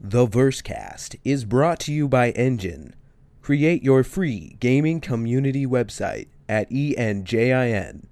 The Versecast is brought to you by Enjin. Create your free gaming community website at enjin.com.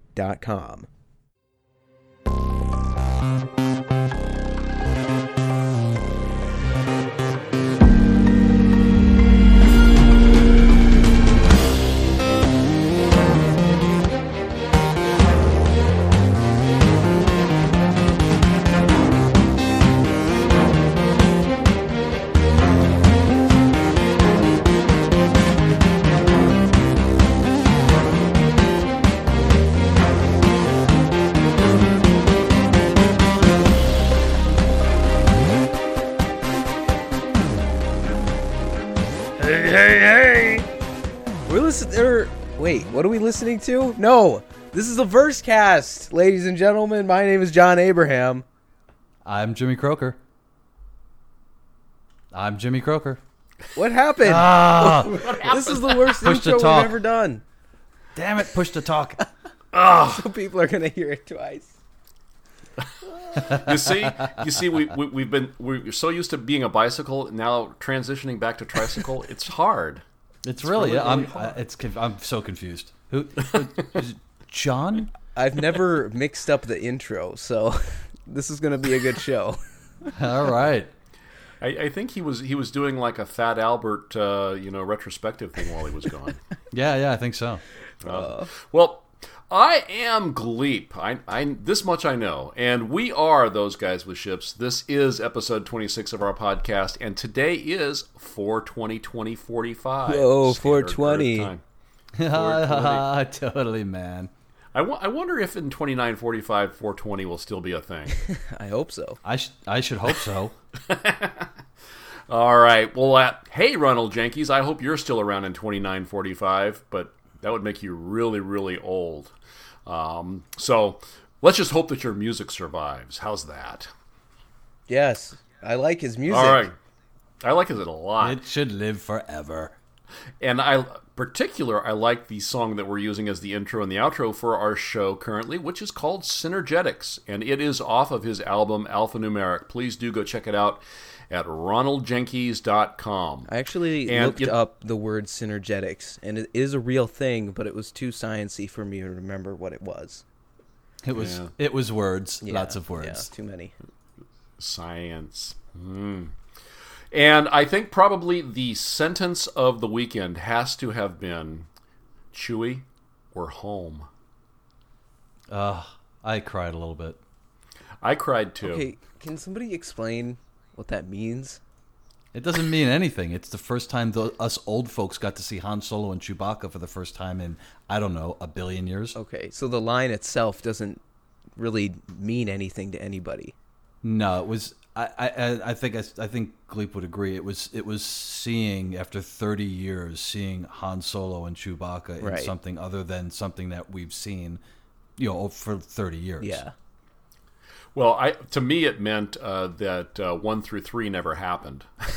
wait, what are we listening to? No, this is the Versecast, ladies and gentlemen. My name is John Abraham. I'm Jimmy Croker. I'm Jimmy Croker. What happened? Ah, this is the worst Push to intro we've ever done. damn it! Push to talk. So people are gonna hear it twice. You see, you see, we, we we've been we're so used to being a bicycle now transitioning back to tricycle. It's hard. It's really, really, I'm. really hard. uh, it's. I'm so confused. Who? who is it John? I've never mixed up the intro, so this is gonna be a good show. All right. I, I think he was he was doing like a Fat Albert, uh, you know, retrospective thing while he was gone. Yeah, yeah, I think so. well, I am Gleep. I, I this much I know, and we are those guys with ships. This is episode twenty six of our podcast, and today is four twenty twenty forty five. Whoa, 420. totally, man. I, w- I wonder if in 29, 45, 420 will still be a thing. I hope so. I sh- I should hope so. All right. Well, uh, hey, Ronald Jenkins, I hope you're still around in 2945, but that would make you really, really old. Um, so let's just hope that your music survives. How's that? Yes, I like his music. All right. I like it a lot. it should live forever. And I particular I like the song that we're using as the intro and the outro for our show currently, which is called Synergetics, and it is off of his album Alphanumeric. Please do go check it out at ronaldjenkins.com. I actually And looked you- up the word synergetics, and it is a real thing, but it was too sciency for me to remember what it was. It was. Yeah. It was words. Yeah, lots of Yeah, words. too many. Science. Hmm. And I think probably the sentence of the weekend has to have been Chewy or home. Uh, I cried a little bit. I cried too. Okay, can somebody explain what that means? It doesn't mean anything. It's the first time the, us old folks got to see Han Solo and Chewbacca for the first time in I don't know a billion years. Okay, so the line itself doesn't really mean anything to anybody. No, it was. I, I, I think I, I think Gleep would agree. It was it was seeing after thirty years, seeing Han Solo and Chewbacca Right. in something other than something that we've seen, you know, for thirty years. Yeah. Well, I to me it meant uh, that uh, one through three never happened,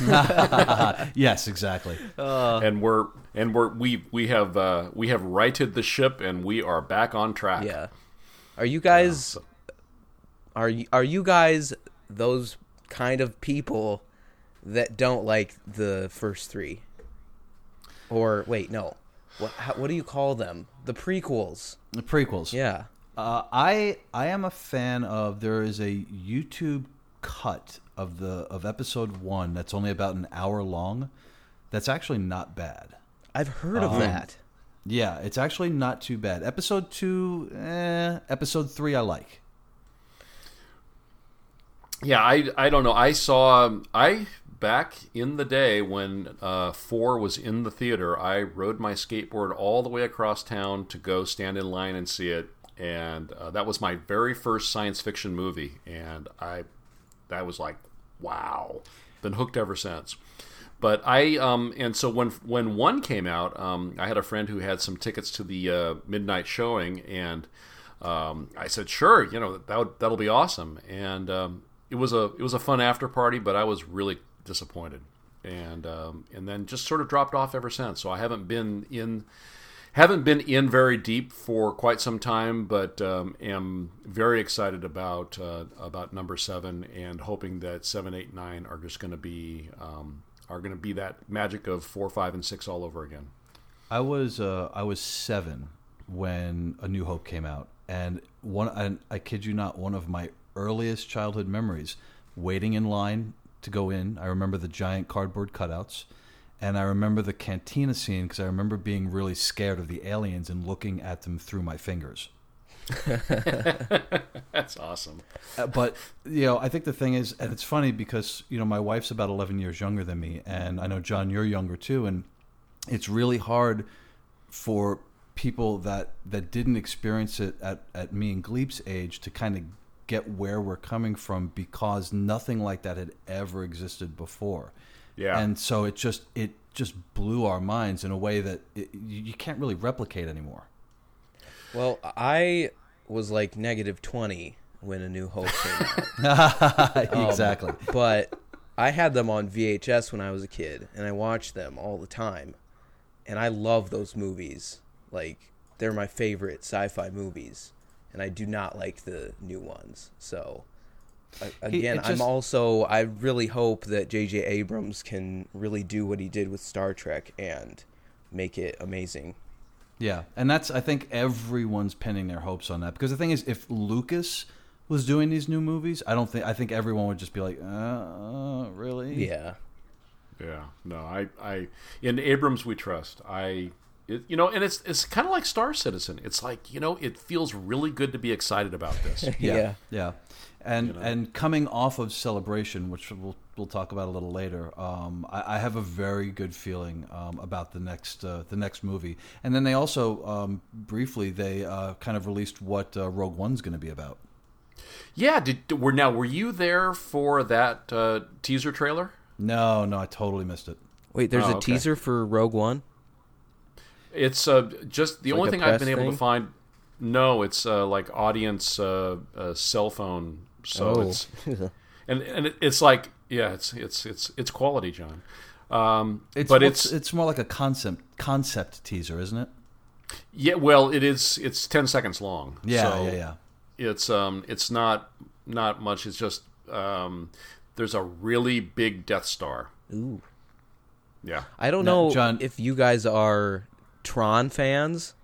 Yes, exactly. and we're and we're we we have uh, we have righted the ship, and we are back on track. Yeah. Are you guys are you, are you guys those kind of people that don't like the first 3? Or wait, no. What how, what do you call them? The prequels. the prequels. Yeah. Uh, I I am a fan of. There is a YouTube cut of the of episode one that's only about an hour long. That's actually not bad. I've heard of that. Yeah, it's actually not too bad. Episode two, eh, episode three, I like. Yeah, I I don't know. I saw I back in the day when uh, four was in the theater. I rode my skateboard all the way across town to go stand in line and see it, and uh, that was my very first science fiction movie. And I that was like wow, been hooked ever since. But I um and so when when one came out, um, I had a friend who had some tickets to the uh, midnight showing, and um, I said, "Sure, you know that would, that'll be awesome." And um, it was a it was a fun after party, but I was really disappointed, and um, and then just sort of dropped off ever since. So I haven't been in haven't been in very deep for quite some time, but um, am very excited about uh, about number seven and hoping that seven, eight, nine are just going to be um, are going to be that magic of four, five, and six all over again. I was uh, I was seven when A New Hope came out, and one and I kid you not, one of my earliest childhood memories, waiting in line to go in. I remember the giant cardboard cutouts, and I remember the cantina scene because I remember being really scared of the aliens and looking at them through my fingers. That's awesome. Uh, but you know, I think the thing is, and it's funny because you know my wife's about eleven years younger than me, and I know John, you're younger too, and it's really hard for people that that didn't experience it at at me and Gleep's age to kind of get where we're coming from because nothing like that had ever existed before. Yeah. And so it just it just blew our minds in a way that it, you you can't really replicate anymore. Well, I was like negative 20 when A New Hope came out. Um, exactly. but I had them on VHS when I was a kid, and I watched them all the time. And I love those movies. Like, they're my favorite sci fi movies. And I do not like the new ones. So, a- again, it I'm also, I really hope that J.J. Abrams can really do what he did with Star Trek and make it amazing. Yeah, and that's I think everyone's pinning their hopes on that because the thing is, if Lucas was doing these new movies, I don't think I think everyone would just be like, uh, really? Yeah. Yeah, no, I, I, in Abrams we trust. I, it, you know, and it's it's kind of like Star Citizen. It's like you know, it feels really good to be excited about this. yeah, Yeah. yeah. And You know? and coming off of Celebration, which we'll we'll talk about a little later, um, I, I have a very good feeling um, about the next uh, the next movie. And then they also um, briefly they uh, kind of released what uh, Rogue One's going to be about. yeah, did were now were you there for that uh, teaser trailer? No, no, I totally missed it. Wait, there's Oh, a okay. teaser for Rogue One? It's uh, just the Like only a thing I've press been able thing? to find. No, it's uh, like audience uh, uh, cell phone. So Oh. it's and and it, it's like yeah, it's it's it's it's quality, John. Um, It's, but it's it's it's more like a concept concept teaser, isn't it? yeah, well, it is. It's ten seconds long. Yeah, so yeah, yeah. It's um, it's not not much. It's just um, there's a really big Death Star. Ooh. Yeah. I don't Now, know John- if you guys are Tron fans,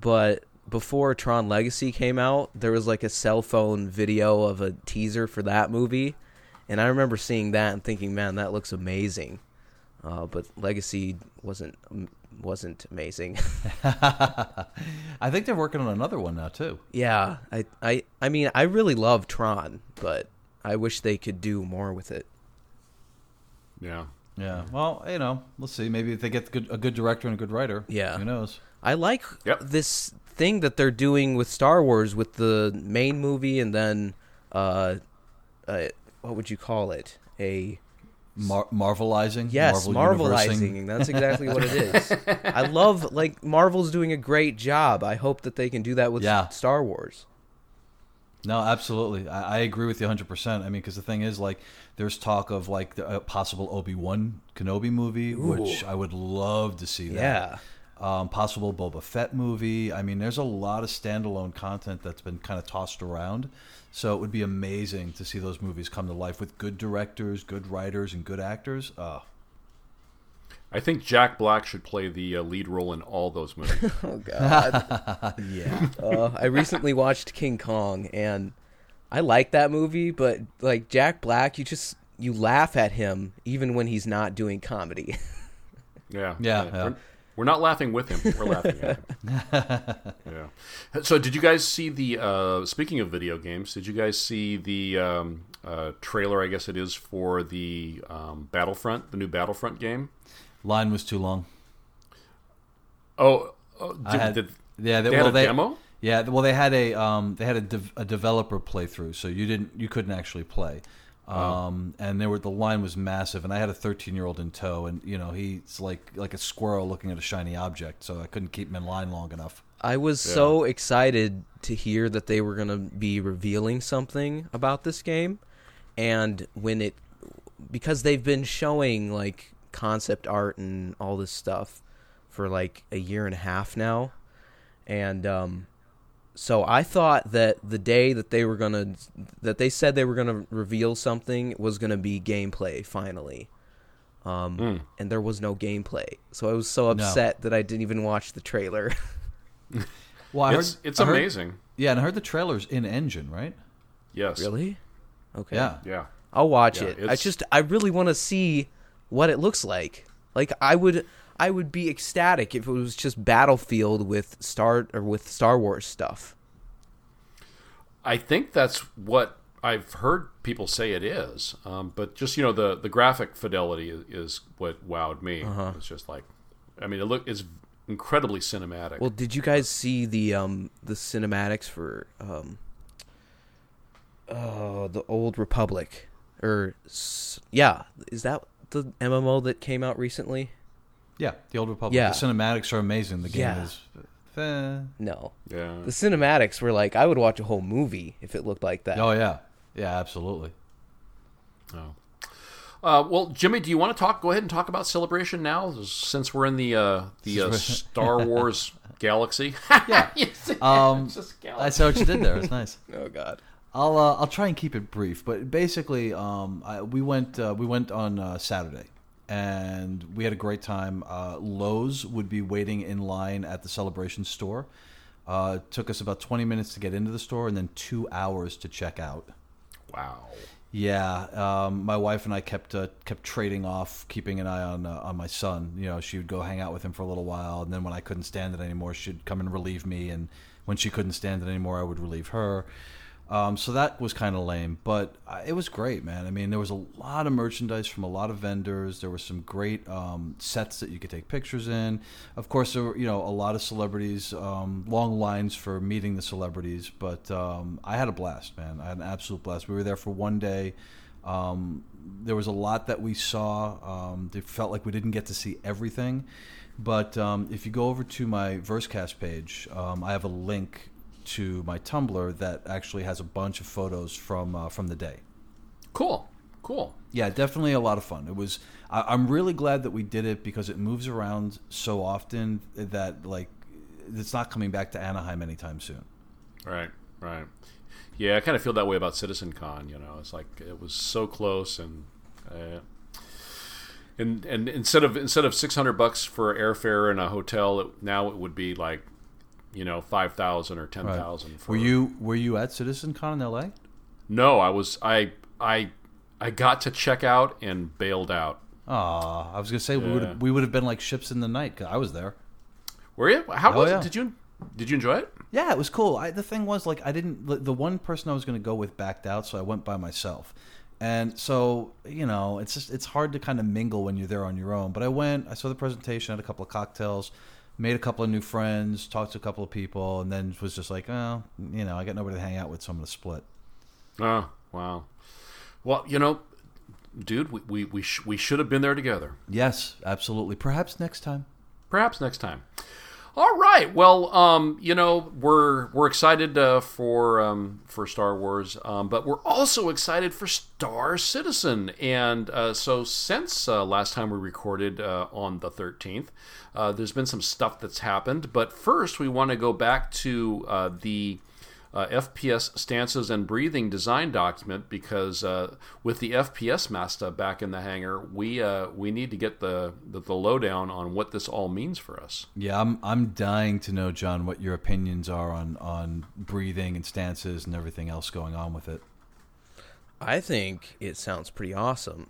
but before Tron Legacy came out, there was like a cell phone video of a teaser for that movie, and I remember seeing that and thinking, "Man, that looks amazing." Uh, but Legacy wasn't wasn't amazing. I think they're working on another one now too. yeah, I, I I mean, I really love Tron, but I wish they could do more with it. Yeah. Yeah. Well, you know, let's see. Maybe if they get good, a good director and a good writer. Yeah. Who knows? I like Yep. this thing that they're doing with Star Wars with the main movie and then uh, uh what would you call it? A Mar- Marvelizing. yes, Marvel marvelizing. That's exactly what it is. I love like Marvel's doing a great job. I hope that they can do that with Yeah. Star Wars. No, absolutely. I, I agree with you 100%. I mean, because the thing is, like, there's talk of, like, the, a possible Obi Wan Kenobi movie, which I would love to see that. Um, possible Boba Fett movie. I mean, there's a lot of standalone content that's been kind of tossed around. So it would be amazing to see those movies come to life with good directors, good writers, and good actors. Uh, I think Jack Black should play the uh, lead role in all those movies. Oh god. yeah. uh, I recently watched King Kong and I like that movie, but like Jack Black, you just you laugh at him even when he's not doing comedy. Yeah, Yeah, yeah. We're, not laughing with him. We're laughing at him. yeah. So, did you guys see the? Uh, speaking of video games, did you guys see the um, uh, trailer? I guess it is for the um, Battlefront, the new Battlefront game. Line was too long. Oh, oh did, had- did- yeah, they well, had a they, demo. Yeah, well, they had a um, they had a, dev- a developer playthrough, so you didn't you couldn't actually play. Um, and there were the line was massive, and I had a 13 year old in tow, and you know he's like like a squirrel looking at a shiny object, so I couldn't keep him in line long enough. I was so excited to hear that they were going to be revealing something about this game and when it because they've been showing like concept art and all this stuff for like a year and a half now, and um, so I thought that the day that they were gonna that they said they were gonna reveal something was gonna be gameplay finally. Um, mm. and there was no gameplay, so I was so upset no. that I didn't even watch the trailer. well, I it's, heard, it's I amazing. Heard, yeah, and I heard the trailer's in engine, right? Yes. Really? Okay. Yeah. Yeah. I'll watch yeah, it. I just I really want to see what it looks like. Like I would I would be ecstatic if it was just Battlefield with Star or with Star Wars stuff. I think that's what I've heard people say it is, um, but just you know the the graphic fidelity is, is what wowed me. Uh-huh. It's just like, I mean, it look it's incredibly cinematic. Well, did you guys see the um the cinematics for um oh the Old Republic or yeah is that the MMO that came out recently? Yeah, the Old Republic. Yeah. The cinematics are amazing. The game yeah. is. Eh. No. Yeah. The cinematics were like I would watch a whole movie if it looked like that. Oh yeah, yeah, absolutely. Oh. Uh, well, Jimmy, do you want to talk? Go ahead and talk about Celebration now, since we're in the uh, the uh, Star Wars galaxy. yeah, um, I saw what you did there. It's nice. oh God. I'll uh, I'll try and keep it brief, but basically, um, I, we went uh, we went on uh, Saturday, and we had a great time. Uh, Lowe's would be waiting in line at the Celebration store. Uh, took us about 20 minutes to get into the store and then two hours to check out. Wow. Yeah, um, my wife and I kept uh, kept trading off, keeping an eye on uh, on my son. You know, she would go hang out with him for a little while, and then when I couldn't stand it anymore, she'd come and relieve me. And when she couldn't stand it anymore, I would relieve her. Um, so that was kind of lame, but it was great, man. I mean, there was a lot of merchandise from a lot of vendors. There were some great um, sets that you could take pictures in. Of course, there were you know a lot of celebrities, um, long lines for meeting the celebrities. But um, I had a blast, man. I had an absolute blast. We were there for one day. Um, there was a lot that we saw. Um, it felt like we didn't get to see everything. But if you go over to my Versecast page, I have a link to my Tumblr that actually has a bunch of photos from uh, from the day. Cool, cool. Yeah, definitely a lot of fun. It was. I, am really glad that we did it because it moves around so often that like it's not coming back to Anaheim anytime soon. Right, right. Yeah, I kind of feel that way about Citizen Con. You know, it's like it was so close and. Uh, and, and instead of instead of six hundred bucks for airfare and a hotel, it, now it would be like you know, five thousand or ten thousand. Right. Were you were you at CitizenCon in L.A.? No, I was. I I I got to check out and bailed out. Ah, I was gonna say yeah. we would we would have been like ships in the night because I was there. Were you? How oh, was yeah. it? Did you did you enjoy it? Yeah, it was cool. I, the thing was, like, I didn't. The one person I was going to go with backed out, so I went by myself. And so, you know, it's just it's hard to kind of mingle when you're there on your own. But I went, I saw the presentation, had a couple of cocktails, made a couple of new friends, talked to a couple of people, and then was just like, oh, you know, I got nobody to hang out with, so I'm going to split. Oh, wow. Well, you know, dude, we we we, sh- we should have been there together. Yes, absolutely. Perhaps next time. Perhaps next time. All right. Well, um, you know, we're we're excited uh, for um, for Star Wars, um, but we're also excited for Star Citizen. And uh, so, since uh, last time we recorded uh, on the thirteenth, uh, there's been some stuff that's happened. But first, we want to go back to uh, the uh, FPS stances and breathing design document because uh, with the FPS master back in the hangar, we uh, we need to get the, the, the lowdown on what this all means for us. Yeah, I'm I'm dying to know, John, what your opinions are on on breathing and stances and everything else going on with it. I think it sounds pretty awesome.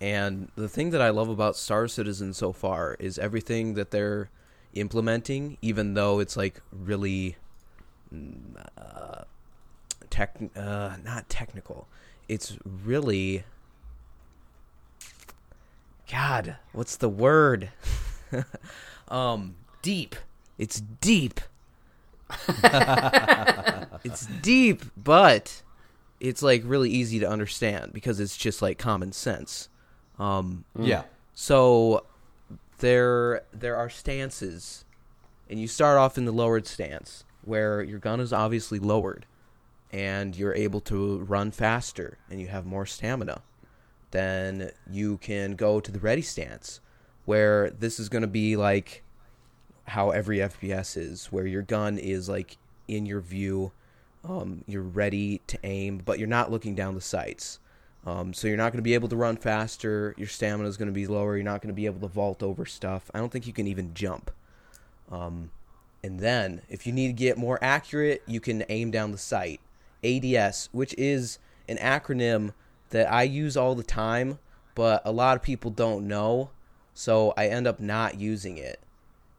And the thing that I love about Star Citizen so far is everything that they're implementing, even though it's like really uh, tech, uh, not technical. It's really, God, what's the word? um, deep. It's deep. it's deep, but it's like really easy to understand because it's just like common sense. Um, yeah. So there there are stances, and you start off in the lowered stance, where your gun is obviously lowered and you're able to run faster and you have more stamina, then you can go to the ready stance where this is going to be like how every FPS is, where your gun is like in your view, um, you're ready to aim, but you're not looking down the sights. Um, so you're not going to be able to run faster. Your stamina is going to be lower. You're not going to be able to vault over stuff. I don't think you can even jump. Um, and then, if you need to get more accurate, you can aim down the sight. ADS, which is an acronym that I use all the time, but a lot of people don't know, so I end up not using it.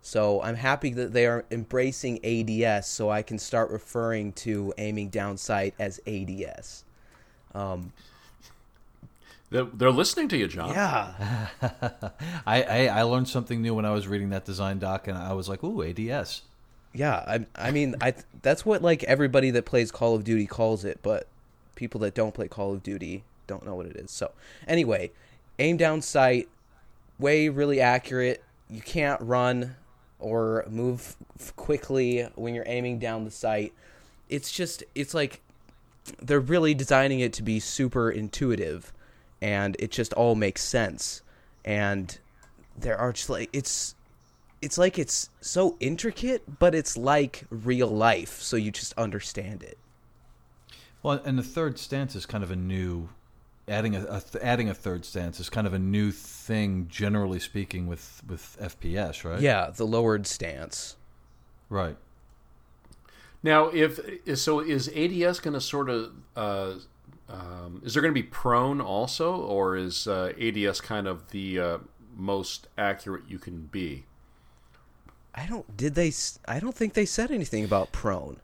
So I'm happy that they are embracing ADS, so I can start referring to aiming down sight as ADS. Um, they're, they're listening to you, John. Yeah. I, I, I learned something new when I was reading that design doc, and I was like, "Ooh, ADS." Yeah, I I mean, I that's what like everybody that plays Call of Duty calls it, but people that don't play Call of Duty don't know what it is. So anyway, aim down sight, way really accurate. You can't run or move quickly when you're aiming down the sight. It's just it's like they're really designing it to be super intuitive and it just all makes sense. And there are just like it's it's like it's so intricate, but it's like real life, so you just understand it. Well, and the third stance is kind of a new adding a, a adding a third stance is kind of a new thing, generally speaking, with with FPS, right? Yeah, the lowered stance. Right. Now, if so, is ADS going to sort of uh, um, is there going to be prone also, or is uh, ADS kind of the uh, most accurate you can be? I don't. Did they? I don't think they said anything about prone.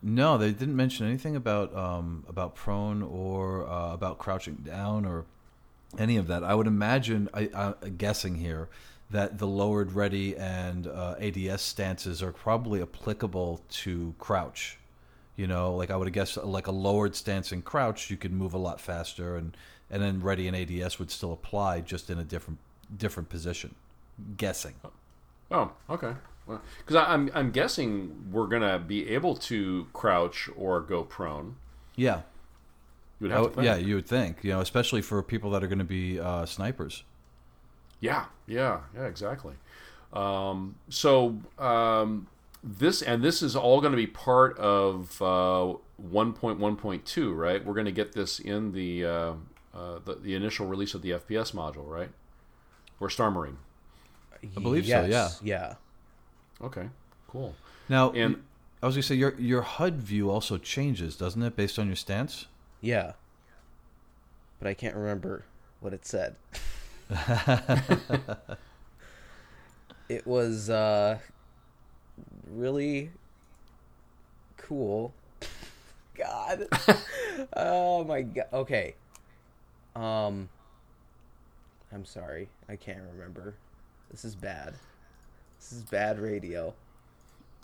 No, they didn't mention anything about um, about prone or uh, about crouching down or any of that. I would imagine, I, I'm guessing here, that the lowered ready and uh, ADS stances are probably applicable to crouch. You know, like I would guess, like a lowered stance and crouch, you could move a lot faster, and and then ready and ADS would still apply, just in a different different position. Guessing. Oh, okay. Because well, I'm I'm guessing we're gonna be able to crouch or go prone. Yeah. You would have oh, yeah, you would think. You know, especially for people that are going to be uh, snipers. Yeah, yeah, yeah, exactly. Um, so um, this and this is all going to be part of uh, 1.1.2, right? We're going to get this in the, uh, uh, the, the initial release of the FPS module, right? Or Star Marine. I believe yes, so. Yeah. Yeah. Okay. Cool. Now, and I was going to say your your HUD view also changes, doesn't it, based on your stance? Yeah. But I can't remember what it said. it was uh, really cool. God. oh my god. Okay. Um I'm sorry. I can't remember. This is bad. This is bad radio.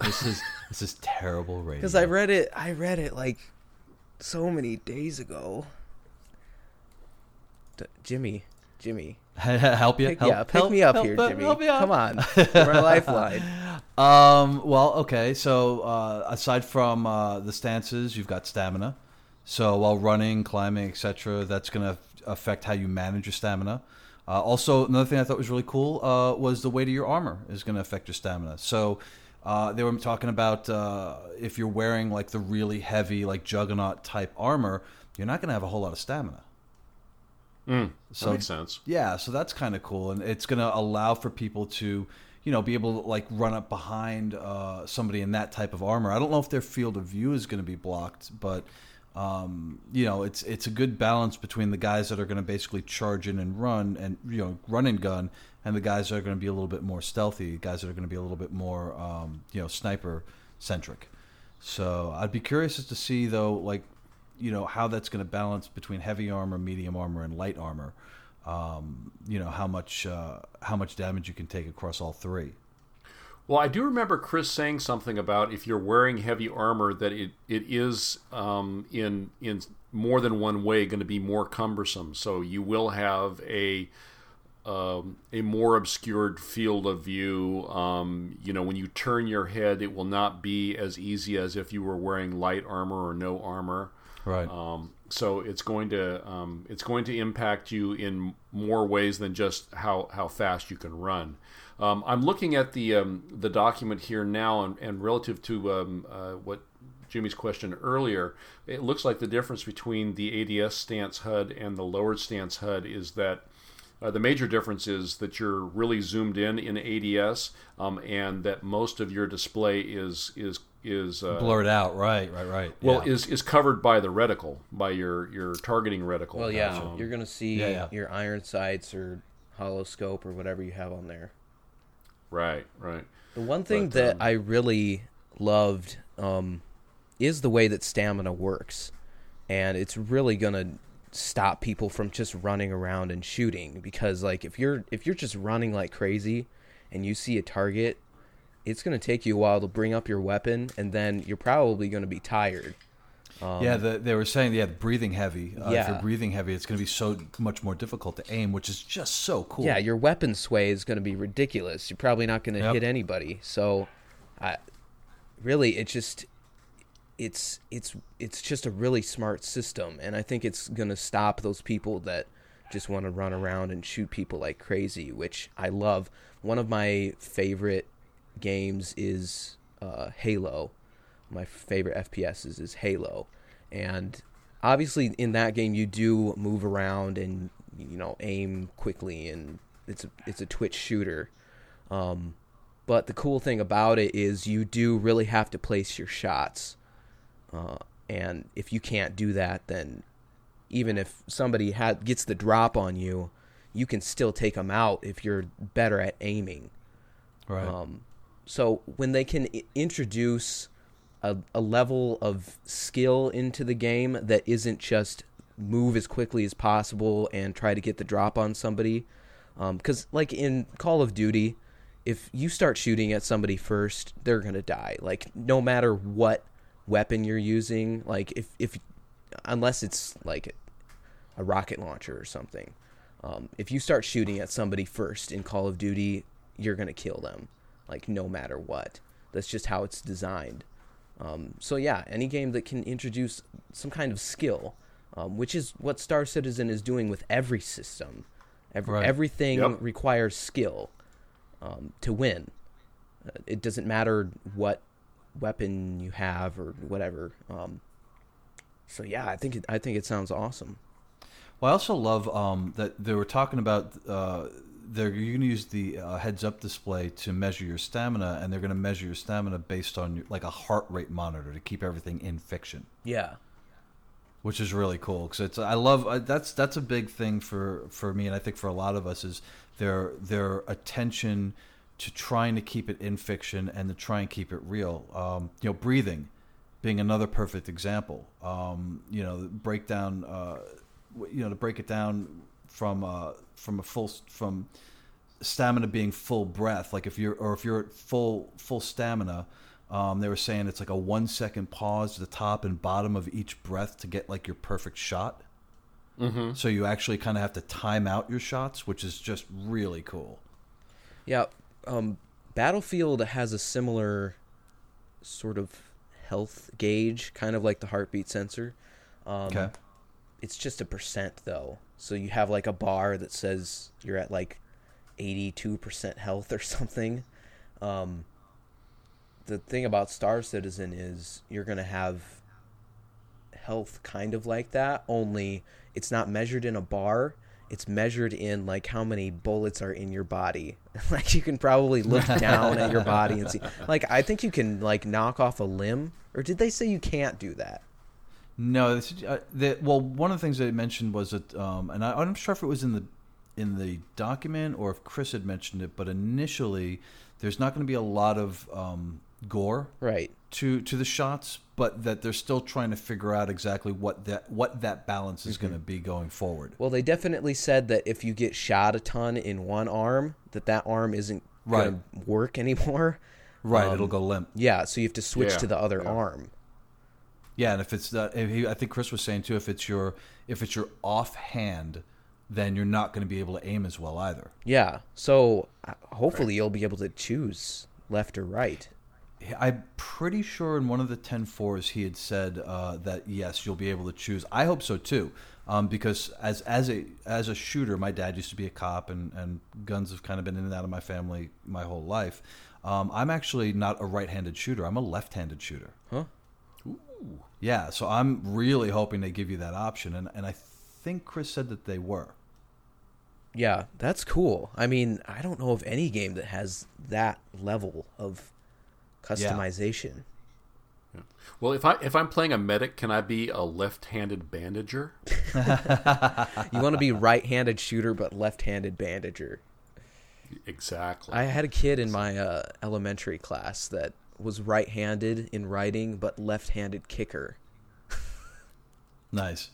This is this is terrible radio. Cuz I read it I read it like so many days ago. D- Jimmy, Jimmy, help you? Pick, help, yeah, pick help, me up help, here, Jimmy. Come on, my lifeline. Um, well, okay. So uh, aside from uh, the stances, you've got stamina. So while running, climbing, etc., that's going to affect how you manage your stamina. Uh, also, another thing I thought was really cool uh, was the weight of your armor is going to affect your stamina. So uh, they were talking about uh, if you're wearing like the really heavy, like juggernaut type armor, you're not going to have a whole lot of stamina. Mm, so, that makes sense. Yeah, so that's kind of cool, and it's going to allow for people to, you know, be able to like run up behind uh, somebody in that type of armor. I don't know if their field of view is going to be blocked, but um, you know, it's it's a good balance between the guys that are going to basically charge in and run and you know run and gun, and the guys that are going to be a little bit more stealthy, guys that are going to be a little bit more um, you know sniper centric. So I'd be curious as to see though, like you know how that's going to balance between heavy armor, medium armor, and light armor. Um, you know how much uh, how much damage you can take across all three. Well, I do remember Chris saying something about if you're wearing heavy armor that it it is um, in in more than one way going to be more cumbersome. So you will have a um, a more obscured field of view. Um, you know, when you turn your head, it will not be as easy as if you were wearing light armor or no armor. Right. Um, so it's going to um, it's going to impact you in more ways than just how how fast you can run. Um, I'm looking at the um, the document here now, and, and relative to um, uh, what Jimmy's question earlier, it looks like the difference between the ADS stance HUD and the lowered stance HUD is that uh, the major difference is that you're really zoomed in in ADS, um, and that most of your display is is is uh, blurred out. Right, right, right. Well, yeah. is is covered by the reticle, by your your targeting reticle. Well, yeah, um, you're going to see yeah, yeah. your iron sights or holoscope or whatever you have on there. Right, right. The one thing but, that um, I really loved um, is the way that stamina works, and it's really going to stop people from just running around and shooting because like if you're if you're just running like crazy and you see a target it's going to take you a while to bring up your weapon and then you're probably going to be tired um, yeah the, they were saying yeah breathing heavy uh, yeah. if you're breathing heavy it's going to be so much more difficult to aim which is just so cool yeah your weapon sway is going to be ridiculous you're probably not going to yep. hit anybody so I, really it just it's it's it's just a really smart system, and I think it's gonna stop those people that just want to run around and shoot people like crazy, which I love. One of my favorite games is uh, Halo. My favorite FPS is, is Halo, and obviously in that game you do move around and you know aim quickly, and it's a it's a twitch shooter. Um, but the cool thing about it is you do really have to place your shots. Uh, and if you can't do that, then even if somebody had, gets the drop on you, you can still take them out if you're better at aiming. Right. Um, so when they can I- introduce a, a level of skill into the game that isn't just move as quickly as possible and try to get the drop on somebody, because um, like in Call of Duty, if you start shooting at somebody first, they're gonna die. Like no matter what weapon you're using. Like if if unless it's like a rocket launcher or something. Um, if you start shooting at somebody first in Call of Duty, you're gonna kill them, like no matter what. That's just how it's designed. Um, so yeah, any game that can introduce some kind of skill, um, which is what Star Citizen is doing with every system. Every, right. Everything yep. requires skill um, to win. Uh, it doesn't matter what weapon you have or whatever. Um, so yeah, I think it, I think it sounds awesome. Well, I also love um, that they were talking about uh, they're going to use the uh, heads up display to measure your stamina, and they're going to measure your stamina based on your, like a heart rate monitor to keep everything in fiction. Yeah, which is really cool because it's I love uh, that's that's a big thing for for me, and I think for a lot of us is their their attention to trying to keep it in fiction and to try and keep it real. Um, you know, breathing being another perfect example. Um, you know, breakdown. Uh, you know, to break it down from uh, from a full from stamina being full breath. Like if you're or if you're at full full stamina. Um, they were saying it's like a one second pause at the top and bottom of each breath to get like your perfect shot. Mm-hmm. So you actually kind of have to time out your shots, which is just really cool. Yeah, um, Battlefield has a similar sort of health gauge, kind of like the heartbeat sensor. Um, okay. It's just a percent though, so you have like a bar that says you're at like eighty-two percent health or something. Um, the thing about Star Citizen is you're gonna have health kind of like that, only it's not measured in a bar it's measured in like how many bullets are in your body. like you can probably look down at your body and see. Like I think you can like knock off a limb, or did they say you can't do that? No, this, uh, the, well, one of the things they mentioned was that, um, and I, I'm not sure if it was in the in the document or if Chris had mentioned it, but initially there's not going to be a lot of um, gore, right, to to the shots, but that they're still trying to figure out exactly what that what that balance is mm-hmm. going to be going forward. Well, they definitely said that if you get shot a ton in one arm, that that arm isn't right. going to work anymore. Right, um, it'll go limp. Yeah, so you have to switch yeah. to the other yeah. arm. Yeah, and if it's that, if he, I think Chris was saying too, if it's your if it's your offhand, then you're not going to be able to aim as well either. Yeah, so uh, hopefully right. you'll be able to choose left or right. I'm pretty sure in one of the 10 fours he had said uh, that yes, you'll be able to choose. I hope so too, um, because as as a as a shooter, my dad used to be a cop, and and guns have kind of been in and out of my family my whole life. Um, I'm actually not a right-handed shooter. I'm a left-handed shooter. Huh? Ooh. Yeah, so I'm really hoping they give you that option, and and I think Chris said that they were. Yeah, that's cool. I mean, I don't know of any game that has that level of customization. Yeah. Well, if I if I'm playing a medic, can I be a left-handed bandager? you want to be right-handed shooter but left-handed bandager. Exactly. I had a kid in my uh, elementary class that was right-handed in writing but left-handed kicker. nice.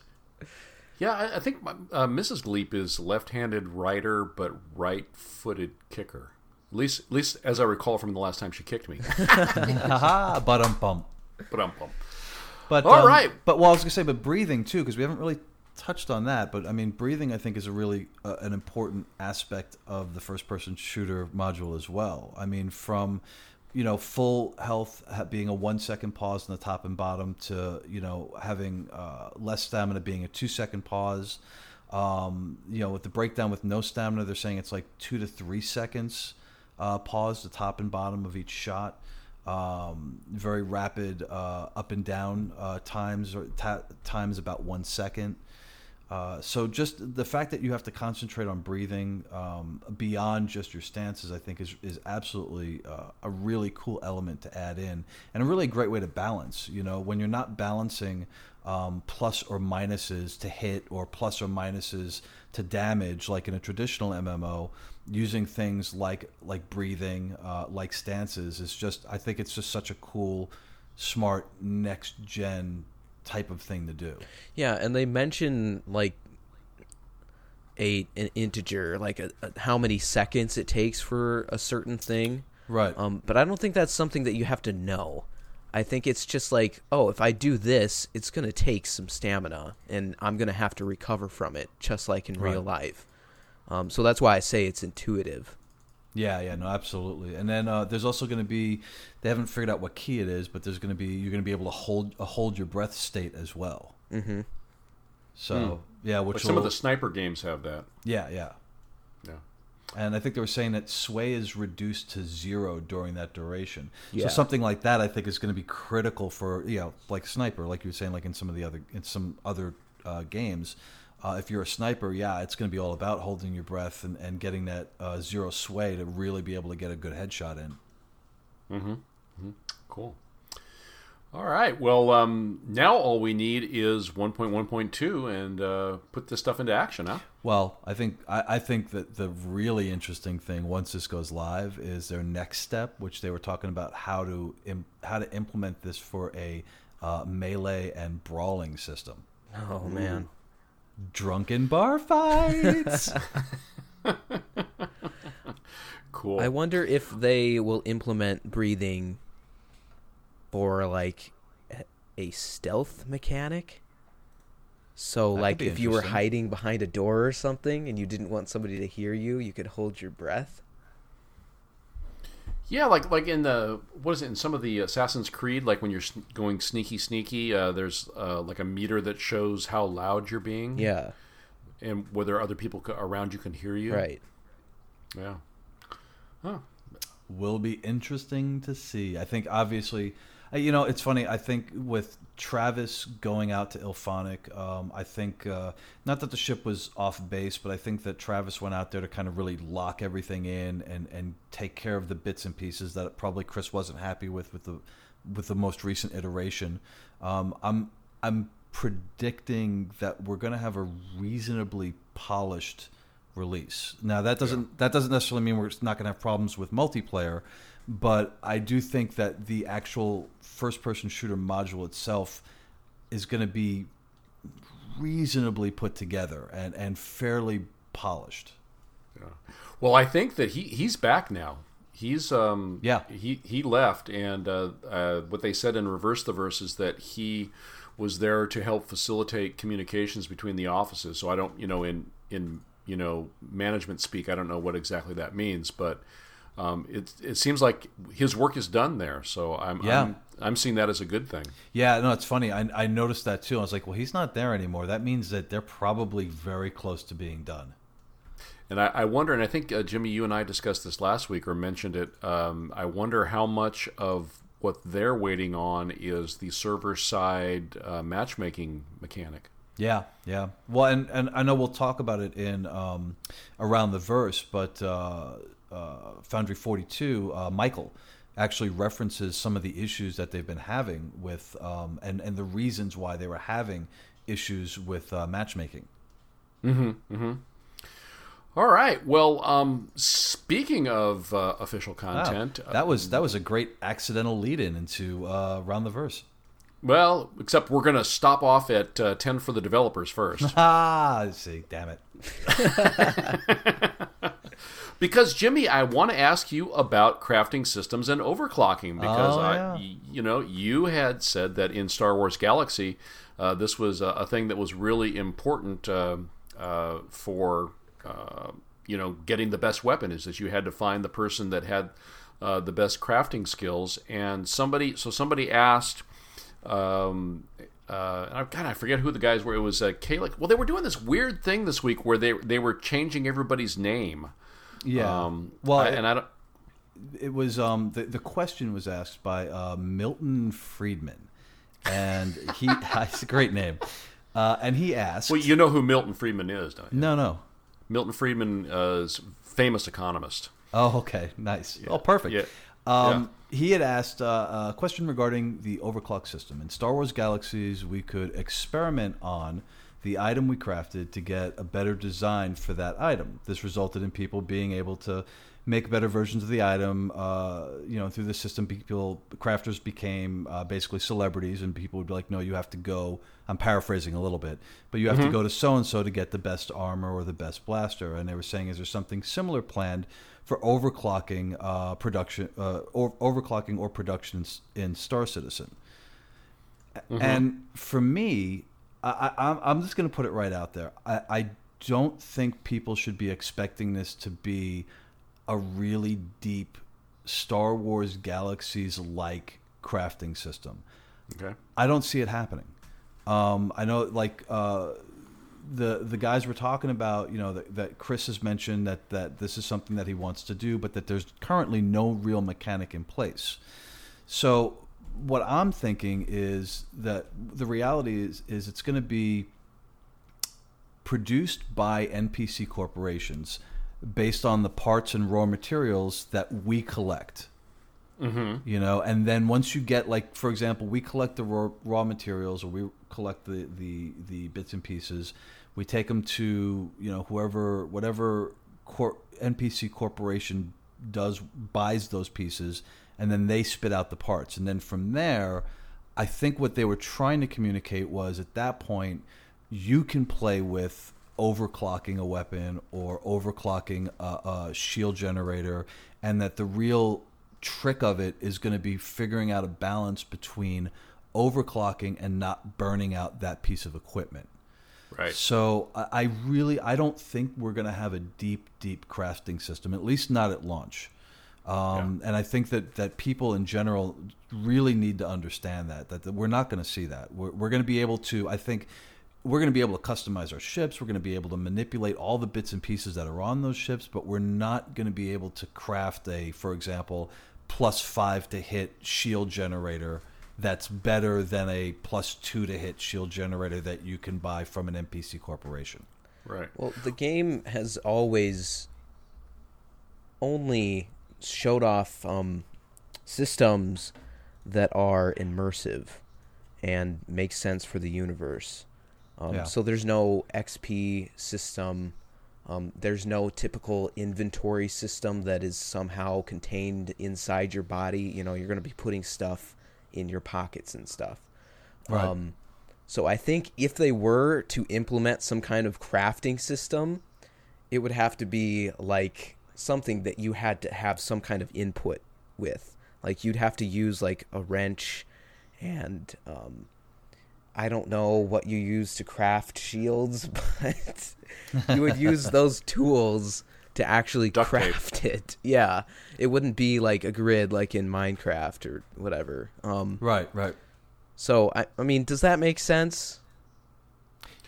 Yeah, I, I think my, uh, Mrs. Gleep is left-handed writer but right-footed kicker. At least, at least as I recall from the last time she kicked me. Haha, but um bump. But um bump. But all um, right. But well, I was gonna say, but breathing too, because we haven't really touched on that. But I mean, breathing, I think, is a really uh, an important aspect of the first-person shooter module as well. I mean, from you know full health being a one second pause in the top and bottom to you know having uh, less stamina being a two second pause. Um, you know, with the breakdown with no stamina, they're saying it's like two to three seconds uh, pause, the top and bottom of each shot. Um, very rapid uh, up and down uh, times, or ta- times about one second. Uh, so just the fact that you have to concentrate on breathing um, beyond just your stances, I think, is is absolutely uh, a really cool element to add in, and a really great way to balance. You know, when you're not balancing um, plus or minuses to hit or plus or minuses to damage, like in a traditional MMO, using things like like breathing, uh, like stances is just. I think it's just such a cool, smart next gen type of thing to do. Yeah, and they mention like a an integer, like a, a, how many seconds it takes for a certain thing. Right. Um, but I don't think that's something that you have to know. I think it's just like, oh, if I do this, it's going to take some stamina, and I'm going to have to recover from it, just like in Right. real life. Um, so that's why I say it's intuitive. Yeah, yeah, no, absolutely. And then uh, there's also going to be they haven't figured out what key it is, but there's going to be you're going to be able to hold a hold your breath state as well. Mm-hmm. So yeah, which Like some of the sniper games have that. yeah, yeah. Yeah. And I think they were saying that sway is reduced to zero during that duration. Yeah. So something like that, I think, is going to be critical for you know, like sniper, like you were saying, like in some of the other in some other uh, games. Uh, if you're a sniper, yeah, it's going to be all about holding your breath and, and getting that uh, zero sway to really be able to get a good headshot in. Mm-hmm. Cool. All right. Well, um, now all we need is 1.1.2 and uh, put this stuff into action, huh? Well, I think I, I think that the really interesting thing once this goes live is their next step, which they were talking about how to Im- how to implement this for a uh, melee and brawling system. Oh man, Drunken bar fights. Cool. I wonder if they will implement breathing or like a- a stealth mechanic. So, That like, if you were hiding behind a door or something and you didn't want somebody to hear you, you could hold your breath. Yeah, like like in the what is it in some of the Assassin's Creed, like when you're going sneaky sneaky, uh, there's uh, like a meter that shows how loud you're being, Yeah, and whether other people around you can hear you. right. Yeah. Huh. will be interesting to see. I think obviously, you know, it's funny. I think with Travis going out to IllFonic, um, I think uh, not that the ship was off base, but I think that Travis went out there to kind of really lock everything in and and take care of the bits and pieces that probably Chris wasn't happy with with the with the most recent iteration. Um, I'm I'm predicting that we're going to have a reasonably polished release. Now that doesn't that doesn't necessarily mean we're not going to have problems with multiplayer, but I do think that the actual first-person shooter module itself is going to be reasonably put together and and fairly polished. Yeah. Well, I think that he he's back now. He's um Yeah. he he left, and uh, uh, what they said in reverse the verse is that he was there to help facilitate communications between the offices. So I don't, you know, in in you know management speak, I don't know what exactly that means, but um, it it seems like his work is done there. So I'm Yeah. I'm, I'm seeing that as a good thing. Yeah, no, it's funny. I, I noticed that too. I was like, well, he's not there anymore. That means that they're probably very close to being done. And I, I wonder, and I think uh, Jimmy, you and I discussed this last week or mentioned it. Um, I wonder how much of what they're waiting on is the server side uh, matchmaking mechanic. Yeah, yeah. Well, and, and I know we'll talk about it in um, around the verse, but uh, uh, Foundry Forty Two, uh, Michael actually references some of the issues that they've been having with, um, and and the reasons why they were having issues with uh, matchmaking. Mhm mhm. All right. Well, um, speaking of uh, official content, uh, that was that was a great accidental lead in into uh, around the verse. well, except we're going to stop off at uh, ten for the developers first. Ah, see, damn it. Because Jimmy, I want to ask you about crafting systems and overclocking because Oh, yeah. y- you know, you had said that in Star Wars Galaxy, uh, this was a, a thing that was really important uh, uh, for uh, you know getting the best weapon is that you had to find the person that had uh, the best crafting skills and somebody so somebody asked um, uh, and I God, I forget who the guys were. It was uh, Calix. Well, they were doing this weird thing this week where they they were changing everybody's name. Yeah. Um, well, I- and I don't. it was um the, the question was asked by uh, Milton Friedman, and he it's a great name, uh, and he asked. Well, you know who Milton Friedman is, don't you? no, no. Milton Friedman uh, is a famous economist. Oh, okay, nice. Oh, perfect. Yeah. Um, He had asked uh, a question regarding the overclock system. In Star Wars Galaxies, we could experiment on the item we crafted to get a better design for that item. This resulted in people being able to make better versions of the item. Uh, you know, through the system, people crafters became uh, basically celebrities, and people would be like, "No, you have to go." I'm paraphrasing a little bit, but you have to go to so and so to get the best armor or the best blaster. And they were saying, "Is there something similar planned for overclocking uh, production, uh, or overclocking or production in, in Star Citizen?" And for me, I, I'm just going to put it right out there. I, I don't think people should be expecting this to be a really deep Star Wars Galaxies like crafting system. Okay. I don't see it happening. Um, I know, like uh, the the guys were talking about, you know, that, that Chris has mentioned that that this is something that he wants to do, but that there's currently no real mechanic in place. So what I'm thinking is that the reality is is it's going to be produced by NPC corporations based on the parts and raw materials that we collect. Mm-hmm. You know and then once you get like for example we collect the raw, raw materials or we collect the, the the bits and pieces we take them to you know whoever whatever cor- npc corporation does buys those pieces and then they spit out the parts and then from there i think what they were trying to communicate was at that point you can play with overclocking a weapon or overclocking a, a shield generator and that the real trick of it is going to be figuring out a balance between overclocking and not burning out that piece of equipment. Right. So I, I really I don't think we're going to have a deep deep crafting system, at least not at launch. Um, And I think that, that people in general really need to understand that that, that we're not going to see that. We're, we're going to be able to I think we're going to be able to customize our ships. We're going to be able to manipulate all the bits and pieces that are on those ships, but we're not going to be able to craft a, for example, plus five to hit shield generator that's better than a plus two to hit shield generator that you can buy from an NPC corporation. Right. Well, the game has always only showed off um, systems that are immersive and make sense for the universe. Um, Yeah. So there's no XP system. Um, there's no typical inventory system that is somehow contained inside your body. You know, you're going to be putting stuff in your pockets and stuff. Right. Um, so I think if they were to implement some kind of crafting system, it would have to be like something that you had to have some kind of input with. Like you'd have to use like a wrench and um, I don't know what you use to craft shields, but you would use those tools to actually Duct craft tape. it. Yeah, it wouldn't be like a grid like in Minecraft or whatever. Um, Right, right. so I, I mean, does that make sense?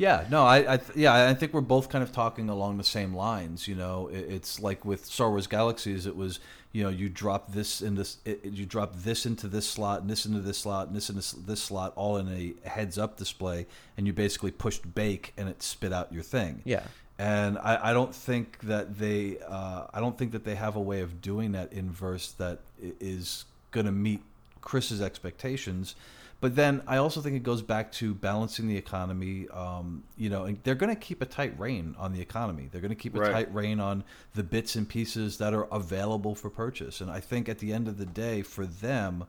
Yeah, no, I, I th- yeah, I think we're both kind of talking along the same lines. You know, it, it's like with Star Wars Galaxies, it was you know you drop this in this, it, you drop this into this slot, and this into this slot, and this into this, this slot, all in a heads up display, and you basically pushed bake, and it spit out your thing. Yeah. And I, I don't think that they, uh, I don't think that they have a way of doing that inverse that i- is going to meet Chris's expectations. But then I also think it goes back to balancing the economy. Um, you know, and they're going to keep a tight rein on the economy. They're going to keep a Right. tight rein on the bits and pieces that are available for purchase. And I think at the end of the day, for them,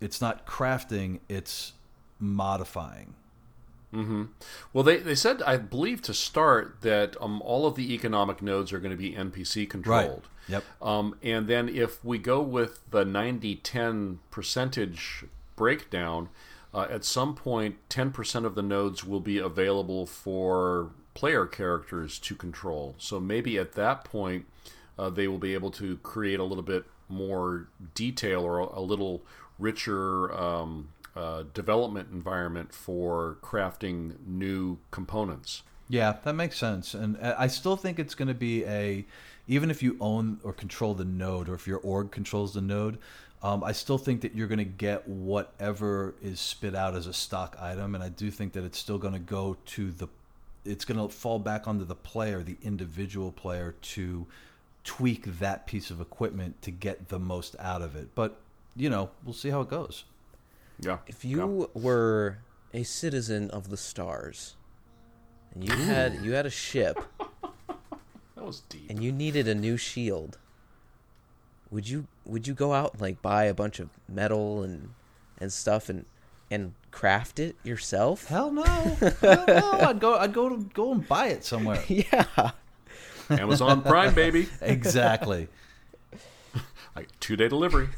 it's not crafting; it's modifying. Well, they, they said, I believe, to start that um, all of the economic nodes are going to be NPC controlled. Right. Yep. Um, and then if we go with the 90 10 percentage breakdown, uh, at some point, 10% of the nodes will be available for player characters to control. So maybe at that point, uh, they will be able to create a little bit more detail or a, little richer um, uh, development environment for crafting new components. Yeah, that makes sense. And uh, I still think it's going to be a, even if you own or control the node, or if your org controls the node, um, I still think that you're going to get whatever is spit out as a stock item. And I do think that it's still going to go to the, it's going to fall back onto the player, the individual player, to tweak that piece of equipment to get the most out of it. But, you know, we'll see how it goes. Yeah. If you were a citizen of the stars, and you had you had a ship, That was deep. and you needed a new shield, would you would you go out and like buy a bunch of metal and and stuff and and craft it yourself? Hell no, hell no! I'd go, I'd go to go and buy it somewhere. yeah. Amazon Prime, baby. exactly. Like two day delivery.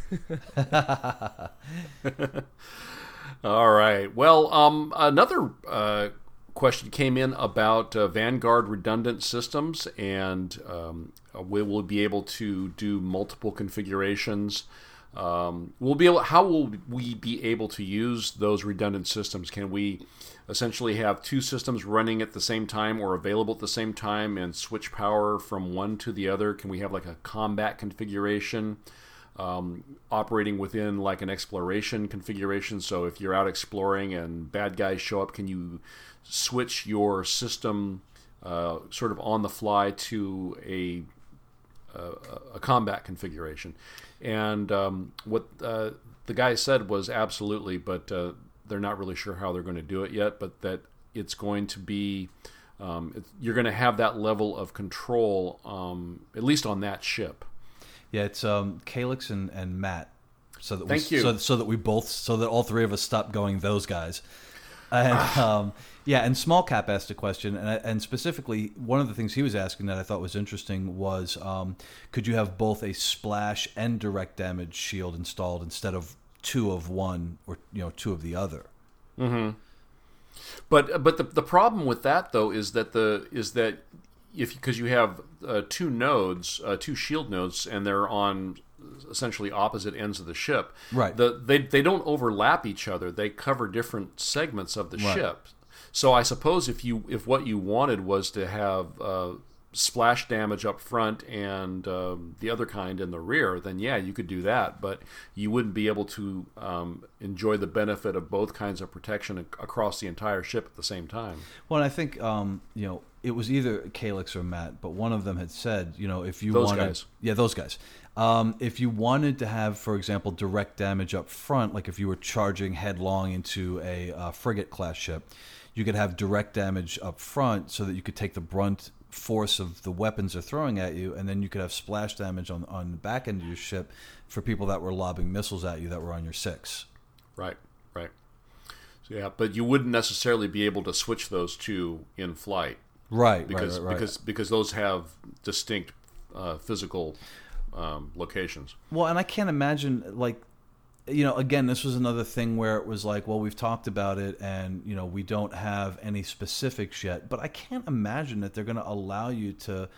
All right. Well, um, another uh, question came in about uh, Vanguard redundant systems, and um, we will be able to do multiple configurations. Um, we'll be able. How will we be able to use those redundant systems? Can we essentially have two systems running at the same time or available at the same time and switch power from one to the other? Can we have like a combat configuration? Um, operating within like an exploration configuration. So if you're out exploring and bad guys show up, can you switch your system uh, sort of on the fly to a a, a combat configuration? And um, what uh, the guy said was absolutely, but uh, they're not really sure how they're going to do it yet. But that it's going to be um, you're going to have that level of control, um, at least on that ship. Yeah, it's um, Calix and, and Matt. So that Thank we, you. So, so that we both, so that all three of us stop going those guys. And um, yeah, and Small Cap asked a question, and, and specifically, one of the things he was asking that I thought was interesting was, um, could you have both a splash and direct damage shield installed instead of two of one or you know two of the other? But but the the problem with that though is that the is that if because you have uh, two nodes, uh, two shield nodes, and they're on essentially opposite ends of the ship. Right. The they they don't overlap each other. They cover different segments of the Right. ship. So I suppose if you if what you wanted was to have uh, splash damage up front and um, the other kind in the rear, then yeah, you could do that. But you wouldn't be able to um, enjoy the benefit of both kinds of protection ac- across the entire ship at the same time. Well, I think um, you know it was either Calix or Matt, but one of them had said, you know, if you Those wanted, guys. yeah, those guys. Um, if you wanted to have, for example, direct damage up front, like if you were charging headlong into a uh, frigate class ship, you could have direct damage up front so that you could take the brunt force of the weapons they're throwing at you, and then you could have splash damage on on the back end of your ship for people that were lobbing missiles at you that were on your six. Right, right. So, yeah, but you wouldn't necessarily be able to switch those two in flight Right, because right, right, because because those have distinct uh, physical um, locations. Well, and I can't imagine like you know, again, this was another thing where it was like, well, we've talked about it and, you know, we don't have any specifics yet, but I can't imagine that they're going to allow you to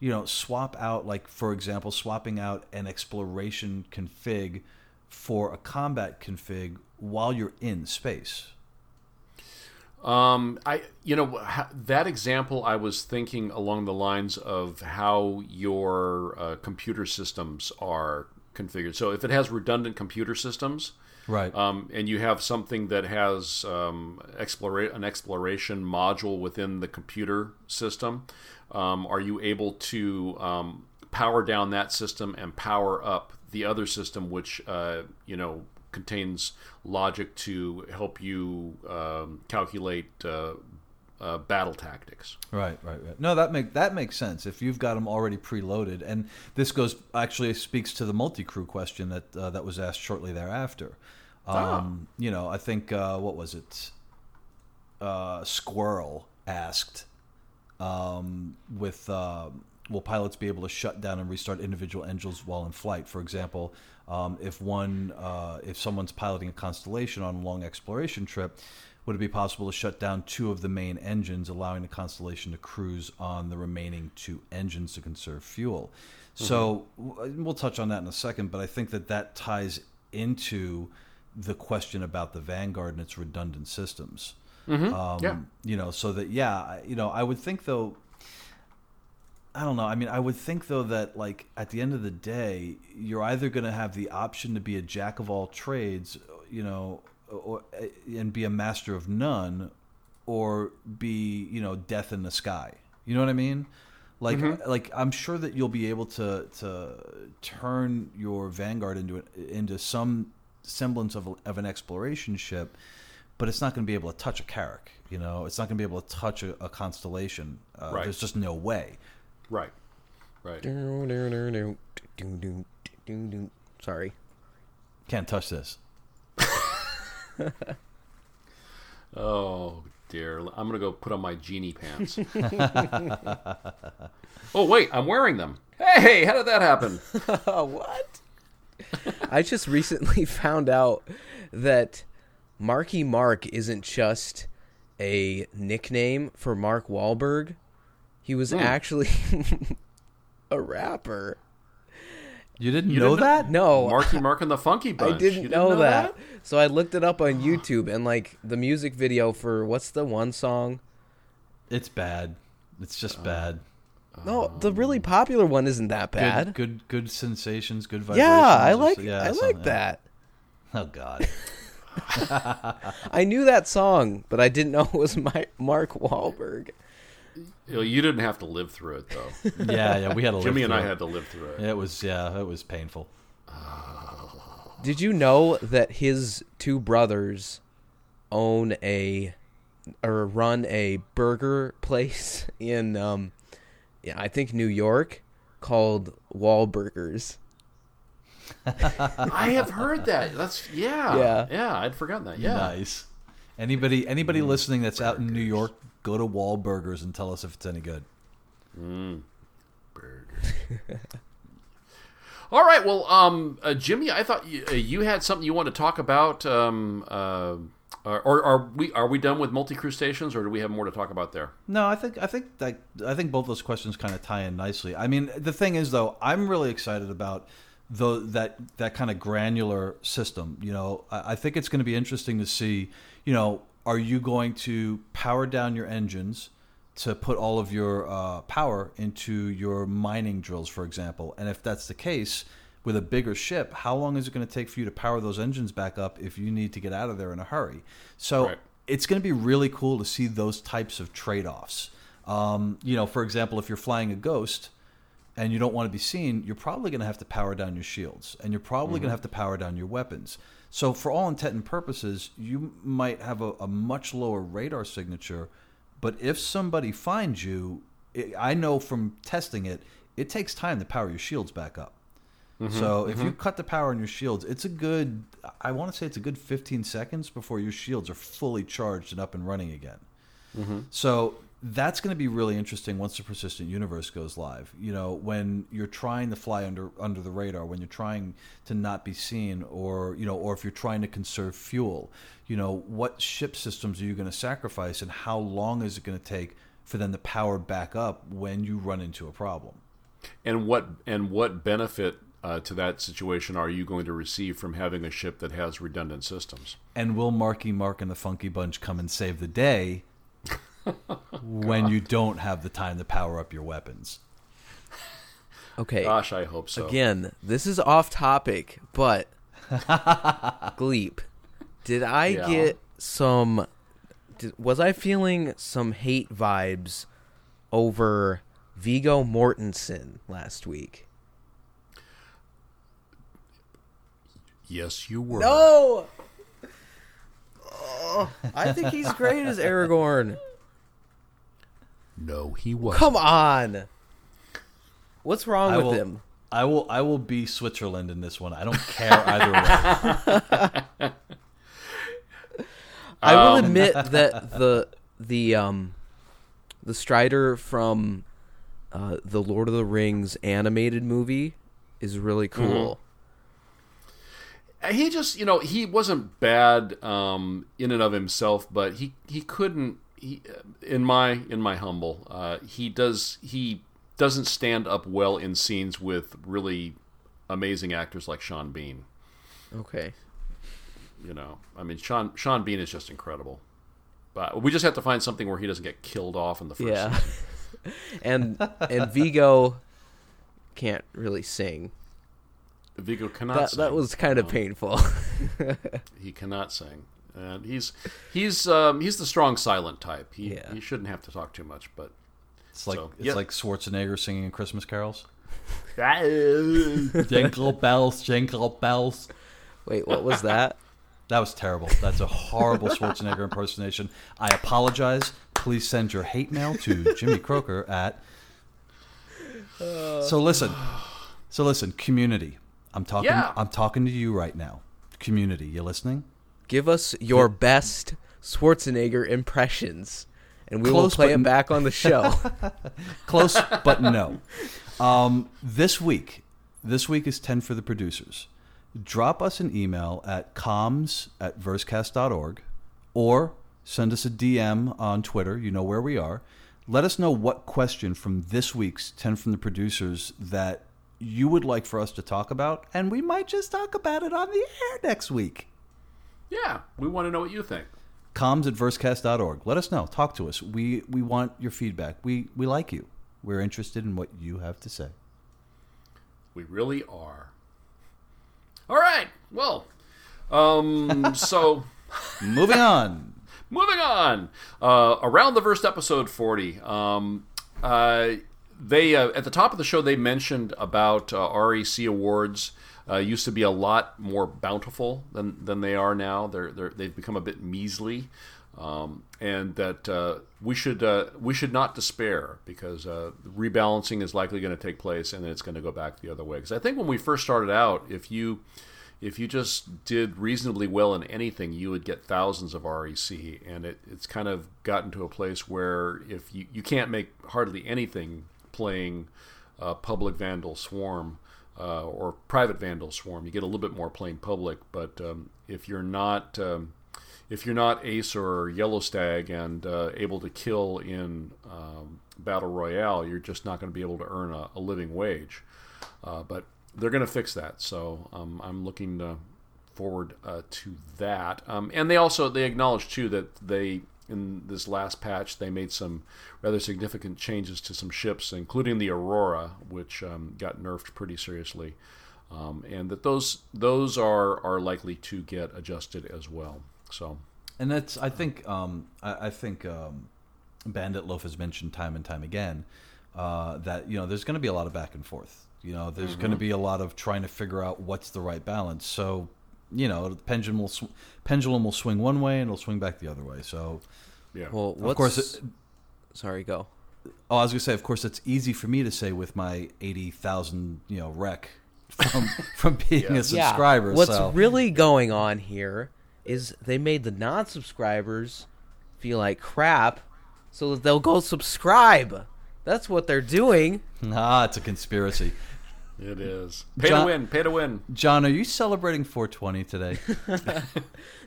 you know, swap out like for example, swapping out an exploration config for a combat config while you're in space. Um, I you know that example I was thinking along the lines of how your uh, computer systems are configured. So if it has redundant computer systems, right, um, and you have something that has um, explora- an exploration module within the computer system, um, are you able to um, power down that system and power up the other system, which uh, you know contains logic to help you um, calculate uh, uh, battle tactics. Right, right, right. No, that make that makes sense if you've got them already preloaded, and this goes actually speaks to the multi crew question that uh, that was asked shortly thereafter. Ah. Um, oh. You know, I think uh, what was it? Uh, Squirrel asked um, with uh, will pilots be able to shut down and restart individual engines while in flight? For example, um, if one uh, if someone's piloting a constellation on a long exploration trip, would it be possible to shut down two of the main engines, allowing the constellation to cruise on the remaining two engines to conserve fuel? Mm-hmm. So we'll touch on that in a second, but I think that that ties into the question about the Vanguard and its redundant systems. Mm-hmm. Um, yeah. You know, so that yeah, you know, I would think though I don't know. I mean, I would think though that like at the end of the day, you're either going to have the option to be a jack of all trades, you know, or and be a master of none, or be you know death in the sky. You know what I mean? Like mm-hmm. like I'm sure that you'll be able to to turn your Vanguard into into some semblance of of an exploration ship, but it's not going to be able to touch a Carrack. You know, it's not going to be able to touch a, a constellation. Uh, right. There's just no way. Right. Right. Sorry. Can't touch this. oh dear. I'm gonna go put on my genie pants. oh wait, I'm wearing them. Hey, how did that happen? what? I just recently found out that Marky Mark isn't just a nickname for Mark Wahlberg. He was hmm. actually a rapper. You didn't you know didn't that? No. Marky Mark and the Funky Bunch. I didn't, didn't know, know that. that. So I looked it up on YouTube and like the music video for what's the one song? It's bad. It's just uh, bad. No, the really popular one isn't that bad. Good, good, good sensations, good vibrations. Yeah, I like. Yeah, I like that. Oh God. I knew that song, but I didn't know it was my Mark Wahlberg. You, didn't have to live through it though. yeah, yeah, we had to. Jimmy and I it. had to live through it. It was yeah, it was painful. Did you know that his two brothers own a or run a burger place in um yeah, I think New York called Wahlburgers. I have heard that. That's yeah. Yeah. Yeah, I'd forgotten that. Yeah. Nice. Anybody anybody listening that's burgers. out in New York, go to Wahlburgers and tell us if it's any good. Mm. Burgers. All right. Well, um, uh, Jimmy, I thought you, uh, you, had something you wanted to talk about. Um, uh, or are we are we done with multi crew stations, or do we have more to talk about there? No, I think I think that I think both those questions kind of tie in nicely. I mean, the thing is, though, I'm really excited about the that that kind of granular system. You know, I, I think it's going to be interesting to see. You know, are you going to power down your engines to put all of your uh, power into your mining drills, for example? And if that's the case, with a bigger ship, how long is it going to take for you to power those engines back up if you need to get out of there in a hurry? So right. it's going to be really cool to see those types of trade offs. Um, you know, for example, if you're flying a Ghost and you don't want to be seen, you're probably going to have to power down your shields and you're probably mm-hmm. going to have to power down your weapons. So, for all intent and purposes, you might have a, a much lower radar signature, but if somebody finds you, it, I know from testing it, it takes time to power your shields back up. Mm-hmm, so if mm-hmm. you cut the power on your shields, it's a good I want to say it's a good 15 seconds before your shields are fully charged and up and running again. Mm-hmm. So that's going to be really interesting once the persistent universe goes live. You know, when you're trying to fly under under the radar, when you're trying to not be seen, or you know, or if you're trying to conserve fuel, you know, what ship systems are you going to sacrifice, and how long is it going to take for them to power back up when you run into a problem? And what and what benefit uh, to that situation are you going to receive from having a ship that has redundant systems? And will Marky Mark and the Funky Bunch come and save the day when you don't have the time to power up your weapons? Okay. Gosh, I hope so. Again, this is off topic, but Gleep, did I Yeah. get some? Did, was I feeling some hate vibes over Viggo Mortensen last week? Yes, you were. No. Oh, I think he's great as Aragorn. No, he was. Come on. What's wrong I with will, him? I will. I will be Switzerland in this one. I don't care either way. I will Um, admit that the the um the Strider from uh, the Lord of the Rings animated movie is really cool. he just you know he wasn't bad um, in and of himself but he he couldn't he in my in my humble uh, he does he doesn't stand up well in scenes with really amazing actors like Sean Bean Okay. you know I mean Sean Sean Bean is just incredible but we just have to find something where he doesn't get killed off in the first Yeah. and and Viggo can't really sing. Viggo cannot That sing. that was kind of painful. he cannot sing and he's he's um, he's the strong silent type he Yeah. he shouldn't have to talk too much but It's like So, it's yeah. like Schwarzenegger singing Christmas carols. yeah jingle bells, jingle bells. Wait, what was that? That was terrible. That's a horrible Schwarzenegger impersonation. I apologize. Please send your hate mail to Jimmy Croker at. So listen, so listen, community. I'm talking. Yeah. I'm talking to you right now. Community, you listening? Give us your best Schwarzenegger impressions, and we will Close, play but it back on the show. Close, but no. Um, this week, this week is 10 for the producers. Drop us an email at comms at versecast.org or send us a DM on Twitter. You know where we are. Let us know what question from this week's 10 from the producers that you would like for us to talk about, and we might just talk about it on the air next week. Yeah, we want to know what you think. comms at versecast.org. Let us know. Talk to us. We we want your feedback. We we like you. We're interested in what you have to say. We really are. All right. Well, um, so Moving on. moving on. Uh, around the Verse episode forty. Um, uh, they uh, at the top of the show they mentioned about uh, REC awards. Uh, used to be a lot more bountiful than, than they are now. They're, they're they've become a bit measly, um, and that uh, we should uh, we should not despair because uh, rebalancing is likely going to take place, and then it's going to go back the other way. Because I think when we first started out, if you if you just did reasonably well in anything, you would get thousands of REC, and it, it's kind of gotten to a place where if you, you can't make hardly anything playing uh, Public Vandal Swarm uh, or Private Vandal Swarm, you get a little bit more playing public. But um, if you're not um, if you're not Ace or Yellow Stag and uh, able to kill in um, Battle Royale, you're just not going to be able to earn a, a living wage. Uh, but they're going to fix that, so um, I'm looking uh, forward uh, to that. Um, and they also they acknowledge too that they in this last patch they made some rather significant changes to some ships, including the Aurora, which um, got nerfed pretty seriously, um, and that those those are are likely to get adjusted as well. So And that's I think um, I, I think um, Bandit Loaf has mentioned time and time again uh, that you know there's going to be a lot of back and forth. You know, there's going to be a lot of trying to figure out what's the right balance. So, you know, the pendulum will sw- pendulum will swing one way and it'll swing back the other way. So, yeah, well, what's, of course, it, sorry, go. oh, I was going to say, of course, it's easy for me to say with my eighty thousand you know rec from from being a subscriber. What's so. really going on here is they made the non-subscribers feel like crap, so that they'll go subscribe. That's what they're doing. Nah, it's a conspiracy. It is pay John- to win, pay to win. John, are you celebrating 420 today?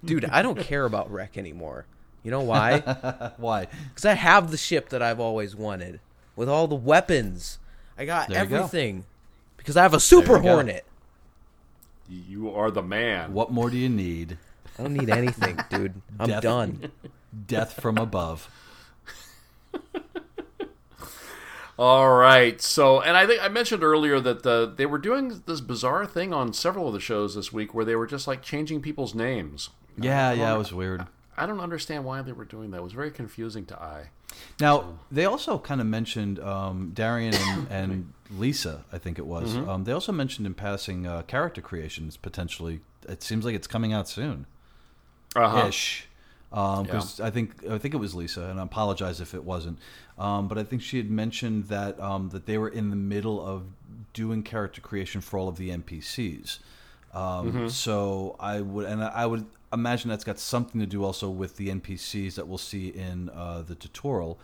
Dude, I don't care about REC anymore. You know why? Why? Because I have the ship that I've always wanted with all the weapons. I I got everything because I have a Super Hornet. You are the man. What more do you need? I don't need anything, dude. I'm Death. done. Death from above. All right. So, and I think I mentioned earlier that the they were doing this bizarre thing on several of the shows this week where they were just like changing people's names. Yeah, yeah, it was weird. I don't understand why they were doing that. It was very confusing to I. Now they also kind of mentioned um, Darian and, and Lisa. I think it was. Mm-hmm. Um, they also mentioned in passing uh, character creations potentially. It seems like it's coming out soon. Uh-huh. Ish. Because I think I think it was Lisa, and I apologize if it wasn't. Um, but I think she had mentioned that um, that they were in the middle of doing character creation for all of the NPCs. Um, So I would, and I would imagine that's got something to do also with the NPCs that we'll see in uh, the tutorial.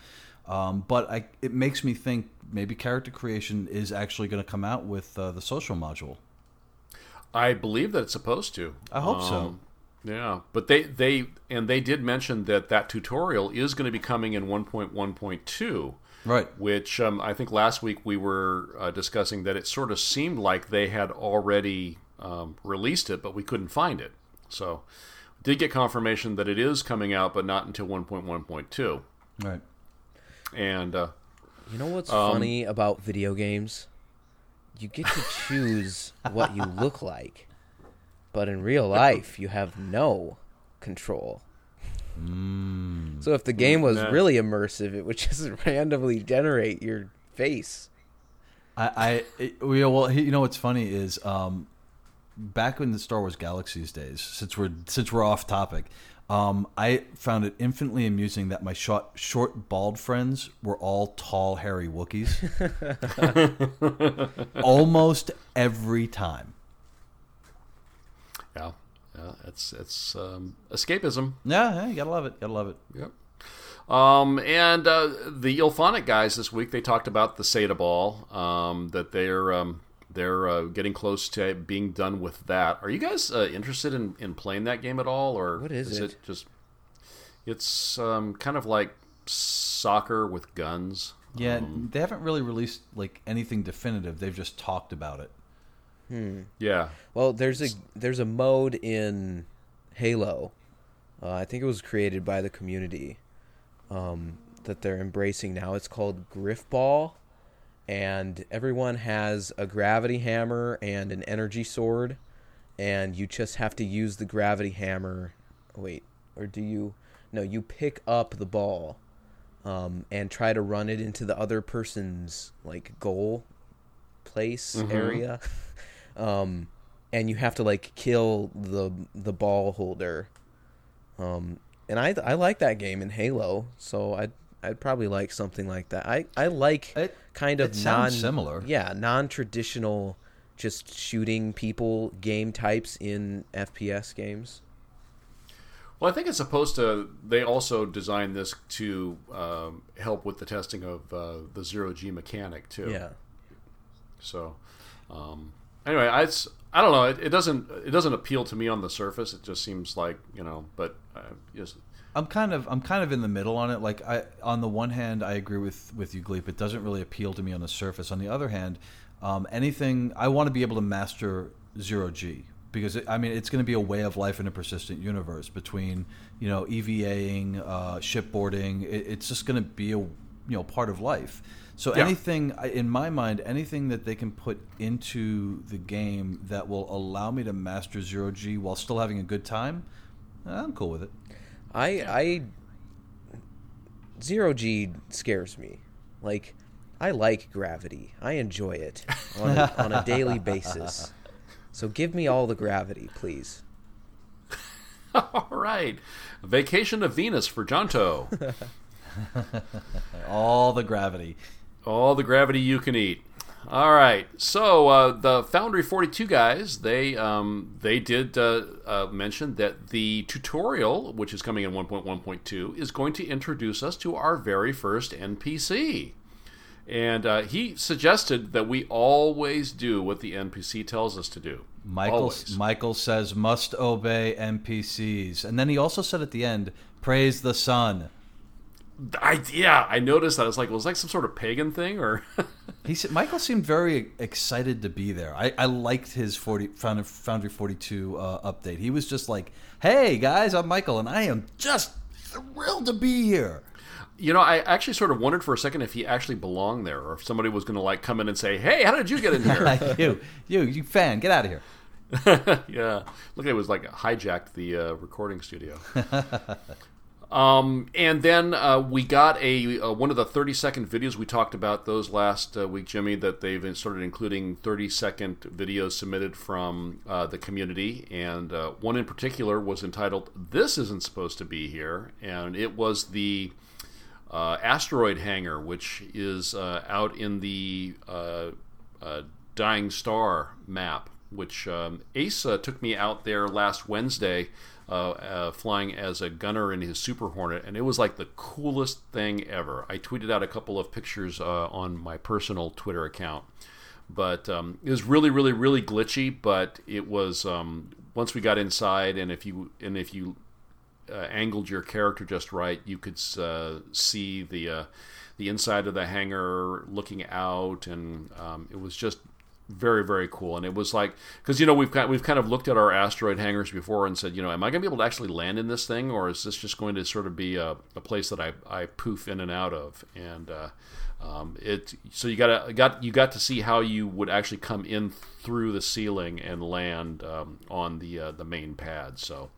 Um, but I, it makes me think maybe character creation is actually going to come out with uh, the social module. I believe that it's supposed to. I hope so. Yeah, but they they and they did mention that that tutorial is going to be coming in 1.1.2. Right. which um, I think last week we were uh, discussing that it sort of seemed like they had already um, released it, but we couldn't find it. So, did get confirmation that it is coming out, but not until 1.1.2. Right. And uh, You know what's Um, funny about video games? You get to choose what you look like, but in real life, you have no control. So if the game was Nah. really immersive, it would just randomly generate your face. I, I it, we- well, you know what's funny is um, back in the Star Wars Galaxies days, since we're since we're off topic, um, I found it infinitely amusing that my short, short, bald friends were all tall, hairy Wookiees. Almost every time. Yeah, it's it's um, escapism. Yeah, yeah, you gotta love it. Gotta love it. Yep. Um, and uh, the IllFonic guys this week they talked about the SataBall. Um, that they're um, they're uh, getting close to being done with that. Are you guys uh, interested in, in playing that game at all, or What is it? Just it's um, kind of like soccer with guns. Yeah, they haven't really released like anything definitive. They've just talked about it. Yeah. Well, there's a there's a mode in Halo. Uh, I think it was created by the community um, that they're embracing now. It's called Grifball, and everyone has a gravity hammer and an energy sword, and you just have to use the gravity hammer. Wait, or do you? No, you pick up the ball um, and try to run it into the other person's like goal place area. um, and you have to like kill the the ball holder. Um, and I I like that game in Halo, so I'd I'd probably like something like that. I I like It- kind of it non similar. Yeah, non traditional, just shooting people game types in FPS games. Well, I think it's supposed to. They also designed this to um, help with the testing of uh, the zero G mechanic too. Yeah. So, um, anyway, I, it's, I don't know. It, it doesn't it doesn't appeal to me on the surface. It just seems like you know. But uh, yes, I'm kind of I'm kind of in the middle on it. Like I on the one hand, I agree with with you, Gleep. It doesn't really appeal to me on the surface. On the other hand, um, anything I want to be able to master zero G because it, I mean it's going to be a way of life in a persistent universe between you know EVAing, uh, shipboarding. It, it's just going to be a you know part of life. So Yeah. anything in my mind, anything that they can put into the game that will allow me to master zero G while still having a good time, eh, I'm cool with it. I I zero G scares me. Like I like gravity. I enjoy it on a, on a daily basis. So give me all the gravity, please. all right. Vacation to Venus for Jonto. All the gravity. All the gravity you can eat. All right. So uh, the Foundry 42 guys, they um, they did uh, uh, mention that the tutorial, which is coming in 1.1.2, is going to introduce us to our very first NPC. And uh, he suggested that we always do what the NPC tells us to do. Michael Always. Michael says must obey NPCs, and then he also said at the end, "Praise the sun." I yeah, I noticed that. I was like, well, was like some sort of pagan thing, or he said Michael seemed very excited to be there. I, I liked his forty Foundry Forty Two uh, update. He was just like, "Hey guys, I'm Michael, and I am just thrilled to be here." You know, I actually sort of wondered for a second if he actually belonged there, or if somebody was going to like come in and say, "Hey, how did you get in here?" you, you, you fan, get out of here. yeah, look, it was like hijacked the uh, recording studio. Um, and then uh, we got a uh, one of the 30 second videos we talked about those last uh, week, Jimmy. That they've started including 30 second videos submitted from uh, the community, and uh, one in particular was entitled "This Isn't Supposed to Be Here," and it was the uh, asteroid hangar, which is out in the Dying Star map. Which um, Ace took me out there last Wednesday uh, uh, flying as a gunner in his Super Hornet, and it was like the coolest thing ever. I tweeted out a couple of pictures uh, on my personal Twitter account, but um, it was really, really, really glitchy. But it was um, once we got inside, and if you and if you uh, angled your character just right, you could see the the inside of the hangar looking out, and um, it was just very very cool. And it was like because you know we've kind we've kind of looked at our asteroid hangars before and said you know am i going to be able to actually land in this thing or is this just going to sort of be a, a place that i i poof in and out of and uh, um, it so you got got you got to see how you would actually come in through the ceiling and land um, on the uh, the main pad. So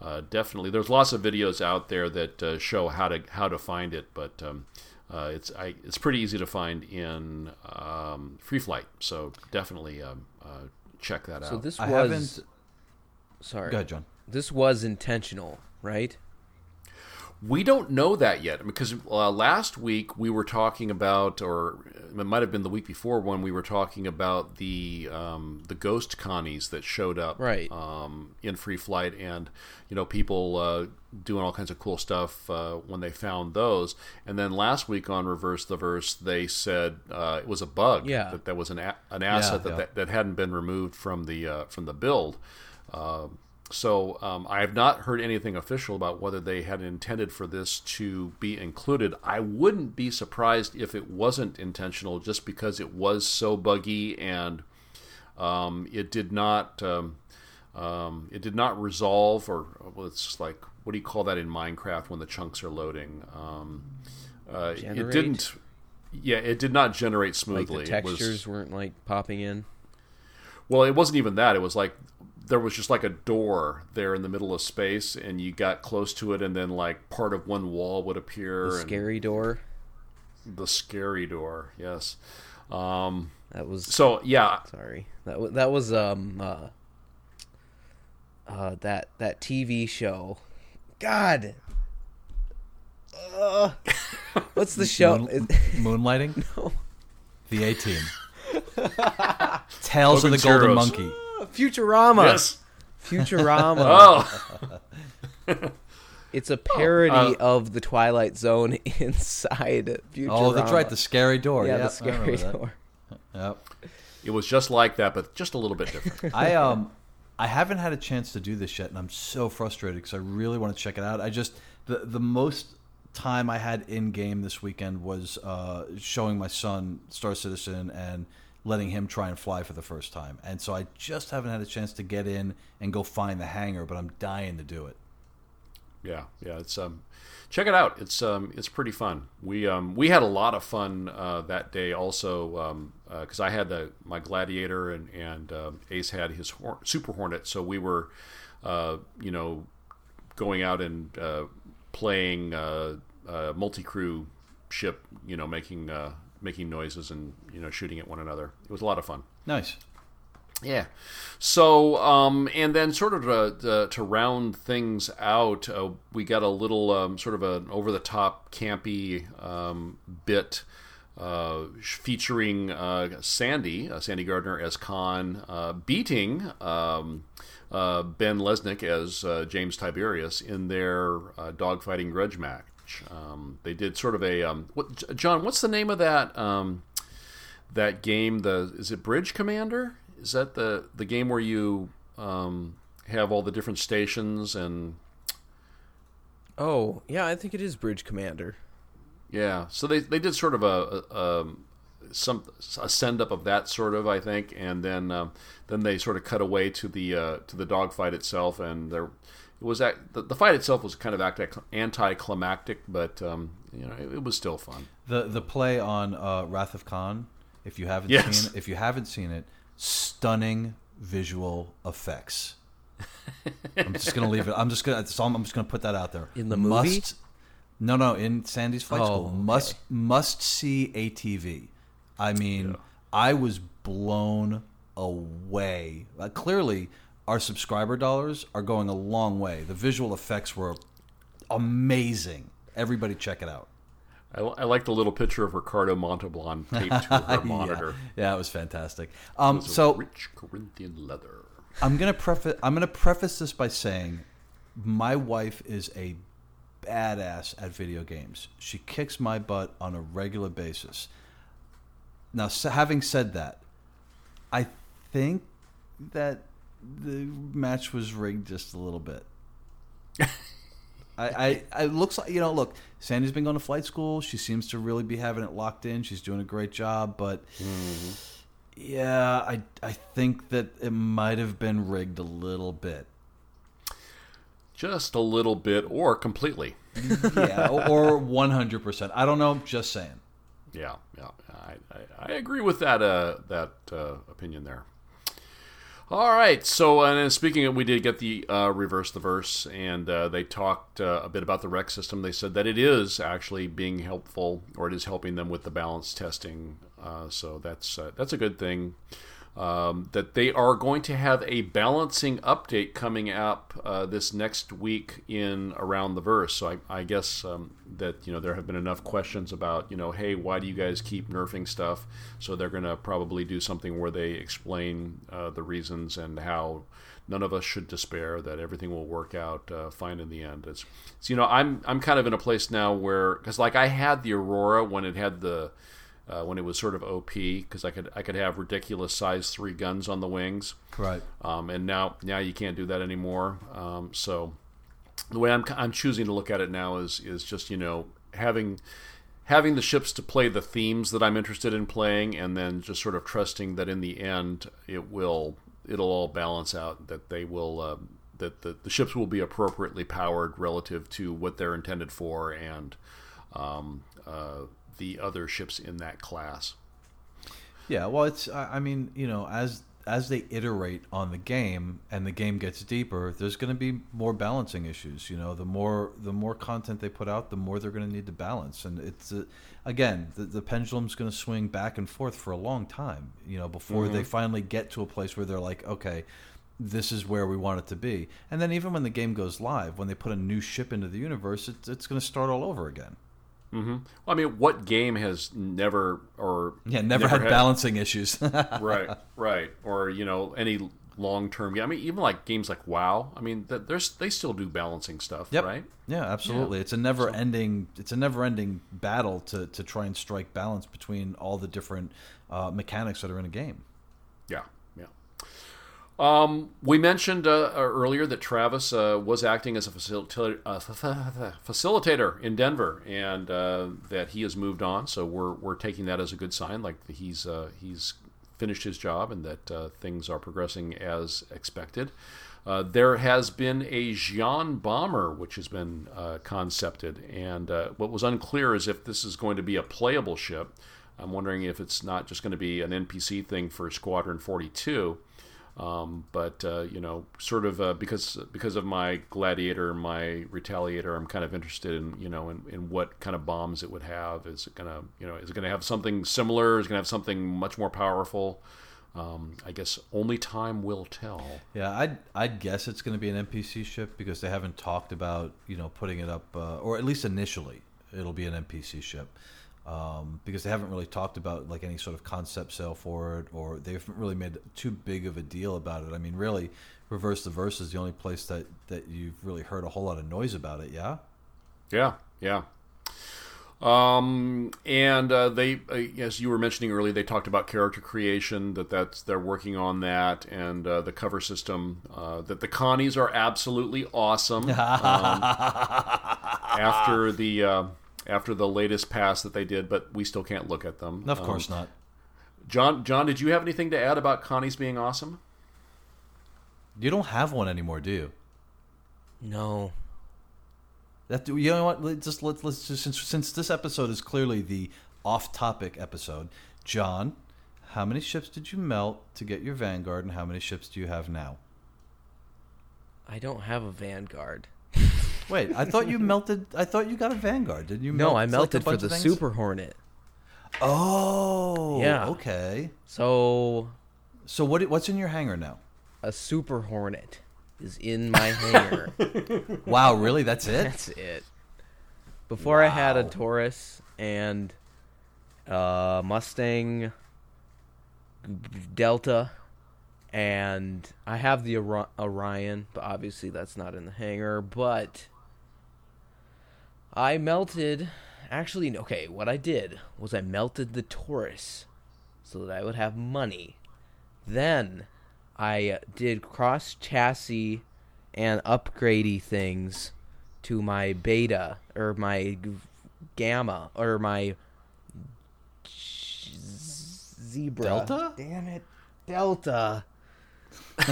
uh, definitely there's lots of videos out there that uh, show how to how to find it but um, uh, it's I, it's pretty easy to find in um, Free Flight, so definitely um, uh, check that out. So this I was haven't. sorry, Go ahead, John. This was intentional, right? We don't know that yet because uh, last week we were talking about, or it might have been the week before when we were talking about the um, the ghost connies that showed up right. um, in free flight, and you know people uh, doing all kinds of cool stuff uh, when they found those. And then last week on Reverse the Verse, they said uh, it was a bug. Yeah. that that was an a- an asset Yeah, that, yeah. that that hadn't been removed from the uh, from the build. Um, so um, I have not heard anything official about whether they had intended for this to be included. I wouldn't be surprised if it wasn't intentional, just because it was so buggy and um, it did not um, um, it did not resolve, or well, it's like what do you call that in Minecraft when the chunks are loading? Um, uh, it didn't. Yeah, it did not generate Like smoothly. the It was- textures weren't like popping in. well, it wasn't even that. It was like there was just like a door there in the middle of space, and you got close to it, and then like part of one wall would appear. The scary door. the scary door. Yes. Um, That was so yeah, sorry. That was that was um uh, uh that that TV show. God. Uh, what's the show? Moon- Moonlighting. no. The A Team. Tales of the Golden Heroes. Monkey. Futurama. yes. Futurama. Oh, It's a parody uh, of the Twilight Zone inside Futurama. Oh, that's right. The scary door. yeah, Yep, the I remember scary that. door. Yep. it was just like that, but just a little bit different. I um I haven't had a chance to do this yet, and I'm so frustrated because I really want to check it out. I just the the most time I had in game this weekend was uh, showing my son Star Citizen and letting him try and fly for the first time, and so I just haven't had a chance to get in and go find the hangar, but I'm dying to do it. Yeah, yeah, it's um, check it out. It's um, it's pretty fun. We um, we had a lot of fun uh, that day also um, because I had the my Gladiator and and um, Ace had his Hor- Super Hornet, so we were, uh, you know, going out and uh, playing uh, uh, multi crew ship, you know, making uh, making noises and you know shooting at one another. It was a lot of fun. Nice. Yeah. So, um, and then sort of to, to, round things out, uh, we got a little um, sort of an over the top campy um, bit uh, featuring uh, Sandy, uh, Sandy Gardner as Khan, uh, beating um, uh, Ben Lesnick as uh, James Tiberius in their dogfighting grudge match. Um, they did sort of a um, what, John. What's the name of that um, that game? The is it Bridge Commander? Is that the the game where you um, have all the different stations and Oh, yeah, I think it is Bridge Commander. Yeah, so they they did sort of a, a, a some a send up of that sort of I think, and then um, then they sort of cut away to the uh, to the dogfight itself, and there it was that the, the fight itself was kind of anticlimactic, but um, you know it, it, was still fun. The the play on uh, Wrath of Khan, if you haven't yes. seen it, if you haven't seen it, stunning visual effects. I'm just gonna leave it. I'm just gonna. I'm just gonna put that out there. In the movie. Must, no, no, in Sandy's Flight oh, School. Must must see ATV. I mean, yeah. I was blown away. Uh, clearly, our subscriber dollars are going a long way. The visual effects were amazing. Everybody, check it out. I, I like the little picture of Ricardo Montalban taped to her monitor. Yeah, it was fantastic. Um, was so rich Corinthian leather. I'm gonna preface. I'm gonna preface this by saying, my wife is a badass at video games. She kicks my butt on a regular basis. Now, having said that, I think that the match was rigged just a little bit. I, I, it looks like you know. Look, Sandy's been going to flight school. She seems to really be having it locked in. She's doing a great job, but mm-hmm. yeah, I, I think that it might have been rigged a little bit. Just a little bit, or completely. yeah, or one hundred percent. I don't know. Just saying. Yeah, yeah, I, I, I agree with that uh, that uh, opinion there. All right. So, and speaking of, we did get the uh, reverse the verse, and uh, they talked uh, a bit about the REC system. They said that it is actually being helpful, or it is helping them with the balance testing. Uh, so that's uh, that's a good thing um, that they are going to have a balancing update coming up uh, this next week in around the verse. So I, I guess um, that you know there have been enough questions about you know hey why do you guys keep nerfing stuff? So they're going to probably do something where they explain uh, the reasons and how none of us should despair that everything will work out uh, fine in the end. It's, it's you know I'm I'm kind of in a place now where because like I had the Aurora when it had the uh, when it was sort of OP because I could I could have ridiculous size three guns on the wings. Right. Um, and now now you can't do that anymore. Um, so the way I'm I'm choosing to look at it now is is just you know having having the ships to play the themes that I'm interested in playing, and then just sort of trusting that in the end it will it'll all balance out. That they will. Uh, that the, the ships will be appropriately powered relative to what they're intended for, and um, uh, the other ships in that class. Yeah, well, it's I mean, you know, as as they iterate on the game and the game gets deeper, there's going to be more balancing issues. You know, the more the more content they put out, the more they're going to need to balance. And it's uh, again, the, the pendulum's going to swing back and forth for a long time. You know, before mm-hmm. they finally get to a place where they're like, okay, this is where we want it to be. And then even when the game goes live, when they put a new ship into the universe, it's, it's going to start all over again. Mm-hmm. Well, I mean, what game has never or yeah never, never had, had, balancing issues? right, right, or you know any long term. I mean, even like games like WoW. I mean, there's they still do balancing stuff, yep. right? Yeah, absolutely. Yeah. It's a never ending. It's a never ending battle to to try and strike balance between all the different uh, mechanics that are in a game. Yeah, um, we mentioned uh, earlier that Travis uh, was acting as a facilitator, uh, facilitator in Denver, and uh, that he has moved on. So we're we're taking that as a good sign, like he's uh, he's finished his job and that uh, things are progressing as expected. there has been a Xi'an bomber which has been concepted, and what was unclear is if this is going to be a playable ship. I'm wondering if it's not just going to be an NPC thing for Squadron 42 um, but uh, you know, sort of uh, because because of my Gladiator, my Retaliator, I'm kind of interested in you know in, in what kind of bombs it would have. Is it gonna you know is it gonna have something similar? Is it gonna have something much more powerful? Um, I guess only time will tell. Yeah, I'd I'd guess it's going to be an NPC ship because they haven't talked about you know putting it up, uh, or at least initially it'll be an NPC ship um, because they haven't really talked about like any sort of concept sale for it, or they haven't really made too big of a deal about it. I mean, really, Reverse the Verse is the only place that that you've really heard a whole lot of noise about it. Yeah. Yeah. Yeah. Um, and uh, they, uh, as you were mentioning earlier, they talked about character creation. That that's they're working on that, and uh, the cover system. Uh, that the Connies are absolutely awesome. Um, after the uh, after the latest pass that they did, but we still can't look at them. Of course um, not. John, John, did you have anything to add about Connie's being awesome? You don't have one anymore, do you? No. That you know what? Let's just let's let's just since, since this episode is clearly the off-topic episode, John, how many ships did you melt to get your Vanguard, and how many ships do you have now? I don't have a Vanguard. Wait, I thought you melted. I thought you got a Vanguard. didn't you? No, melt, I melted like for the Super Hornet. Oh, yeah. Okay. So, so what? What's in your hangar now? A Super Hornet is in my hangar. wow, really? That's it? That's it. Before wow. I had a Taurus and uh, Mustang Delta, and I have the Orion, but obviously that's not in the hangar. But I melted. Actually, okay, what I did was I melted the Taurus so that I would have money. Then I did cross chassis and upgradey things to my beta or my gamma or my zebra. Delta? Damn it. Delta.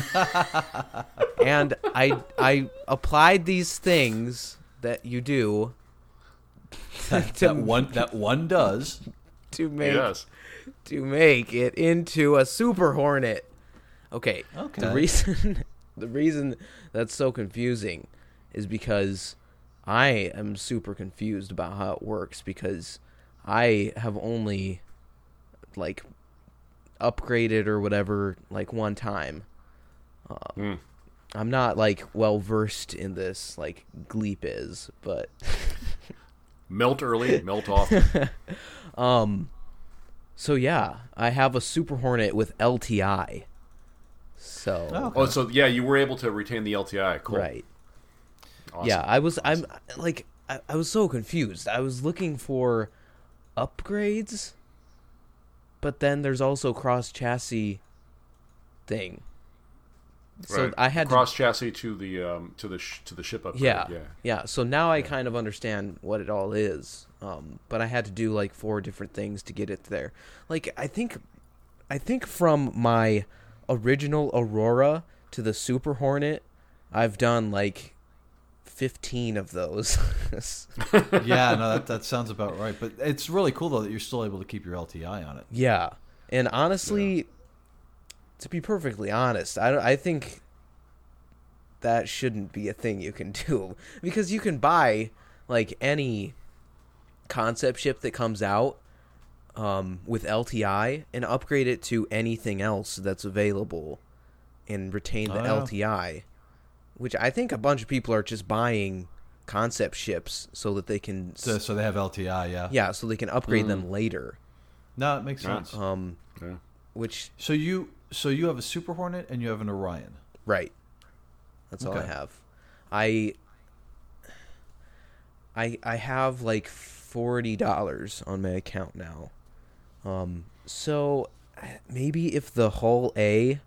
and I I applied these things that you do that, that one that one does to make yes. to make it into a super hornet. Okay. Okay. The reason the reason that's so confusing is because I am super confused about how it works because I have only like upgraded or whatever like one time. Um, mm. I'm not like well versed in this like Gleep is, but melt early, melt off. um, so yeah, I have a Super Hornet with LTI. So oh, okay. oh, so yeah, you were able to retain the LTI. Cool. Right. Awesome. Yeah, I was. Awesome. I'm like I, I was so confused. I was looking for upgrades, but then there's also cross chassis thing. So right. I had cross to, chassis to the um, to the sh- to the ship upgrade. Yeah, yeah, yeah. So now I kind of understand what it all is. Um, but I had to do like four different things to get it there. Like I think, I think from my original Aurora to the Super Hornet, I've done like 15 of those. yeah, no, that, that sounds about right. But it's really cool, though, that you're still able to keep your LTI on it. Yeah. And honestly, yeah. To be perfectly honest, I, I think that shouldn't be a thing you can do. Because you can buy, like, any concept ship that comes out um, with LTI and upgrade it to anything else that's available and retain the oh, LTI. Which I think a bunch of people are just buying concept ships so that they can so, so they have LTI, yeah. Yeah, so they can upgrade mm. them later. No, it makes sense. Um yeah. which So you so you have a Super Hornet and you have an Orion. Right. That's okay. all I have. I I I have like forty dollars on my account now. Um, so maybe if the Hull A,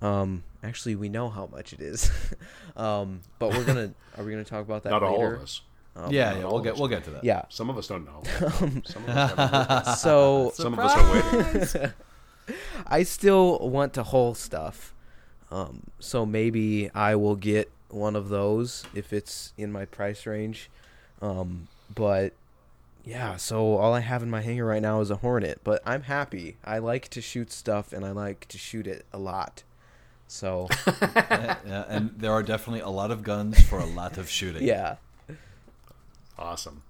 um, actually we know how much it is, um, but we're gonna are we gonna talk about that? Not later? all of us. Um, yeah, yeah, we'll get we'll get to that. Yeah, some of us don't know. some of us so some of us are waiting. I still want to whole stuff, um, so maybe I will get one of those if it's in my price range. Um, but yeah, so all I have in my hangar right now is a Hornet, but I'm happy. I like to shoot stuff and I like to shoot it a lot. So yeah, and there are definitely a lot of guns for a lot of shooting. Yeah. Awesome.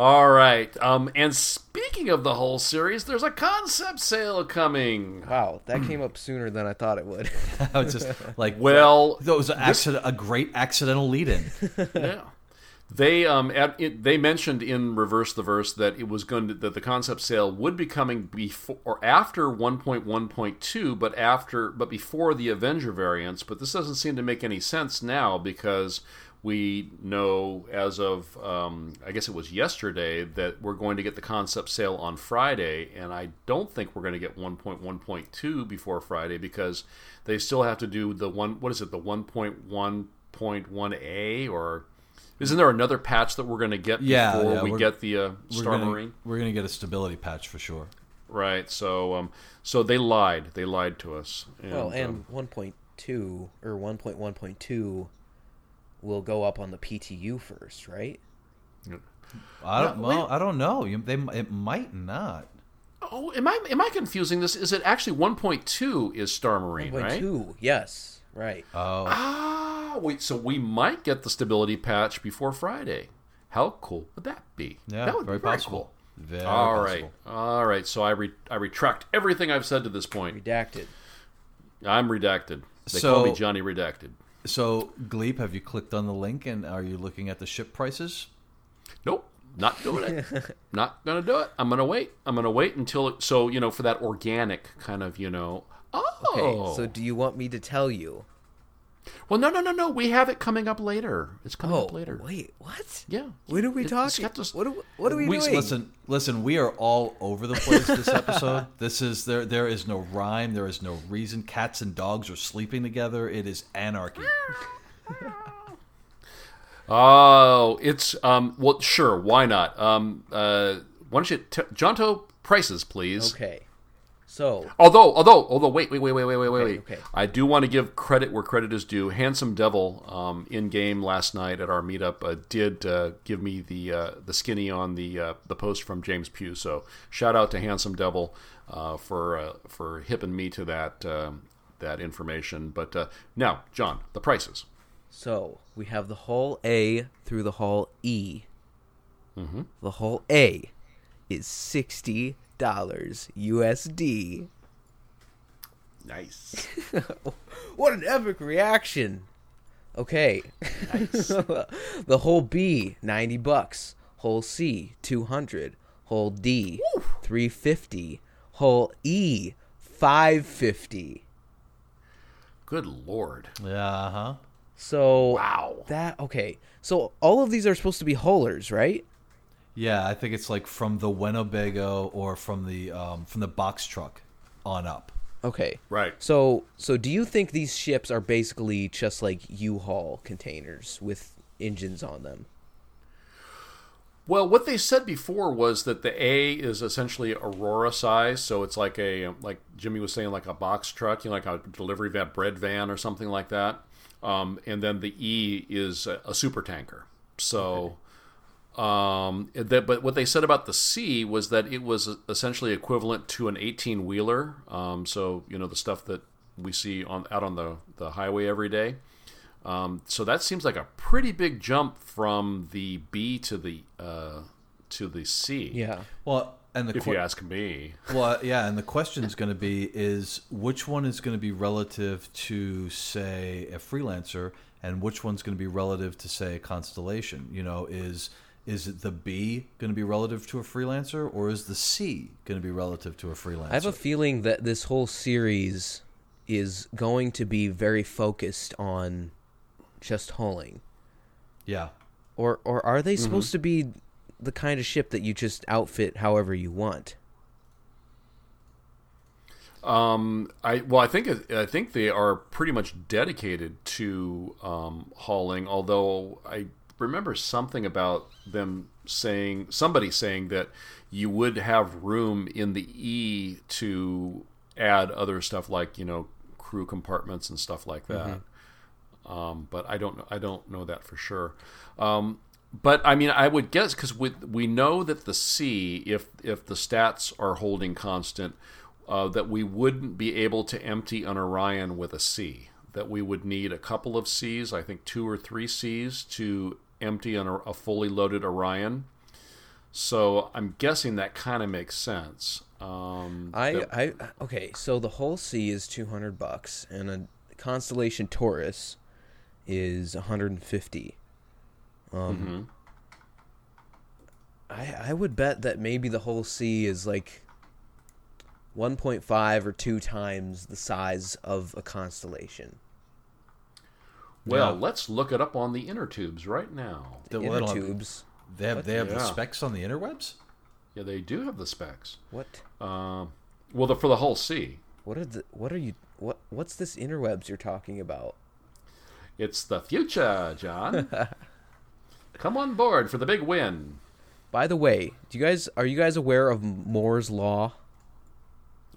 All right. Um, and speaking of the Hull series, there's a concept sale coming. Wow, that came up sooner than I thought it would. I was just like, well, that was accident, a great accidental lead-in. yeah. They um at, it, they mentioned in reverse the verse that it was going to that the concept sale would be coming before or after 1.1.2 but after but before the Avenger variants but this doesn't seem to make any sense now because we know as of um, I guess it was yesterday that we're going to get the concept sale on Friday and I don't think we're going to get 1.1.2 before Friday because they still have to do the one what is it the 1.1.1a or Isn't there another patch that we're going to get Yeah, before yeah, we get the uh, We're Star gonna, Marine? We're gonna get a stability patch for sure. Right. So, um, so they lied. They lied to us. And, Well, um, and 1.2 or 1.1.2 will go up on the PTU first, right? I don't. No, well. I don't know. You, they it might not. oh, am I am I confusing this? Is it actually 1.2 is Star Marine, right? 1.2, yes, right. Oh, Ah, wait. So we might get the stability patch before Friday. How cool would that be? yeah, that would very be very possible. cool. Very All right, possible. all right. So I re- I retract everything I've said to this point. Redacted. I'm redacted. They So- call me Johnny Redacted. So, Gleep, have you clicked on the link and are you looking at the ship prices? Nope, not doing it. not gonna do it. I'm gonna wait. I'm gonna wait until it, so you know for that organic kind of you know. Oh, Okay, so oh. do you want me to tell you? Well, no, no, no, no. We have it coming up later. It's coming Oh, up later. wait, what? Yeah. When are we It- talking? got this- What are, what are we, we- doing? Listen, listen. We are all over the place this episode. this is there. There is no rhyme. There is no reason. Cats and dogs are sleeping together. It is anarchy. Oh, it's um. Well, sure. Why not? Um. Uh. Why don't you, t- Jonto, prices, please. Okay, so Although, although, although, wait, wait, wait, wait, wait, wait, wait. okay. I do want to give credit where credit is due. Handsome Devil, um, in game last night at our meetup, uh, did uh, give me the uh, the skinny on the uh, the post from James Pugh. So shout out to Handsome Devil uh, for uh, for hipping me to that um that information. But uh, now, John, the prices. so we have the hull A through the hull E. Mm-hmm. The hull A is sixty USD. Nice. What an epic reaction! Okay, Nice. the Hull B ninety bucks, Hull C two hundred, Hull D three fifty, Hull E five fifty. Good lord. Yeah, huh? So Wow. that okay. So all of these are supposed to be holers, right? Yeah, I think it's like from the Winnebago or from the um, from the box truck on up. Okay. Right. So so do you think these ships are basically just like U-Haul containers with engines on them? Well, what they said before was that the A is essentially Aurora size, so it's like a like Jimmy was saying, like a box truck, you know, like a delivery van, bread van, or something like that. Um, and then the E is a, a super tanker. So, um, that, but what they said about the C was that it was essentially equivalent to an eighteen wheeler. Um, so you know the stuff that we see on out on the the highway every day. Um, so that seems like a pretty big jump from the B to the uh, to the C. Yeah. Well, and the If que- you ask me, well, yeah, and the question is going to be is which one is going to be relative to say a freelancer, and which one's going to be relative to say a constellation? You know, is is it the B going to be relative to a freelancer, or is the C going to be relative to a freelancer? I have a feeling that this whole series is going to be very focused on just hulling. yeah, Or or are they supposed to be the kind of ship that you just outfit however you want? um, I well, I think I think they are pretty much dedicated to um, hauling. Although I remember something about them saying somebody saying that you would have room in the E to add other stuff like you know crew compartments and stuff like that. Um, but I don't know. I don't know that for sure. Um, but I mean, I would guess because we we know that the C, if if the stats are holding constant, uh, that we wouldn't be able to empty an Orion with a C. That we would need a couple of Cs, I think two or three Cs, to empty on a fully loaded Orion. So I'm guessing that kind of makes sense. Um, I, that- I okay, so the Hull C is two hundred bucks, and a constellation Taurus is one hundred and fifty. Um, I I would bet that maybe the Hull C is like one point five or two times the size of a constellation. Well, Yeah. let's look it up on the inner tubes right now. The they inner don't have- tubes. they have they have the specs on the interwebs. Yeah, they do have the specs. What? Um, well, the, for the whole C, What are the? What are you? What? What's this interwebs you're talking about? it's the future, John. Come on board for the big win. By the way, do you guys are you guys aware of Moore's law?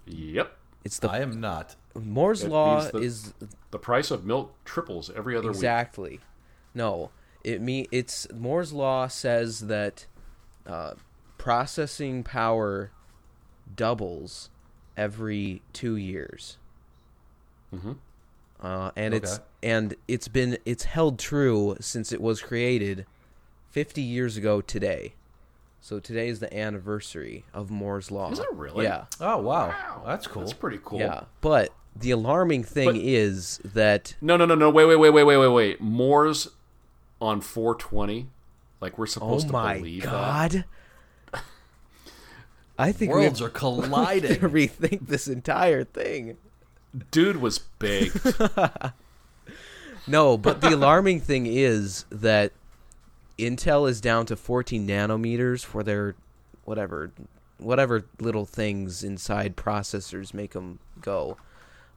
Yep. It's the I am not. Moore's It law means the- is The price of milk triples every other week. exactly. No, it me it's Moore's law says that uh, processing power doubles every two years. Mhm. Uh, and it's and it's been it's held true since it was created fifty years ago today. So today is the anniversary of Moore's law. Is it really? Yeah. Oh wow, Wow. that's cool. That's pretty cool. Yeah. But the alarming thing But- is that No, no, no, no. Wait, wait, wait, wait, wait, wait, wait. Moore's on 420. Like we're oh supposed my to believe that. god. I think we have Worlds are to colliding. rethink this entire thing. Dude was baked. No, but the alarming thing is that Intel is down to 14 nanometers for their whatever whatever little things inside processors make them go.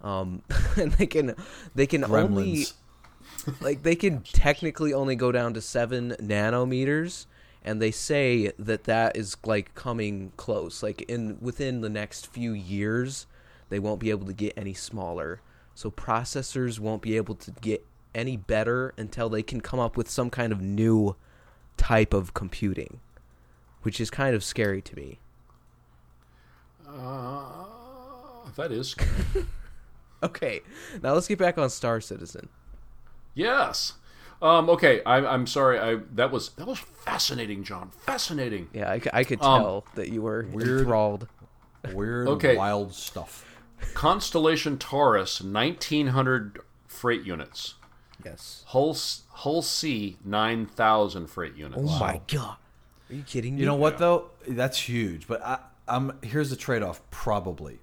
Um, and they can they can only like they can technically only go down to 7 nanometers and they say that that is like coming close. Like in within the next few years they won't be able to get any smaller. So processors won't be able to get any better until they can come up with some kind of new type of computing which is kind of scary to me. Uh, that is. okay now let's get back on star citizen Yes. Um, okay, I, I'm sorry. I that was that was fascinating, John. Fascinating. yeah I could Um, tell that you were weird. enthralled Weird, Okay. wild stuff. Constellation Taurus, 1900 freight units. yes Hull S- Hull C, 9,000 freight units. oh my god are you kidding me You know what though? That's huge. But I, I'm here's the trade-off. Probably,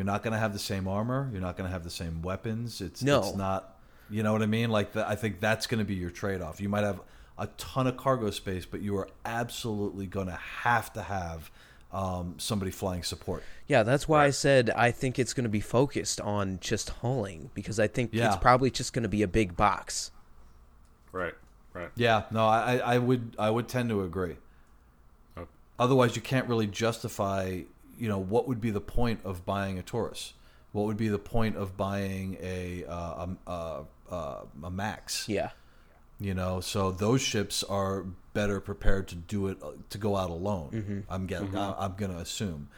you're not going to have the same armor. You're not going to have the same weapons. It's No. It's not. You know what I mean? Like the, I think that's going to be your trade-off. You might have a ton of cargo space, but you are absolutely going to have to have um, somebody flying support. Yeah, that's why I said I think it's going to be focused on just hauling because I think Yeah. it's probably just going to be a big box. Right, right. Yeah, no, I, I would I would tend to agree. Otherwise, you can't really justify. You know, what would be the point of buying a Taurus? What would be the point of buying a uh, a, a, a, a Max? Yeah. You know, so those ships are better prepared to do it uh, to go out alone. Mm-hmm. I'm getting. I, I'm going to assume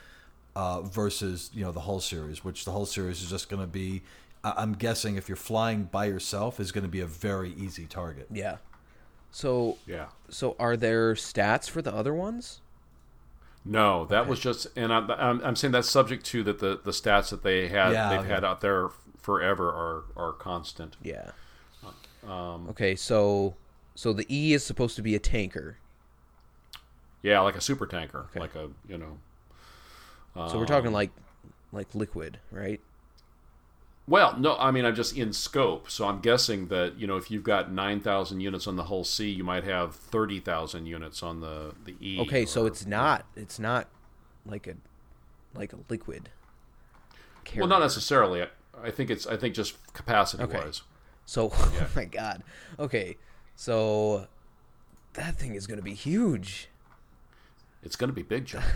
uh, versus you know the Hull series, which the Hull series is just going to be. I'm guessing if you're flying by yourself, is going to be a very easy target. Yeah. So Yeah. so are there stats for the other ones? No, that was just, and I'm, I'm, I'm saying that's subject to that the, the stats that they had Yeah, they've okay. had out there forever are are constant. Yeah. Um, Okay, so so the E is supposed to be a tanker. yeah, like a super tanker, like a you know. So we're talking like like liquid, right? Well, no, I mean I'm just in scope, so I'm guessing that you know if you've got nine thousand units on the Hull C, you might have thirty thousand units on the the E. Okay, so it's not it's not like a like a liquid. well, not necessarily. I, I think it's I think just capacity Okay. wise. So, oh my god. Okay, so that thing is going to be huge. It's going to be big, John.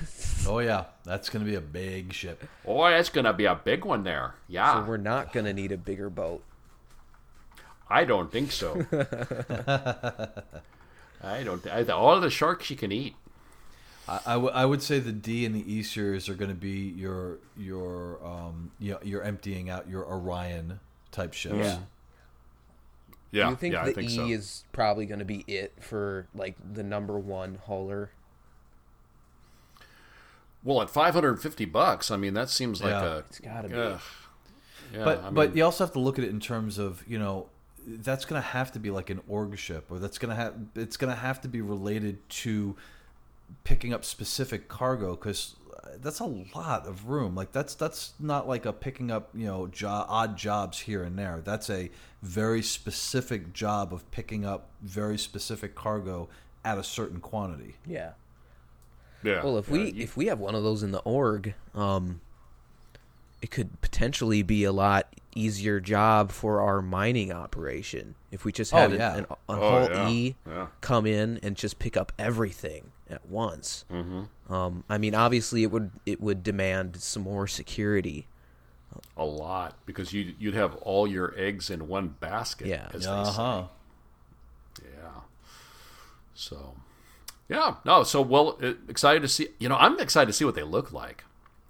Oh yeah, that's going to be a big ship. oh, it's going to be a big one there. Yeah, So we're not going to need a bigger boat. I don't think so. I don't. I, all the sharks you can eat. I, I, w- I would say the D and the E series are going to be your your um you know, you're emptying out your Orion type ships. Yeah. Yeah, Do you think yeah, the think E so. is probably going to be it for like the number one hauler? Well, at 550 bucks, I mean that seems like Yeah. a. It's got to be. Ugh. yeah, But I but you also have to look at it in terms of you know that's going to have to be like an org ship or that's going to have it's going to have to be related to picking up specific cargo because uh, that's a lot of room like that's that's not like a picking up you know jo- odd jobs here and there that's a very specific job of picking up very specific cargo at a certain quantity Yeah. Yeah. Well, if yeah, we you- if we have one of those in the org, um, it could potentially be a lot easier job for our mining operation if we just had Oh, an, yeah. an, a Oh, whole yeah. E Yeah. come in and just pick up everything at once. Mm-hmm. Um, I mean, obviously, it would it would demand some more security. A lot because you you'd have all your eggs in one basket. Yeah. Uh huh. Yeah. So, yeah, no. So, well, uh, excited to see. You know, I'm excited to see what they look like.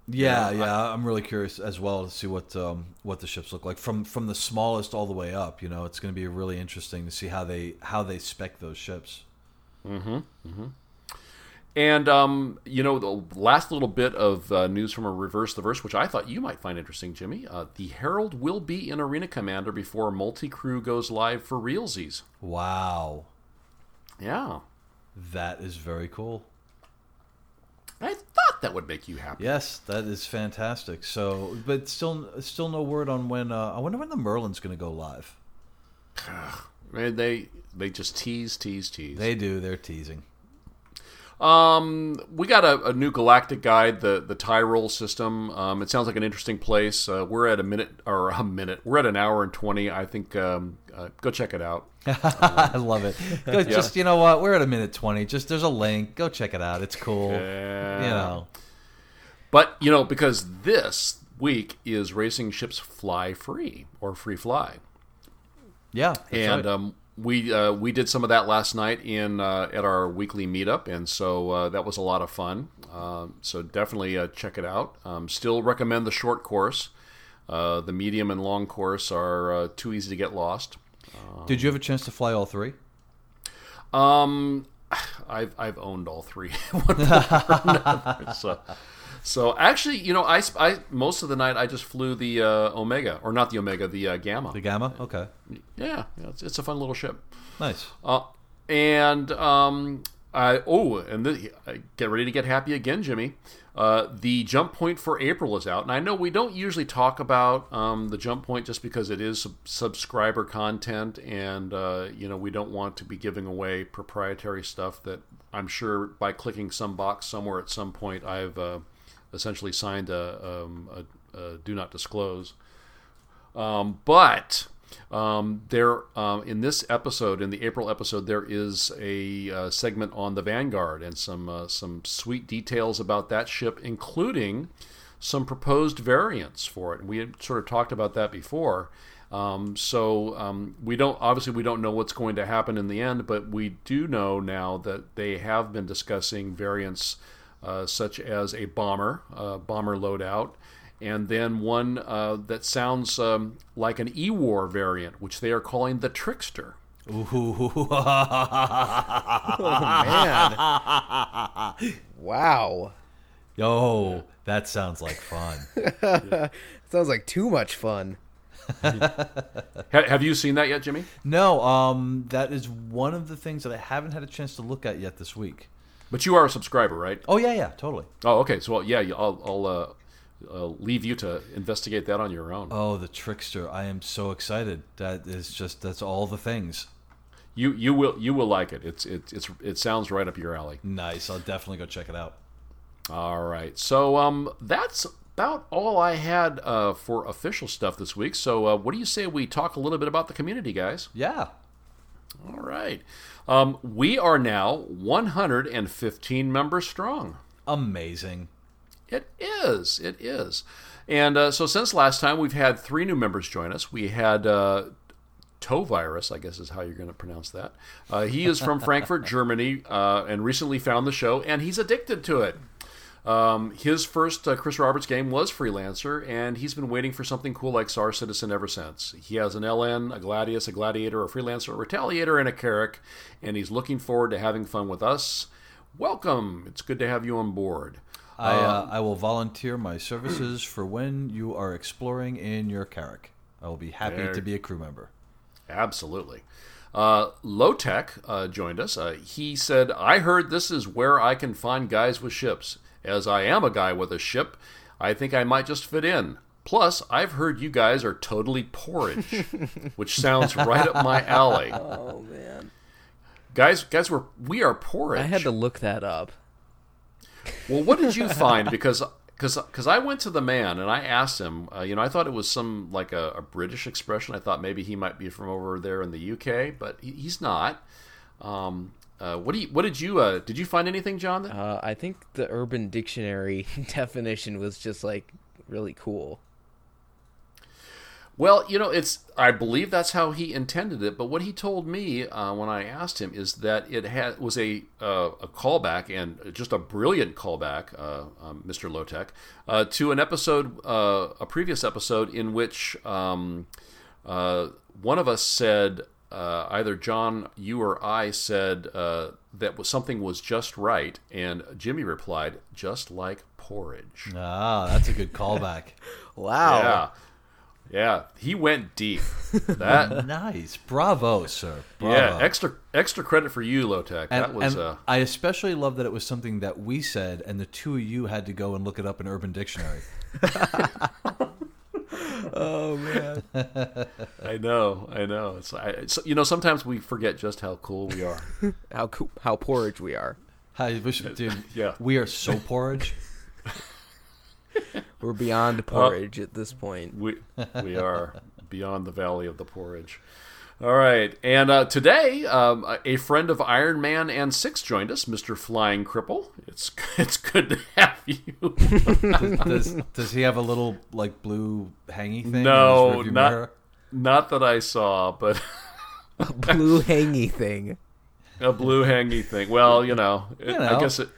Yeah, You know, yeah. I'm really curious as well to see what um, what the ships look like from from the smallest all the way up. You know, it's going to be really interesting to see how they how they spec those ships. Mhm. Mhm. And um, you know, the last little bit of uh, news from a reverse the verse, which I thought you might find interesting, Jimmy. Uh, the Herald will be in Arena Commander before multi crew goes live for realsies. Wow, Yeah, that is very cool. I thought that would make you happy. Yes, that is fantastic. So, but still, still no word on when. Uh, I wonder when the Merlin's going to go live. Man, they they just tease, tease, tease. They do. They're teasing. Um, we got a, a new galactic guide, the the Tyrol system. Um, it sounds like an interesting place. Uh, we're at a minute or a minute. We're at an hour and twenty. I think. Um, uh, go check it out. I love it. Go, Just you know what? We're at a minute twenty. Just there's a link. Go check it out. It's cool. Yeah. You know. But you know, because this week is racing ships fly free or free fly, Yeah. and right. um, we uh, we did some of that last night in uh, at our weekly meetup, and so uh, that was a lot of fun. Um, so definitely uh, check it out. Um, still recommend the short course. Uh, the medium and long course are uh, too easy to get lost. Did you have a chance to fly all three? Um, I've I've owned all three. One or another. so, so actually, you know, I, I most of the night I just flew the uh, Omega, or not the Omega, the uh, Gamma. The Gamma. Okay. yeah, yeah, it's, it's a fun little ship. Nice. Uh, and um, I oh, and the, get ready to get happy again, Jimmy. Uh, the jump point for April is out, and I know we don't usually talk about um, the jump point just because it is sub- subscriber content, and uh, you know we don't want to be giving away proprietary stuff that I'm sure by clicking some box somewhere at some point I've uh, essentially signed a, um, a, a do not disclose. Um, but um, there, um, in this episode, in the April episode, there is a uh, segment on the Vanguard and some uh, some sweet details about that ship, including some proposed variants for it. We had sort of talked about that before. Um, so um, we don't obviously we don't know what's going to happen in the end, but we do know now that they have been discussing variants such as a bomber, uh, bomber loadout, and then one uh, that sounds um, like an E-War variant, which they are calling the Trickster. Oh man! wow, Yo, that sounds like fun. sounds like too much fun. Have you seen that yet, Jimmy? no, um, that is one of the things that I haven't had a chance to look at yet this week. But you are a subscriber, right? Oh yeah, yeah, totally. Oh, okay. So well, yeah, I'll, I'll uh, uh, leave you to investigate that on your own. Oh, the trickster! I am so excited. That is just that's all the things. You you will you will like it. It's it, it's it sounds right up your alley. Nice. I'll definitely go check it out. All right. So um, that's about all I had uh, for official stuff this week. So uh, what do you say we talk a little bit about the community, guys? Yeah. All right. Um, we are now 115 members strong. Amazing. It is. It is. And uh, so since last time, we've had three new members join us. We had uh, Toe Virus, I guess is how you're going to pronounce that. Uh, he is from Frankfurt, Germany, uh, and recently found the show, and he's addicted to it. Um, his first uh, Chris Roberts game was Freelancer, and he's been waiting for something cool like Star Citizen ever since. He has an LN, a Gladius, a Gladiator, a Freelancer, a Retaliator, and a Carrack, and he's looking forward to having fun with us. Welcome! It's good to have you on board. I uh, I will volunteer my services for when you are exploring in your Carrack. I will be happy There- to be a crew member. Absolutely. Uh, Lowtech uh, joined us. Uh, he said, I heard this is where I can find guys with ships. As I am a guy with a ship, I think I might just fit in. Plus, I've heard you guys are totally porridge, which sounds right up my alley. Oh man! Guys, guys, we're, we are porridge. I had to look that up. Well, what did you find? Because because because I went to the man and I asked him. Uh, you know, I thought it was some like a, a, British expression. I thought maybe he might be from over there in the UK, but he, he's not. Um, uh, what do you? What did you? Uh, did you find anything, John? Uh, I think the Urban Dictionary definition was just like really cool. Well, you know, it's I believe that's how he intended it. But what he told me uh, when I asked him is that it had was a uh, a callback and just a brilliant callback, uh, um, Mr. Lowtech, uh, to an episode, uh, a previous episode in which um, uh, one of us said, either John, you or I said that was, something was just right, and Jimmy replied, "Just like porridge." Ah, that's a good callback. wow. Yeah. Yeah, he went deep. That nice, bravo, sir. Bravo. Yeah, extra extra credit for you, Lowtech. And, that was. and Uh, I especially love that it was something that we said, and the two of you had to go and look it up in Urban Dictionary. oh man, I know, I know. It's, I, it's you know sometimes we forget just how cool we are. how cool, how porridge we are. Hi, wish- dude. Yeah. we are so porridge. We're beyond uh, porridge at this point. We we are beyond the valley of the porridge. All right, and uh, today um, a friend of Iron Man and Six joined us, Mister Flying Cripple. It's it's good to have you. does, does he have a little like blue hangy thing? no, not mirror? not that I saw, but Blue hangy thing. a blue hangy thing. Well, you know, it, You I guess it.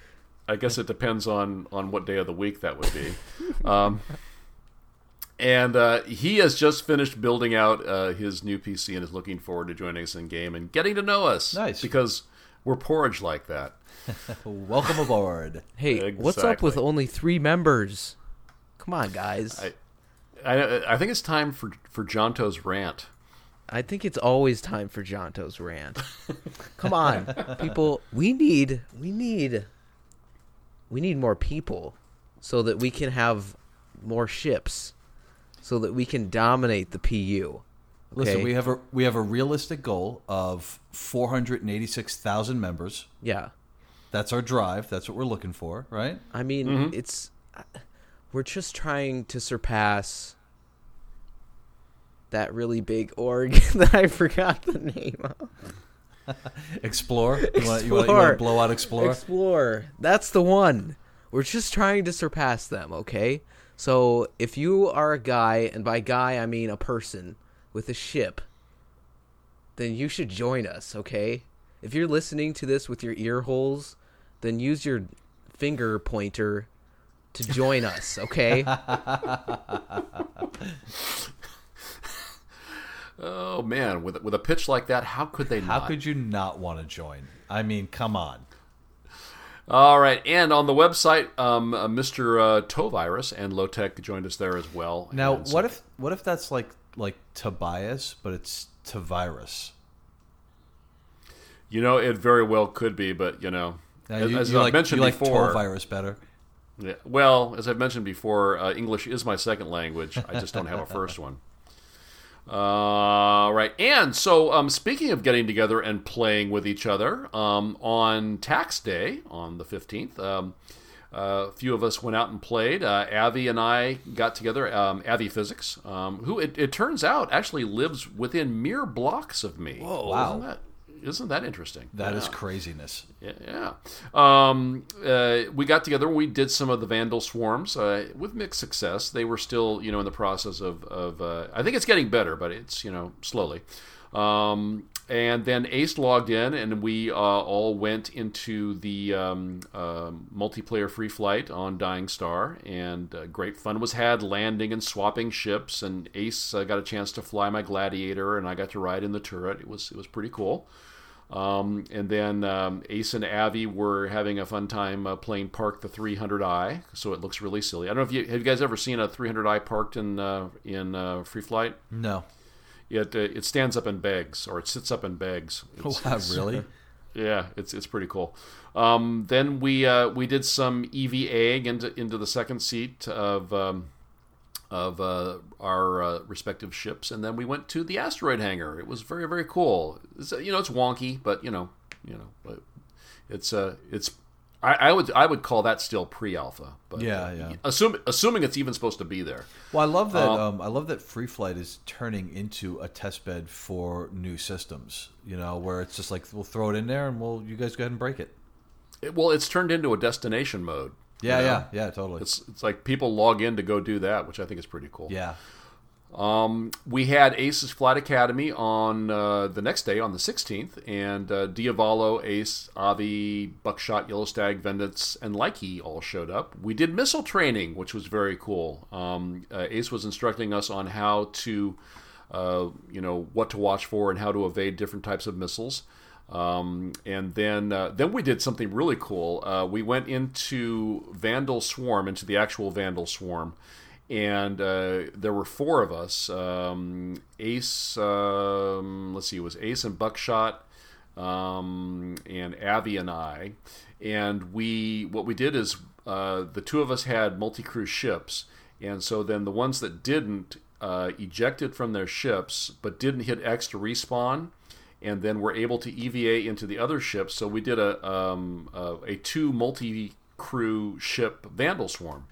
I guess it depends on on what day of the week that would be. Um, and uh, he has just finished building out uh, his new PC and is looking forward to joining us in game and getting to know us. Nice. because we're porridge like that. Welcome aboard. Hey, what's up with only three members? Come on, guys. I, I I think it's time for for Jonto's rant. I think it's always time for Jonto's rant. Come on, people. We need we need we need more people so that we can have more ships, so that we can dominate the PU. Listen, we have a we have a realistic goal of four hundred and eighty six thousand members. Yeah, That's our drive. That's what we're looking for, right? I mean Mm-hmm. it's we're just trying to surpass that really big org that I forgot the name of. Explore. You want you want Explore. to blow out explore? Explore. That's the one. We're just trying to surpass them, okay? So if you are a guy, and by guy I mean a person with a ship, then you should join us, okay? If you're listening to this with your ear holes, then use your finger pointer to join us, okay? Oh man, with with a pitch like that, how could they How not? could you not want to join? I mean, come on. All right, and on the website, um, uh, Mr. Uh, Tovirus and Lowtech joined us there as well. Now, And so- what if what if that's like like Tobias, but it's Tovirus? you know it very well could be, but you know, Now, as, you, as you I've like, mentioned you like before, Torvirus better. Yeah, well, as I've mentioned before, uh, English is my second language. I just don't have a first one. Uh, right, and so um, speaking of getting together and playing with each other, um, on Tax Day on the fifteenth, um, uh, a few of us went out and played. Uh, Avi and I got together. Um, Avi Physics, um, who it, it turns out actually lives within mere blocks of me. Whoa! wow. That, isn't that interesting? That is Yeah. craziness. Yeah, yeah. Um, uh, we got together. and We did some of the Vandal swarms uh, with mixed success. They were still, you know, in the process of. of uh, I think it's getting better, but it's you know slowly. Um, and then Ace logged in, and we uh, all went into the um, um multiplayer free flight on Dying Star, and uh, great fun was had landing and swapping ships. And Ace uh, got a chance to fly my Gladiator, and I got to ride in the turret. It was it was pretty cool. Um, and then um, Ace and Avi were having a fun time uh, playing Park the 300i, so it looks really silly. I don't know if you have you guys ever seen a 300i parked in uh, in uh, Free Flight. No. It uh, it stands up and begs, or it sits up and begs. It's- Wow, really? yeah, it's it's pretty cool. Um, then we uh, we did some EVA into into the second seat of um, of uh, our uh, respective ships, and then we went to the asteroid hangar. It was very very cool. It's, uh, you know, it's wonky, but you know, you know, but it's uh, it's I, I, would I would call that still pre-alpha, but yeah, yeah. Assuming assuming it's even supposed to be there. Well, I love that. Um, um, I love that Free Flight is turning into a test bed for new systems. You know, where it's just like we'll throw it in there and we'll you guys go ahead and break it. it well, it's turned into a destination mode. Yeah, you know? yeah, yeah, totally. It's it's like people log in to go do that, which I think is pretty cool. Yeah. Um, we had Ace's Flight Academy on uh, the next day, on the 16th, and uh, Diavolo, Ace, Avi, Buckshot, Yellow Stag, Vendett's, and Likey all showed up. We did missile training, which was very cool. Um, uh, Ace was instructing us on how to, uh, you know, what to watch for and how to evade different types of missiles. Um, and then uh, then we did something really cool. Uh, we went into Vandal Swarm, into the actual Vandal Swarm and uh, there were four of us. Um, Ace, um, let's see, it was Ace and Buckshot, um, and Avi and I, and we what we did is uh, the two of us had multi-crew ships, and so then the ones that didn't uh, ejected from their ships but didn't hit X to respawn. And then we were able to EVA into the other ships. So we did a um, a, a two multi-crew ship Vanduul Swarm.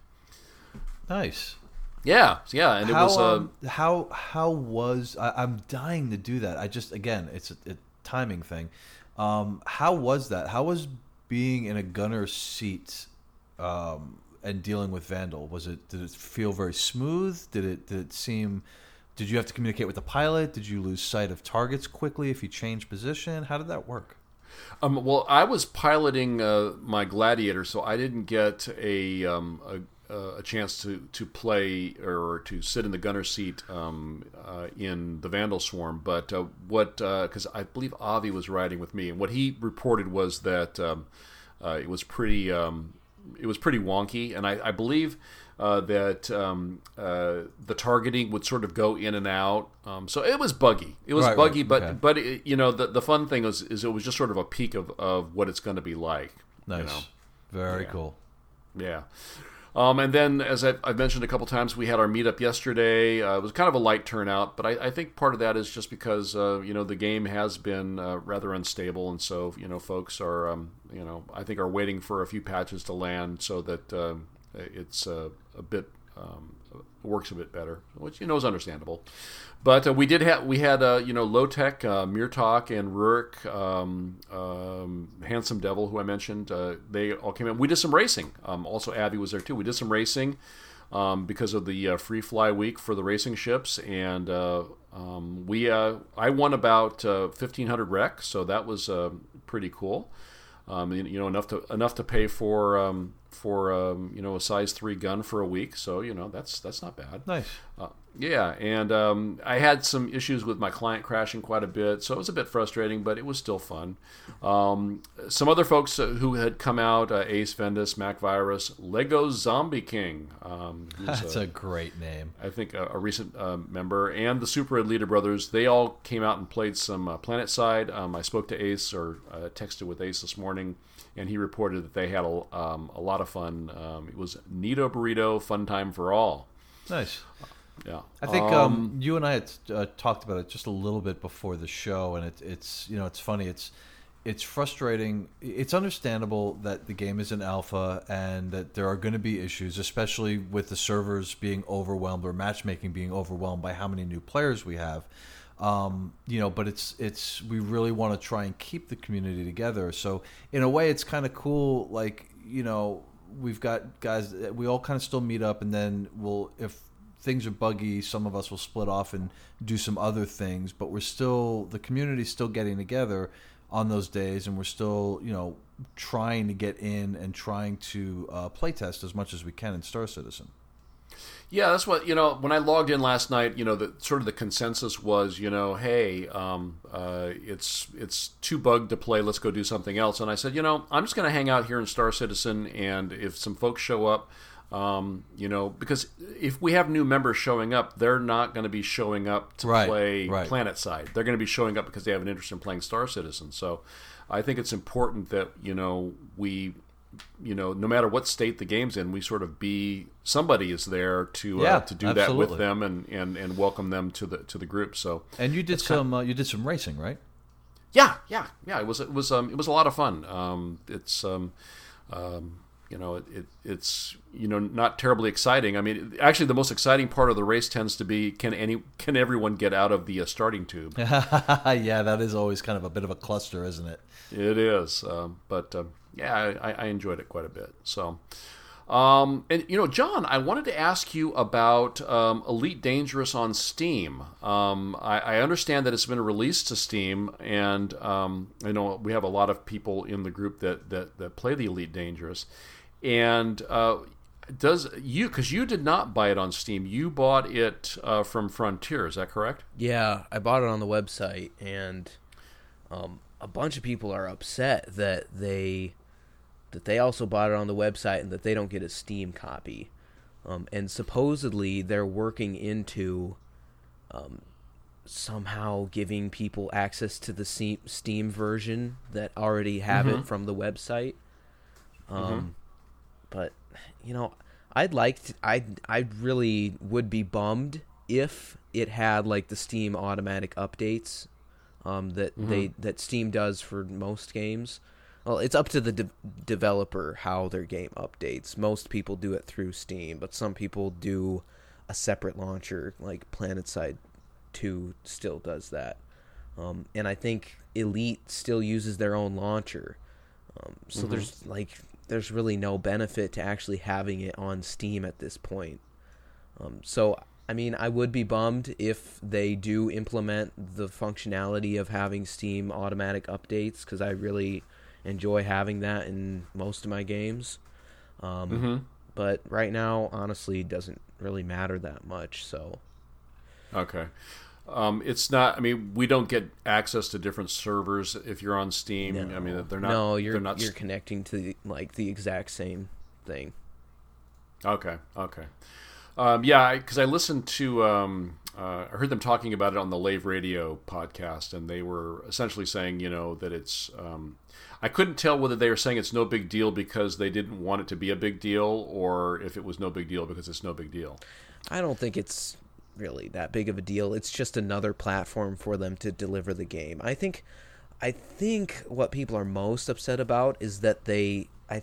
Nice. Yeah, yeah, and how, it was uh, um, how how was I, am dying to do that. I just again, it's a, a timing thing. Um, how was that? How was being in a gunner seat um, and dealing with Vanduul? Was it did it feel very smooth? Did it did it seem? Did you have to communicate with the pilot? Did you lose sight of targets quickly if you changed position? How did that work? Um, well, I was piloting uh, my Gladiator, so I didn't get a, um, a a chance to, to play or to sit in the gunner seat um, uh, in the Vanduul Swarm. But uh, what, because uh, I believe Avi was riding with me, and what he reported was that um, uh, it was pretty um, it was pretty wonky, and I, I believe. Uh, that um, the targeting would sort of go in and out, um, so it was buggy. It was right, buggy, right. but okay. but it, you know the the fun thing was is it was just sort of a peek of, of what it's going to be like. Nice, you know? very yeah. cool. Yeah. Um, and then, as I've, I've, mentioned a couple times, we had our meetup yesterday. Uh, it was kind of a light turnout, but I, I think part of that is just because uh, you know the game has been uh, rather unstable, and so you know folks are um, you know I think are waiting for a few patches to land so that uh, it's uh, a bit um, works a bit better, which you know is understandable. But uh, we did have we had uh, you know low tech uh, Mirtok and Rurik, um, um, Handsome Devil, who I mentioned. Uh, they all came in. We did some racing. Um, also, Abby was there too. We did some racing um, because of the uh, free fly week for the racing ships, and um, we I won about fifteen hundred REC, so that was pretty cool. You know enough to enough to pay for for um, you know a size three gun for a week. So you know that's that's not bad. Nice. Uh, yeah, and um, I had some issues with my client crashing quite a bit, so it was a bit frustrating, but it was still fun. Um, some other folks uh, who had come out: uh, Ace Vendus, Mac Virus, Lego Zombie King. Um, That's a, a, great name. I think a, a recent uh, member, and the Super Leader Brothers. They all came out and played some uh, PlanetSide. Um, I spoke to Ace or uh, texted with Ace this morning and he reported that they had a, um, a lot of fun. Um, it was Nito Burrito, fun time for all. Nice. Yeah, I think um, um, you and I had uh, talked about it just a little bit before the show, and it, it's you know it's funny. It's it's frustrating. It's understandable that the game is in alpha and that there are going to be issues, especially with the servers being overwhelmed or matchmaking being overwhelmed by how many new players we have. Um, you know, but it's it's we really want to try and keep the community together. So in a way, it's kind of cool. Like you know, we've got guys. We all kind of still meet up, and then we'll if things are buggy, some of us will split off and do some other things. But we're still the community's still getting together on those days, and we're still you know trying to get in and trying to uh, play test as much as we can in Star Citizen. Yeah, that's what you know. When I logged in last night, you know, the sort of the consensus was, you know, hey, um, uh, it's it's too bugged to play. Let's go do something else. And I said, you know, I'm just going to hang out here in Star Citizen, and if some folks show up, um, you know, because if we have new members showing up, they're not going to be showing up to right, play right. PlanetSide. They're going to be showing up because they have an interest in playing Star Citizen. So, I think it's important that you know we you know, no matter what state the game's in, we sort of be somebody is there to uh, yeah, uh, to do absolutely. that with them and, and, and welcome them to the to the group. So and you did some of, uh, you did some racing, right? Yeah, yeah, yeah. It was it was um, it was a lot of fun. Um, it's um, um, you know, it, it, it's you know not terribly exciting. I mean, actually, the most exciting part of the race tends to be can any can everyone get out of the uh, starting tube? yeah, that is always kind of a bit of a cluster, isn't it? It is, um, but um, yeah, I, I, enjoyed it quite a bit. So, um, and you know, John, I wanted to ask you about um, Elite Dangerous on Steam. Um, I, I, understand that it's been released to Steam, and um, I know we have a lot of people in the group that that, that play the Elite Dangerous. And uh, does you because you did not buy it on Steam? You bought it uh, from Frontier. Is that correct? Yeah, I bought it on the website, and um, a bunch of people are upset that they that they also bought it on the website and that they don't get a Steam copy. Um, and supposedly they're working into um, somehow giving people access to the Steam version that already have mm-hmm. it from the website. Um, mm-hmm. But you know, I'd like to, I I really would be bummed if it had like the Steam automatic updates um, that mm-hmm. they that Steam does for most games well, it's up to the de- developer how their game updates. Most people do it through Steam, but some people do a separate launcher, like PlanetSide 2 still does that. Um, and I think Elite still uses their own launcher. Um, so mm-hmm. there's like there's really no benefit to actually having it on Steam at this point. Um, so I mean, I would be bummed if they do implement the functionality of having Steam automatic updates because I really enjoy having that in most of my games. Um, mm-hmm. But right now, honestly, doesn't really matter that much. So, okay. Um, it's not. I mean, we don't get access to different servers if you're on Steam. No. I mean, they're not. No, you're not you're connecting to the, like the exact same thing. Okay. Okay. Um, yeah, because I, I, listened to um, uh, I heard them talking about it on the Lave Radio podcast, and they were essentially saying, you know, that it's. Um, I couldn't tell whether they were saying it's no big deal because they didn't want it to be a big deal, or if it was no big deal because it's no big deal. I don't think it's really that big of a deal. It's just another platform for them to deliver the game. I think, I think what people are most upset about is that they. I,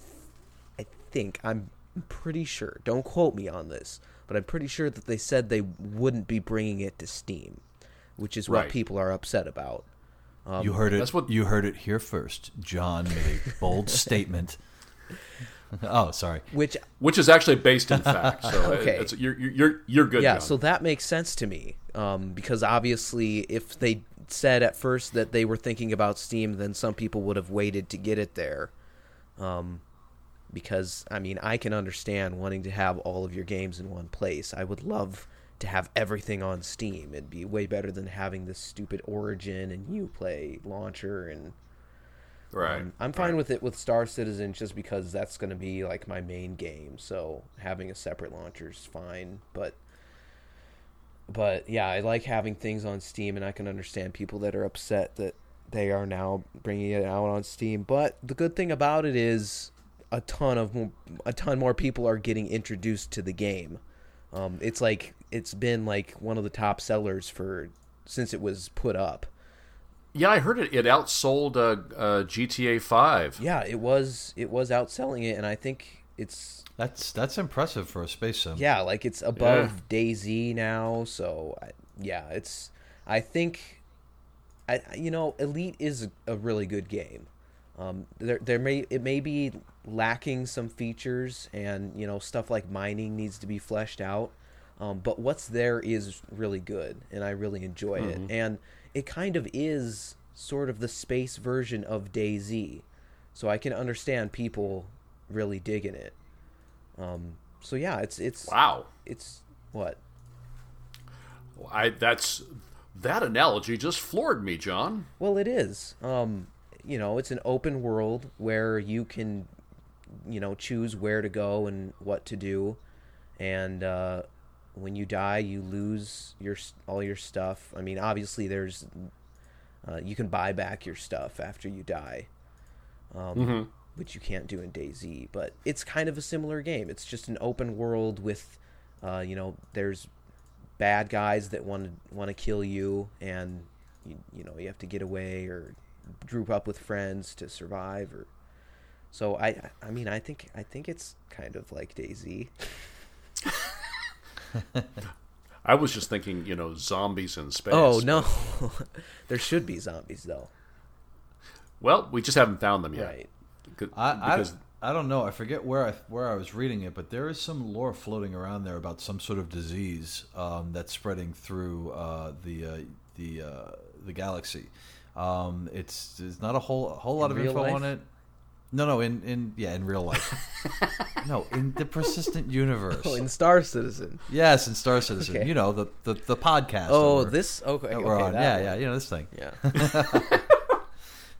I think I'm pretty sure. Don't quote me on this but I'm pretty sure that they said they wouldn't be bringing it to Steam, which is what right. people are upset about. Um, you heard it. That's what you heard it here first. John made a bold statement. Oh, sorry. Which which is actually based in fact. So okay. It's, you're you're you're good. Yeah. John. So that makes sense to me. Um, because obviously, if they said at first that they were thinking about Steam, then some people would have waited to get it there. Um, because I mean I can understand wanting to have all of your games in one place. I would love to have everything on Steam. It'd be way better than having this stupid Origin and UPlay launcher and Right. Um, I'm fine right. with it with Star Citizen just because that's going to be like my main game. So having a separate launcher is fine, but but yeah, I like having things on Steam and I can understand people that are upset that they are now bringing it out on Steam. But the good thing about it is a ton of a ton more people are getting introduced to the game. Um, it's like it's been like one of the top sellers for since it was put up. Yeah, I heard it. It outsold uh, uh, GTA Five. Yeah, it was. It was outselling it, and I think it's that's that's impressive for a space sim. Yeah, like it's above yeah. DayZ now. So yeah, it's. I think, I you know, Elite is a really good game. Um, there there may it may be lacking some features and you know stuff like mining needs to be fleshed out um, but what's there is really good and i really enjoy mm-hmm. it and it kind of is sort of the space version of DayZ so i can understand people really digging it. Um, so yeah it's it's wow. it's what? I that's that analogy just floored me john. Well it is. Um, you know it's an open world where you can you know choose where to go and what to do. And uh, when you die you lose your all your stuff i mean obviously there's uh, you can buy back your stuff after you die um, mm-hmm. which you can't do in DayZ but it's kind of a similar game it's just an open world with uh, you know there's bad guys that want to want to kill you and you, you know you have to get away or group up with friends to survive or So I I mean I think I think it's kind of like DayZ. I was just thinking, you know, zombies in space. Oh no, there should be zombies though. Well, we just haven't found them yet. Right. I, I, I don't know. I forget where I where I was reading it, but there is some lore floating around there about some sort of disease um, that's spreading through uh, the uh, the uh, the galaxy. Um, it's there's not a whole a whole lot In of info life? on it. No, no, in, in yeah, in real life. no, in the persistent universe. Oh, in Star Citizen. yes, in Star Citizen. Okay. You know the the, the podcast. Oh, this okay. okay we're on. Yeah, one. yeah, you know this thing. yeah.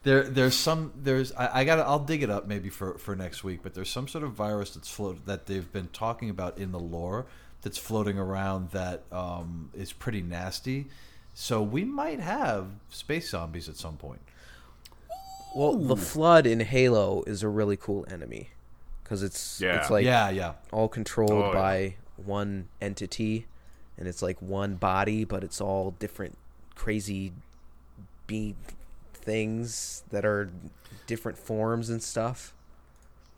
There, there's some, there's, I, I got, I'll dig it up maybe for, for next week. But there's some sort of virus that's float that they've been talking about in the lore that's floating around that um, is pretty nasty. So we might have space zombies at some point. Well, the Flood in Halo is a really cool enemy because it's Yeah. it's like yeah, yeah, all controlled Oh, yeah. by one entity, and it's like one body, but it's all different crazy be things that are different forms and stuff.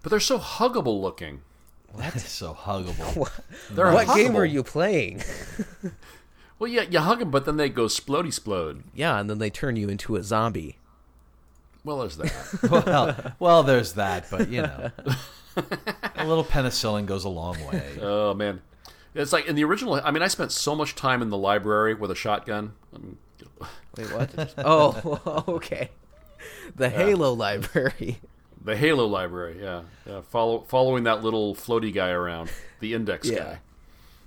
But they're so huggable looking. It's so huggable. They're what game huggable. are you playing? Well, yeah, you hug them, but then they go splody splode. yeah, and then they turn you into a zombie. Well, there's that. well, well, there's that, but you know, a little penicillin goes a long way. oh man, it's like in the original. I mean, I spent so much time in the library with a shotgun. I mean, Wait, what? oh, okay. The Halo library. the Halo library, yeah, yeah. Follow following that little floaty guy around, the index Yeah. guy.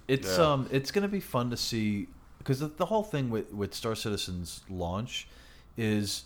It's Yeah. um, it's gonna be fun to see because the, the whole thing with with Star Citizen's launch is,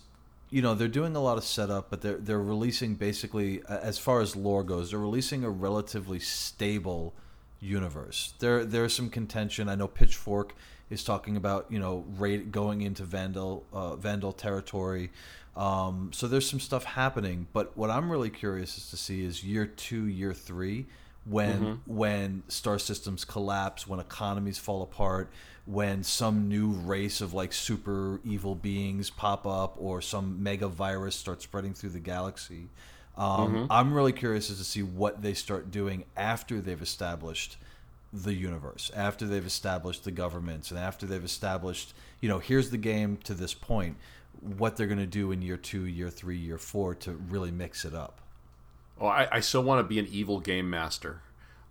you know, they're doing a lot of setup, but they're they're releasing basically as far as lore goes, they're releasing a relatively stable universe. There there's some contention. I know Pitchfork is talking about you know raid, going into Vanduul uh, Vanduul territory. Um, so there's some stuff happening, but what I'm really curious is to see is year two, year three, when when star systems collapse, when economies fall apart, when some new race of like super evil beings pop up, or some mega virus starts spreading through the galaxy. Um, I'm really curious as to see what they start doing after they've established the universe, after they've established the governments, and after they've established, you know, here's the game to this point, what they're going to do in year two, year three, year four to really mix it up. Oh, I, I so want to be an evil game master.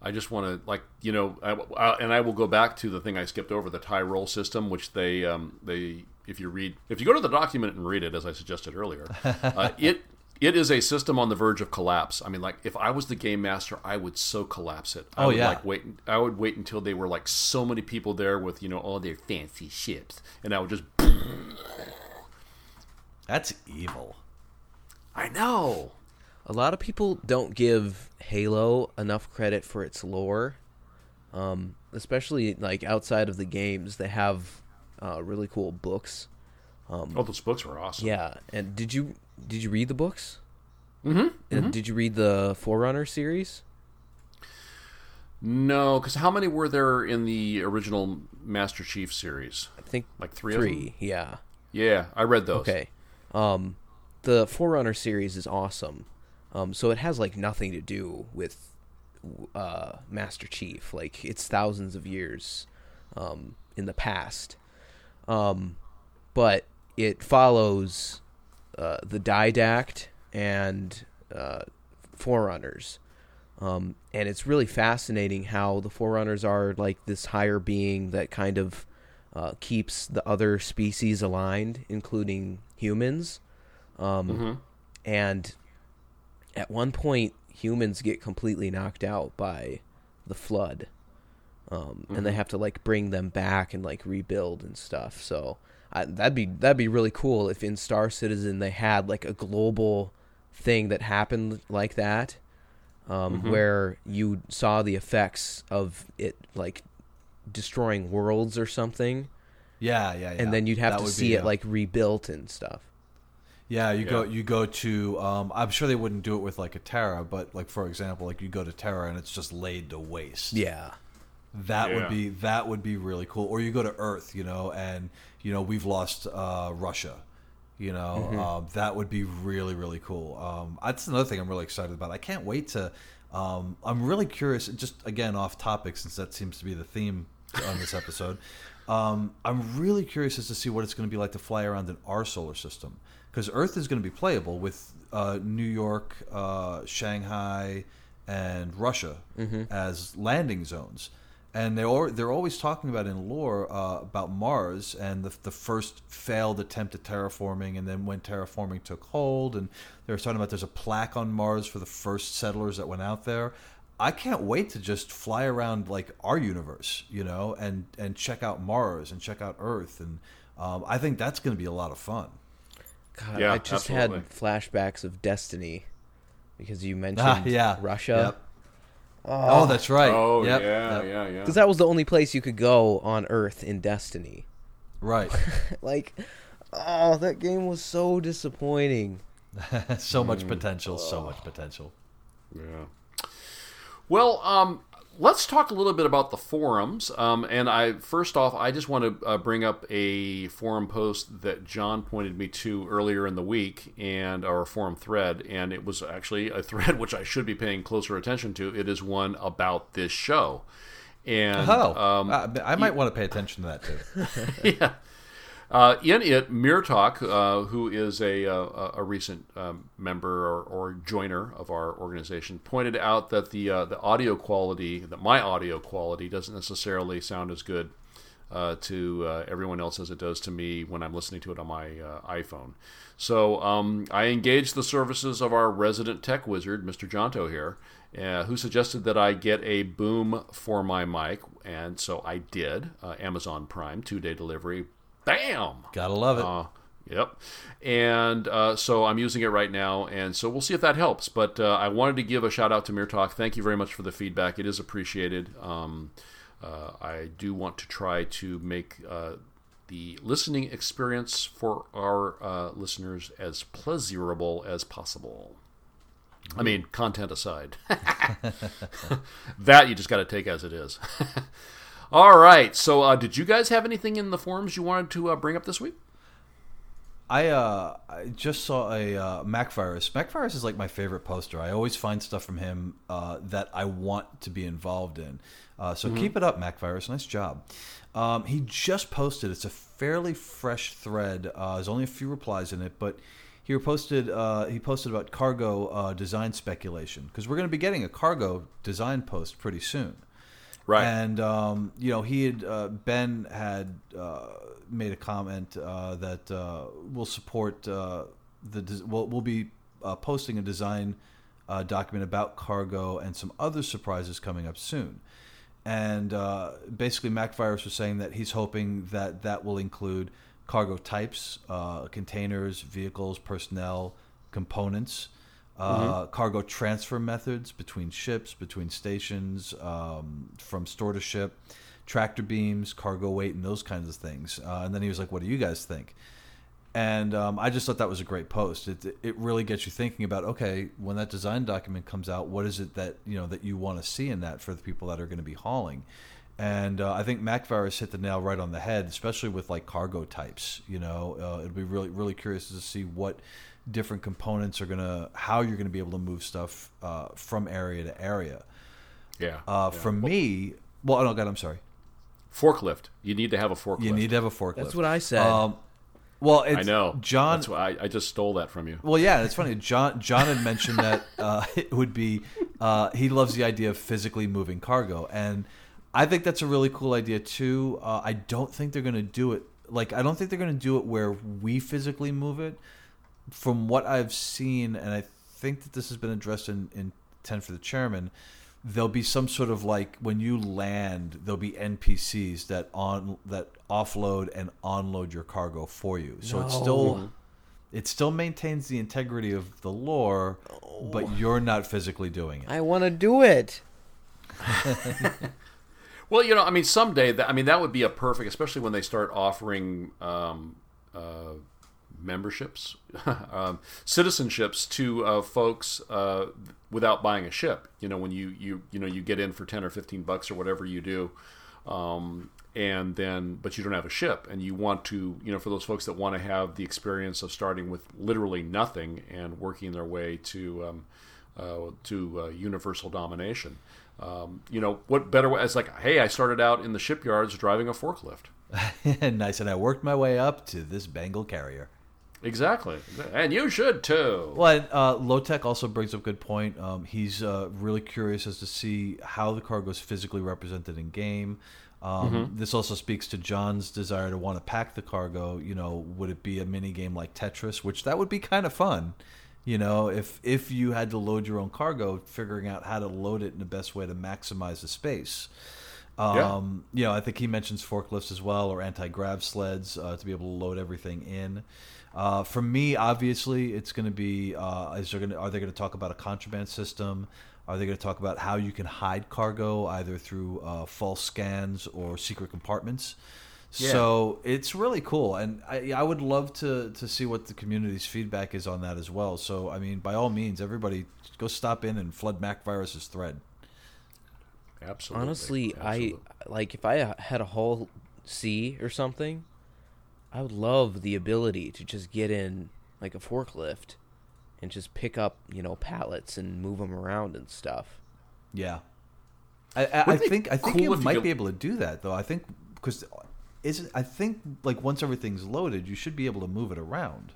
I just want to, like, you know, I, I- and I will go back to the thing I skipped over, the Tyrol system, which they, um, they, if you read, if you go to the document and read it, as I suggested earlier, uh, it, it is a system on the verge of collapse. I mean, like, if I was the game master, I would so collapse it. I Oh, would, yeah. Like, wait, I would wait until they were like so many people there with, you know, all their fancy ships, and I would just, That's evil. I know. A lot of people don't give Halo enough credit for its lore, um, especially like outside of the games. They have uh, really cool books. Oh, those books were awesome. Yeah, and did you did you read the books? Mm-hmm. And did you read the Forerunner series? No, because how many were there in the original Master Chief series? I think Like three of three. Yeah. Yeah, I read those. Okay. Um, the Forerunner series is awesome. Um, so it has like nothing to do with uh, Master Chief. Like it's thousands of years um, in the past. Um, but it follows uh, the Didact and uh, Forerunners. Um, and it's really fascinating how the Forerunners are like this higher being that kind of uh, keeps the other species aligned, including humans. Um, And at one point, humans get completely knocked out by the flood, um, and they have to like bring them back and like rebuild and stuff. So I, that'd be that'd be really cool if in Star Citizen they had like a global thing that happened like that, um, where you saw the effects of it like destroying worlds or something, Yeah, yeah, yeah. and then you'd have That to see be, it uh, like rebuilt and stuff. Yeah, you go you go to um, I'm sure they wouldn't do it with like a Terra, but like for example, like you go to Terra and it's just laid to waste. Yeah. That Yeah. would be that would be really cool. Or you go to Earth, you know, and you know we've lost uh, Russia, You know, mm-hmm. uh, that would be really really cool. Um, that's another thing I'm really excited about. I can't wait to. Um, I'm really curious. Just again off topic, since that seems to be the theme on this episode. Um, I'm really curious as to see what it's going to be like to fly around in our solar system because Earth is going to be playable with uh, New York, uh, Shanghai, and Russia mm-hmm. as landing zones and they're they're always talking about in lore uh, about Mars and the the first failed attempt at terraforming, and then when terraforming took hold, and they were talking about there's a plaque on Mars for the first settlers that went out there. I can't wait to just fly around like our universe, you know, and and check out Mars and check out Earth, and um, I think that's going to be a lot of fun. God, yeah, I just absolutely. had flashbacks of Destiny because you mentioned ah, yeah. Russia. Yep Oh, oh that's right. Oh, yep. yeah, yep. yeah, yeah. Because that was the only place you could go on Earth in Destiny. Right. like, oh, that game was so disappointing. so much potential. So much potential. Yeah. Well, um, let's talk a little bit about the forums. Um, and I first off, I just want to uh, bring up a forum post that John pointed me to earlier in the week, and our forum thread. And it was actually a thread which I should be paying closer attention to. It is one about this show. And oh, um, I, I might want to pay attention to that too. yeah. Uh, in it, Mirtalk, uh, who is a, a, a recent um, member or, or, joiner of our organization, pointed out that the uh, the audio quality, that my audio quality, doesn't necessarily sound as good uh, to uh, everyone else as it does to me when I'm listening to it on my uh, iPhone. So um, I engaged the services of our resident tech wizard, Mr. Jonto here, who suggested that I get a boom for my mic, and so I did. Amazon Prime two day delivery Bam! Gotta love it. Uh, yep. And uh, so I'm using it right now, and so we'll see if that helps. But uh, I wanted to give a shout out to Mirtalk. Thank you very much for the feedback. It is appreciated. Um, uh, I do want to try to make uh, the listening experience for our uh, listeners as pleasurable as possible. I mean, content aside. that you just got to take as it is. All right. So, uh, did you guys have anything in the forums you wanted to uh, bring up this week? I uh, I just saw a uh, MacVirus. MacVirus is like my favorite poster. I always find stuff from him uh, that I want to be involved in. Uh, so mm-hmm. keep it up, MacVirus. Nice job. Um, he just posted. It's a fairly fresh thread. Uh, there's only a few replies in it, but he posted uh, he posted about cargo uh, design speculation because we're going to be getting a cargo design post pretty soon. Right. And um, you know, he had uh, Ben had uh, made a comment uh, that uh, we'll support uh, the we'll, we'll be uh, posting a design document about cargo and some other surprises coming up soon. And basically, MacVirus was saying that he's hoping that that will include cargo types, containers, vehicles, personnel, components uh, mm-hmm. cargo transfer methods between ships, between stations, um, from store to ship, tractor beams, cargo weight, and those kinds of things. Uh, and then he was like, "What do you guys think?" And um, I just thought that was a great post. It it really gets you thinking about okay, when that design document comes out, what is it that you know that you want to see in that for the people that are going to be hauling? And uh, I think MacVirus hit the nail right on the head, especially with like cargo types. You know, uh, it'd be really really curious to see what different components are gonna how you're gonna be able to move stuff uh, from area to area. Yeah. Uh, yeah. From well, me, well, oh God, I'm sorry. Forklift. You need to have a forklift. You need to have a forklift. That's what I said. Um, well, I know, John. That's why I, I, just stole that from you. Well, yeah, it's funny. John John had mentioned that uh, it would be uh, he loves the idea of physically moving cargo, and I think that's a really cool idea too. Uh, I don't think they're going to do it like I don't think they're going to do it where we physically move it from what I've seen, and I think that this has been addressed in, in 10 for the chairman, there'll be some sort of like when you land, there'll be NPCs that on that offload and onload your cargo for you. So no. it's still it still maintains the integrity of the lore, no. but you're not physically doing it. I want to do it. well, you know, I mean, someday that I mean that would be a perfect, especially when they start offering um, uh, memberships, um, citizenships to uh, folks uh, without buying a ship. You know, when you, you you know you get in for ten or fifteen bucks or whatever you do, um, and then but you don't have a ship and you want to you know for those folks that want to have the experience of starting with literally nothing and working their way to um, uh, to uh, universal domination um, you know what better way it's like hey i started out in the shipyards driving a forklift and i said i worked my way up to this bengal carrier Exactly, and you should too. Well, uh, Lowtech also brings up a good point. Um, he's uh, really curious as to see how the cargo is physically represented in game. Um, mm-hmm. This also speaks to John's desire to want to pack the cargo. You know, would it be a mini game like Tetris, which that would be kind of fun. You know, if if you had to load your own cargo, figuring out how to load it in the best way to maximize the space. Um, yeah. You know, I think he mentions forklifts as well, or anti-grav sleds uh, to be able to load everything in. Uh, for me, obviously, it's going to be: uh, is there going to are they going to talk about a contraband system? Are they going to talk about how you can hide cargo either through uh, false scans or secret compartments? Yeah. So it's really cool, and I, I would love to to see what the community's feedback is on that as well. So I mean, by all means, everybody go stop in and flood Mac Virus's thread. Absolutely. Honestly, Absolutely. I like if I had a Hull C or something, I would love the ability to just get in like a forklift and just pick up, you know, pallets and move them around and stuff. Yeah. I, I, I think I think cool you might you be able to do that though. I think because is I think like once everything's loaded, you should be able to move it around.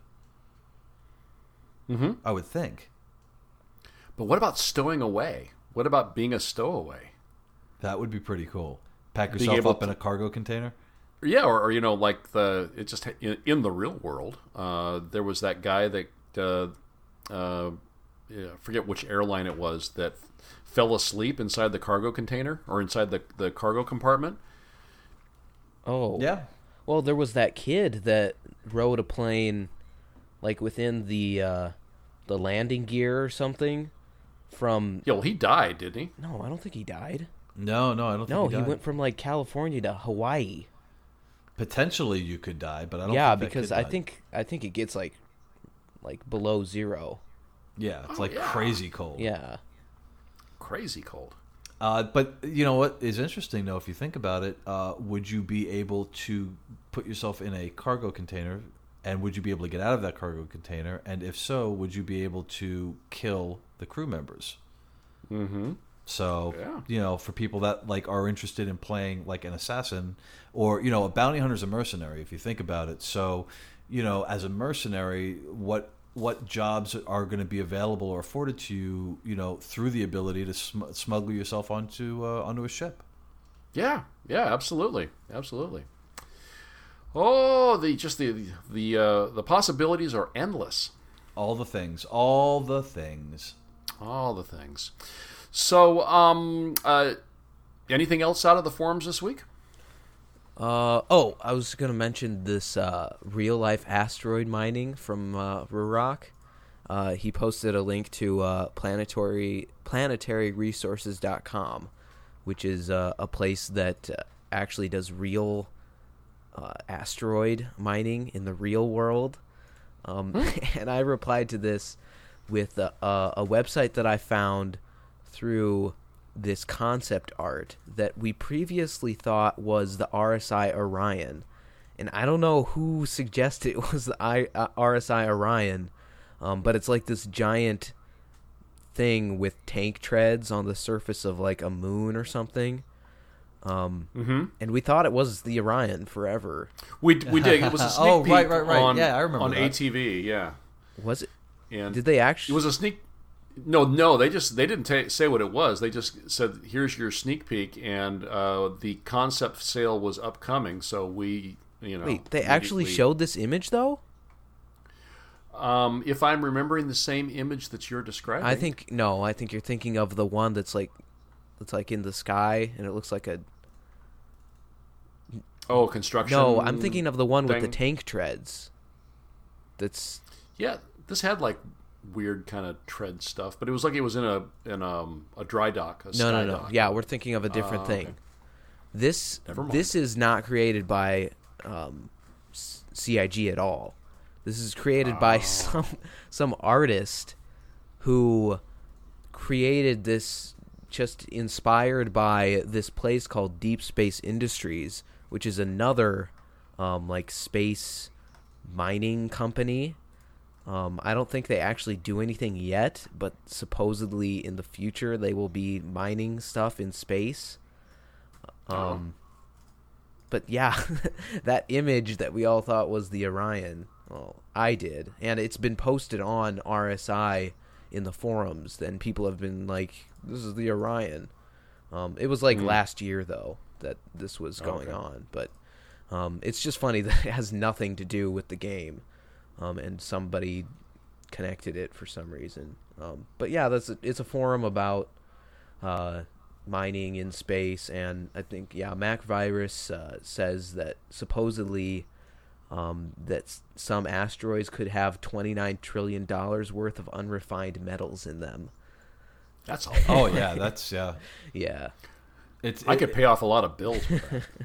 Mm-hmm. I would think. But what about stowing away? What about being a stowaway? That would be pretty cool. Pack yourself up to... in a cargo container. Yeah, or, or, you know, like the it just in, in the real world, uh, there was that guy that uh, uh, yeah, forget which airline it was that fell asleep inside the cargo container or inside the the cargo compartment. Oh, yeah. Well, there was that kid that rode a plane, like within the uh, the landing gear or something. From yeah, well, he died, didn't he? No, I don't think he died. No, no, I don't. No, he, he, went from like California to Hawaii. Potentially, you could die, but I don't. Yeah, because I think I think it gets like like below zero. Yeah, it's oh, like yeah. crazy cold. Yeah, crazy cold. Uh, but you know what is interesting though, if you think about it, uh, would you be able to put yourself in a cargo container, and would you be able to get out of that cargo container? And if so, would you be able to kill the crew members? Mm-hmm. So yeah. you know, for people that like are interested in playing like an assassin, or you know, a bounty hunter is a mercenary. If you think about it, so you know, as a mercenary, what what jobs are going to be available or afforded to you, you know, through the ability to sm- smuggle yourself onto uh, onto a ship. Yeah, yeah, absolutely, absolutely. Oh, the just the the uh, the possibilities are endless. All the things, all the things, all the things. So, um, uh, anything else out of the forums this week? Uh, oh, I was going to mention this uh, real life asteroid mining from uh. Uh, he posted a link to uh, planetary planetaryresources.com, which is uh, a place that uh, actually does real uh, asteroid mining in the real world. Um, and I replied to this with a, a website that I found through this concept art that we previously thought was the RSI Orion. And I don't know who suggested it was the I, uh, RSI Orion, um, but it's like this giant thing with tank treads on the surface of like a moon or something. Um, mm-hmm. And we thought it was the Orion forever. We, we did. It was a sneak oh, peek right, right, right. on, yeah, I remember on that. ATV. Yeah. Was it? And Did they actually? It was a sneak. No, no, they just they didn't ta say what it was. They just said, "Here's your sneak peek," and uh, the concept sale was upcoming. So we, you know, Wait, they actually showed this image though? Um, if I'm remembering the same image that you're describing, I think no. I think you're thinking of the one that's like, that's like in the sky, and it looks like a. Oh, construction. No, I'm thinking of the one with the tank treads. That's Yeah, this had like weird kind of tread stuff, but it was like it was in a in um, a dry dock. A no, no, no. dock. Yeah, we're thinking of a different Ah, thing. okay. This this is not created by um, CIG at all. This is created Ah. by some some artist who created this just inspired by this place called Deep Space Industries, which is another um, like space mining company. Um, I don't think they actually do anything yet, but supposedly in the future they will be mining stuff in space. Um, but yeah, that image that we all thought was the Orion, well, I did, and it's been posted on RSI in the forums. And people have been like, "This is the Orion." Um, it was like mm. last year though that this was going okay. on, but um, it's just funny that it has nothing to do with the game, um, and somebody connected it for some reason. Um, but yeah, that's a, it's a forum about uh, mining in space, and I think yeah, Mac Virus uh, says that supposedly um, that some asteroids could have twenty nine trillion dollars worth of unrefined metals in them. That's all. oh yeah, that's yeah, yeah. It's I it, could pay off a lot of bills.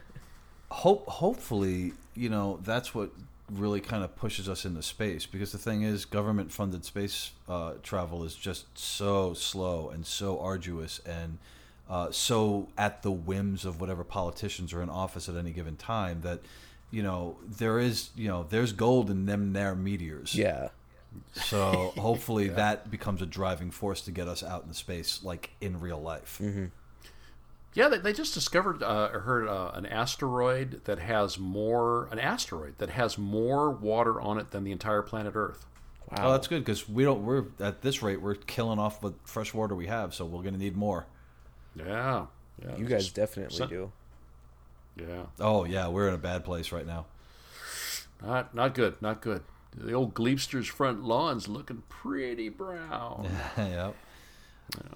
hope hopefully you know that's what really kind of pushes us into space because the thing is government funded space uh, travel is just so slow and so arduous and uh, so at the whims of whatever politicians are in office at any given time that you know there is you know there's gold in them there meteors yeah so hopefully yeah. that becomes a driving force to get us out in the space like in real life mm-hmm. Yeah, they, they just discovered uh, or heard uh, an asteroid that has more an asteroid that has more water on it than the entire planet Earth. Wow. Oh, that's good because we don't. We're at this rate, we're killing off what fresh water we have, so we're going to need more. Yeah, yeah. You guys definitely do. Yeah. Oh yeah, we're in a bad place right now. Not not good. Not good. The old Gleepster's front lawn's looking pretty brown. yep. Yeah.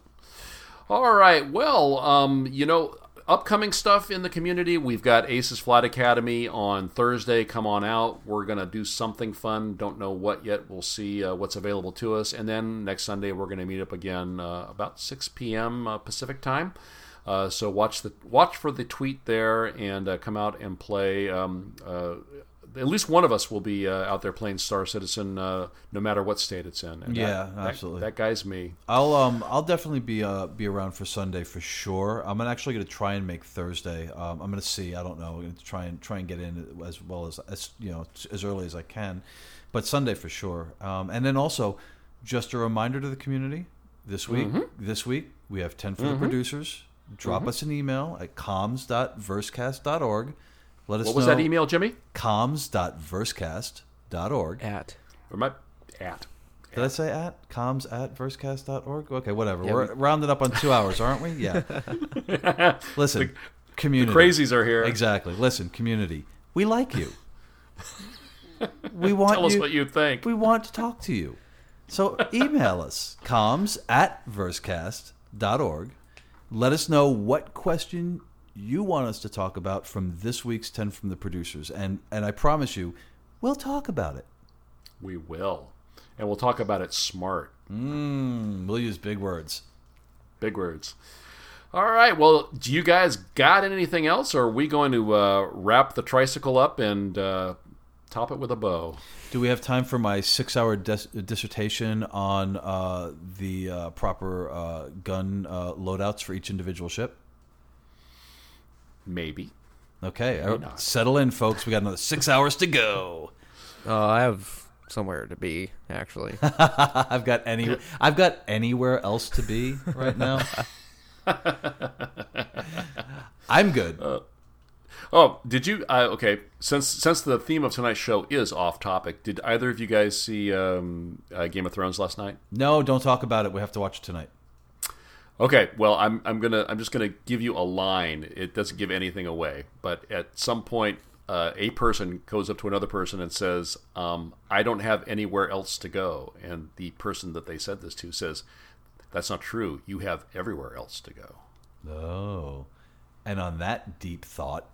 All right. Well, um, you know, upcoming stuff in the community. We've got Aces Flight Academy on Thursday. Come on out. We're going to do something fun. Don't know what yet. We'll see uh, what's available to us. And then next Sunday, we're going to meet up again uh, about 6 p.m. Uh, Pacific time. Uh, so watch the watch for the tweet there and uh, come out and play. Um, uh, at least one of us will be uh, out there playing Star Citizen, uh, no matter what state it's in. And yeah, that, absolutely. That, that, guy's me. I'll um I'll definitely be uh be around for Sunday for sure. I'm actually going to try and make Thursday. Um, I'm going to see. I don't know. I'm going to try and try and get in as well as as you know as early as I can, but Sunday for sure. Um, and then also, just a reminder to the community this week. Mm-hmm. This week we have ten for mm-hmm. the producers. Drop mm-hmm. us an email at comms.versecast.org let us what was that email, Jimmy? comms.versecast.org. At. Or my, at. Did I say at? Comms at versecast.org? Okay, whatever. Yeah, We're we... rounded up on two hours, aren't we? Yeah. Listen, the, community. The crazies are here. Exactly. Listen, community. We like you. we want Tell us you, what you think. We want to talk to you. So email us, comms at versecast.org. Let us know what question you want us to talk about from this week's 10 from the producers. And, and I promise you, we'll talk about it. We will. And we'll talk about it smart. Mm, we'll use big words. Big words. All right. Well, do you guys got anything else, or are we going to uh, wrap the tricycle up and uh, top it with a bow? Do we have time for my six-hour dis- dissertation on uh, the uh, proper uh, gun uh, loadouts for each individual ship? Maybe. Okay, Maybe settle in, folks. We got another six hours to go. Uh, I have somewhere to be. Actually, I've got any. I've got anywhere else to be right now. I'm good. Uh, oh, did you? Uh, okay, since since the theme of tonight's show is off topic, did either of you guys see um, uh, Game of Thrones last night? No, don't talk about it. We have to watch it tonight. Okay, well, I'm I'm gonna I'm just gonna give you a line. It doesn't give anything away, but at some point, uh, a person goes up to another person and says, um, "I don't have anywhere else to go," and the person that they said this to says, "That's not true. You have everywhere else to go." Oh, and on that deep thought,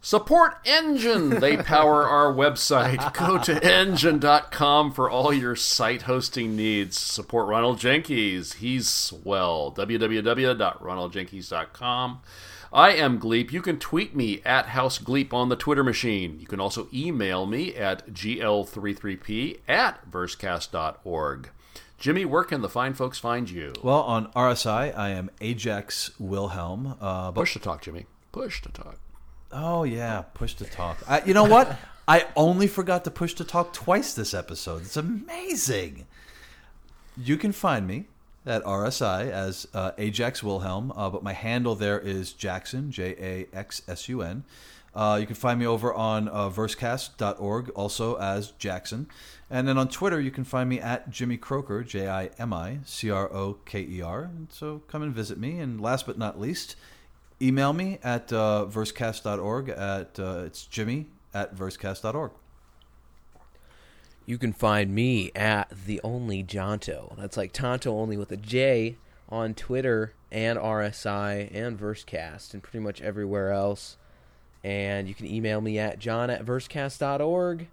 Support Enjin. They power our website. Go to enjin.com for all your site hosting needs. Support Ronald Jenkins. He's swell. www.ronaldjenkins.com. I am Gleep. You can tweet me at House Gleep on the Twitter machine. You can also email me at gl33p at versecast.org. Jimmy, where can the fine folks find you? Well, on RSI, I am Ajax Wilhelm. Uh, Push to talk, Jimmy. Push to talk. Oh yeah, push to talk. I, you know what? I only forgot to push to talk twice this episode. It's amazing. You can find me at RSI as uh, Ajax Wilhelm, uh, but my handle there is Jaxsun J A X S U N. Uh, you can find me over on uh, versecast.org also as Jaxsun. And then on Twitter, you can find me at Jimmy Croker, J I M I C R O K E R. So come and visit me. And last but not least, email me at uh, versecast.org. At, uh, it's jimmy at versecast.org. You can find me at the only Jonto. That's like Tonto only with a J on Twitter and RSI and Versecast and pretty much everywhere else. And you can email me at john at versecast.org.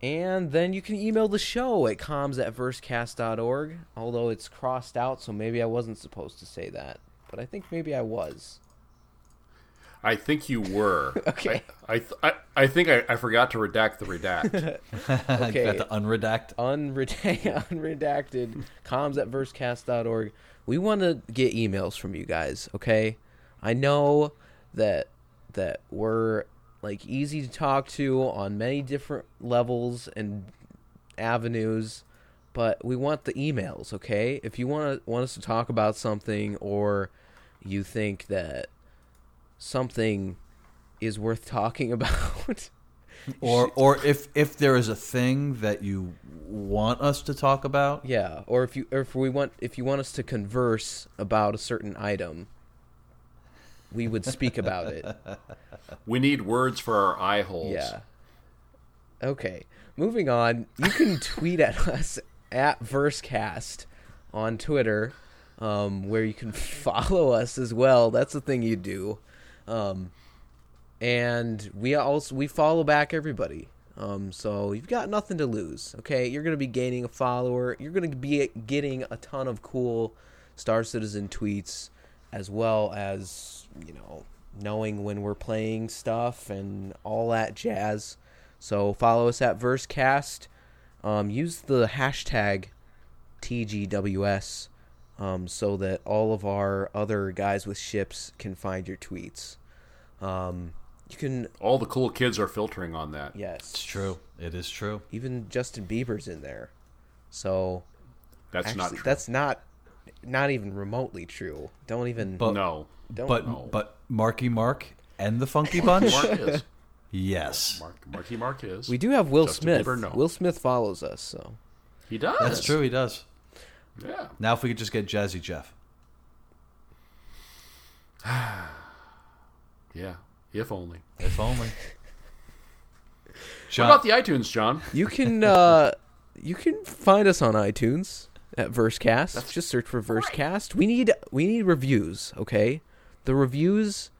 And then you can email the show at comms at versecast.org, although it's crossed out, so maybe I wasn't supposed to say that. But I think maybe I was. I think you were. okay. I I, I, I think I, I forgot to redact the redact. okay. Got the unredact. Unreda- unredacted comms at versecast.org. We want to get emails from you guys, okay? I know that that we're like easy to talk to on many different levels and avenues, but we want the emails, okay? If you want to want us to talk about something or you think that something is worth talking about, Or, or if, if there is a thing that you want us to talk about, yeah, or if you or if we want if you want us to converse about a certain item, we would speak about it. we need words for our eye holes. Yeah. Okay. Moving on, you can tweet at us at Versecast on Twitter, um, where you can follow us as well. That's the thing you do. Um, and we also we follow back everybody. Um, so you've got nothing to lose. Okay, you're gonna be gaining a follower. You're gonna be getting a ton of cool Star Citizen tweets, as well as you know knowing when we're playing stuff and all that jazz. So follow us at Versecast. Um, use the hashtag TGWS um, so that all of our other guys with ships can find your tweets. Um, you can All the cool kids are filtering on that. yes, it's true. It is true. Even Justin Bieber's in there, so That's actually, not true. that's not not even remotely true. Don't even But- no. don't But know. but Marky Mark and the Funky Bunch, Mark is. yes, Mark, Marky Mark is. we do have Will Justin Smith. Bieber, no. Will Smith follows us, so he does. that's true. He does. Yeah. Now, if we could just get Jazzy Jeff, Yeah. If only. if only. What about the iTunes, John? you can uh you can find us on iTunes at Versecast. Just search for Versecast. We need we need reviews, okay? The reviews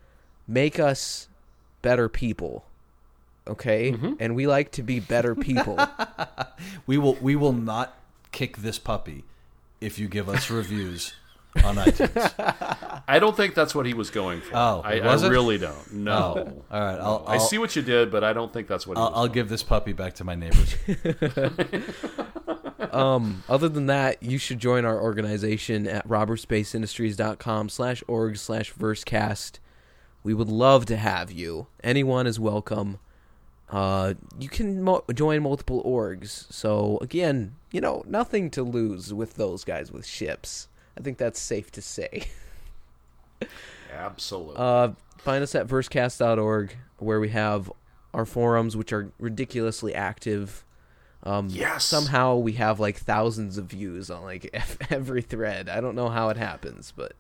make us better people. Okay? And we like to be better people. we will we will not kick this puppy if you give us reviews on iTunes. I don't think that's what he was going for. Oh, I, was I it? really don't. No. All right, I'll, I I'll, see what you did, but I don't think that's what he I'll, was I'll give this puppy back to my neighbors. um, other than that, you should join our organization at robertsspaceindustries.com slash org slash versecast. We would love to have you. Anyone is welcome. Uh, you can mo- join multiple orgs. So, again, you know, nothing to lose with those guys with ships. I think that's safe to say. Absolutely. Uh, find us at versecast.org, where we have our forums, which are ridiculously active. Um, Yes. Somehow we have like thousands of views on like every thread. I don't know how it happens, but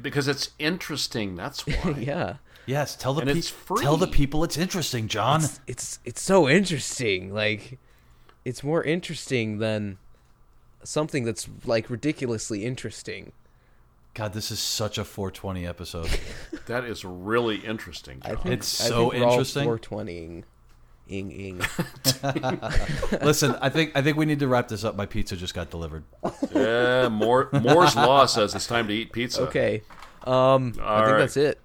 because it's interesting. That's why. yeah, yes, tell the And pe- tell the people it's interesting, John. it's it's so interesting. Like, it's more interesting than something that's like ridiculously interesting. God, this is such a 420 episode. That is really interesting. I think It's I so think interesting. 420ing. Ing ing. Listen, I think I think we need to wrap this up. My pizza just got delivered. yeah, Moore, Moore's law says it's time to eat pizza. Okay. Um, I think right. that's it.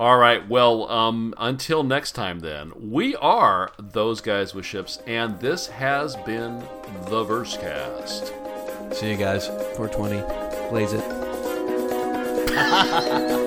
All right. Well, um, until next time, then, we are those guys with ships, and this has been the Versecast. See you guys. 420. Blaze it.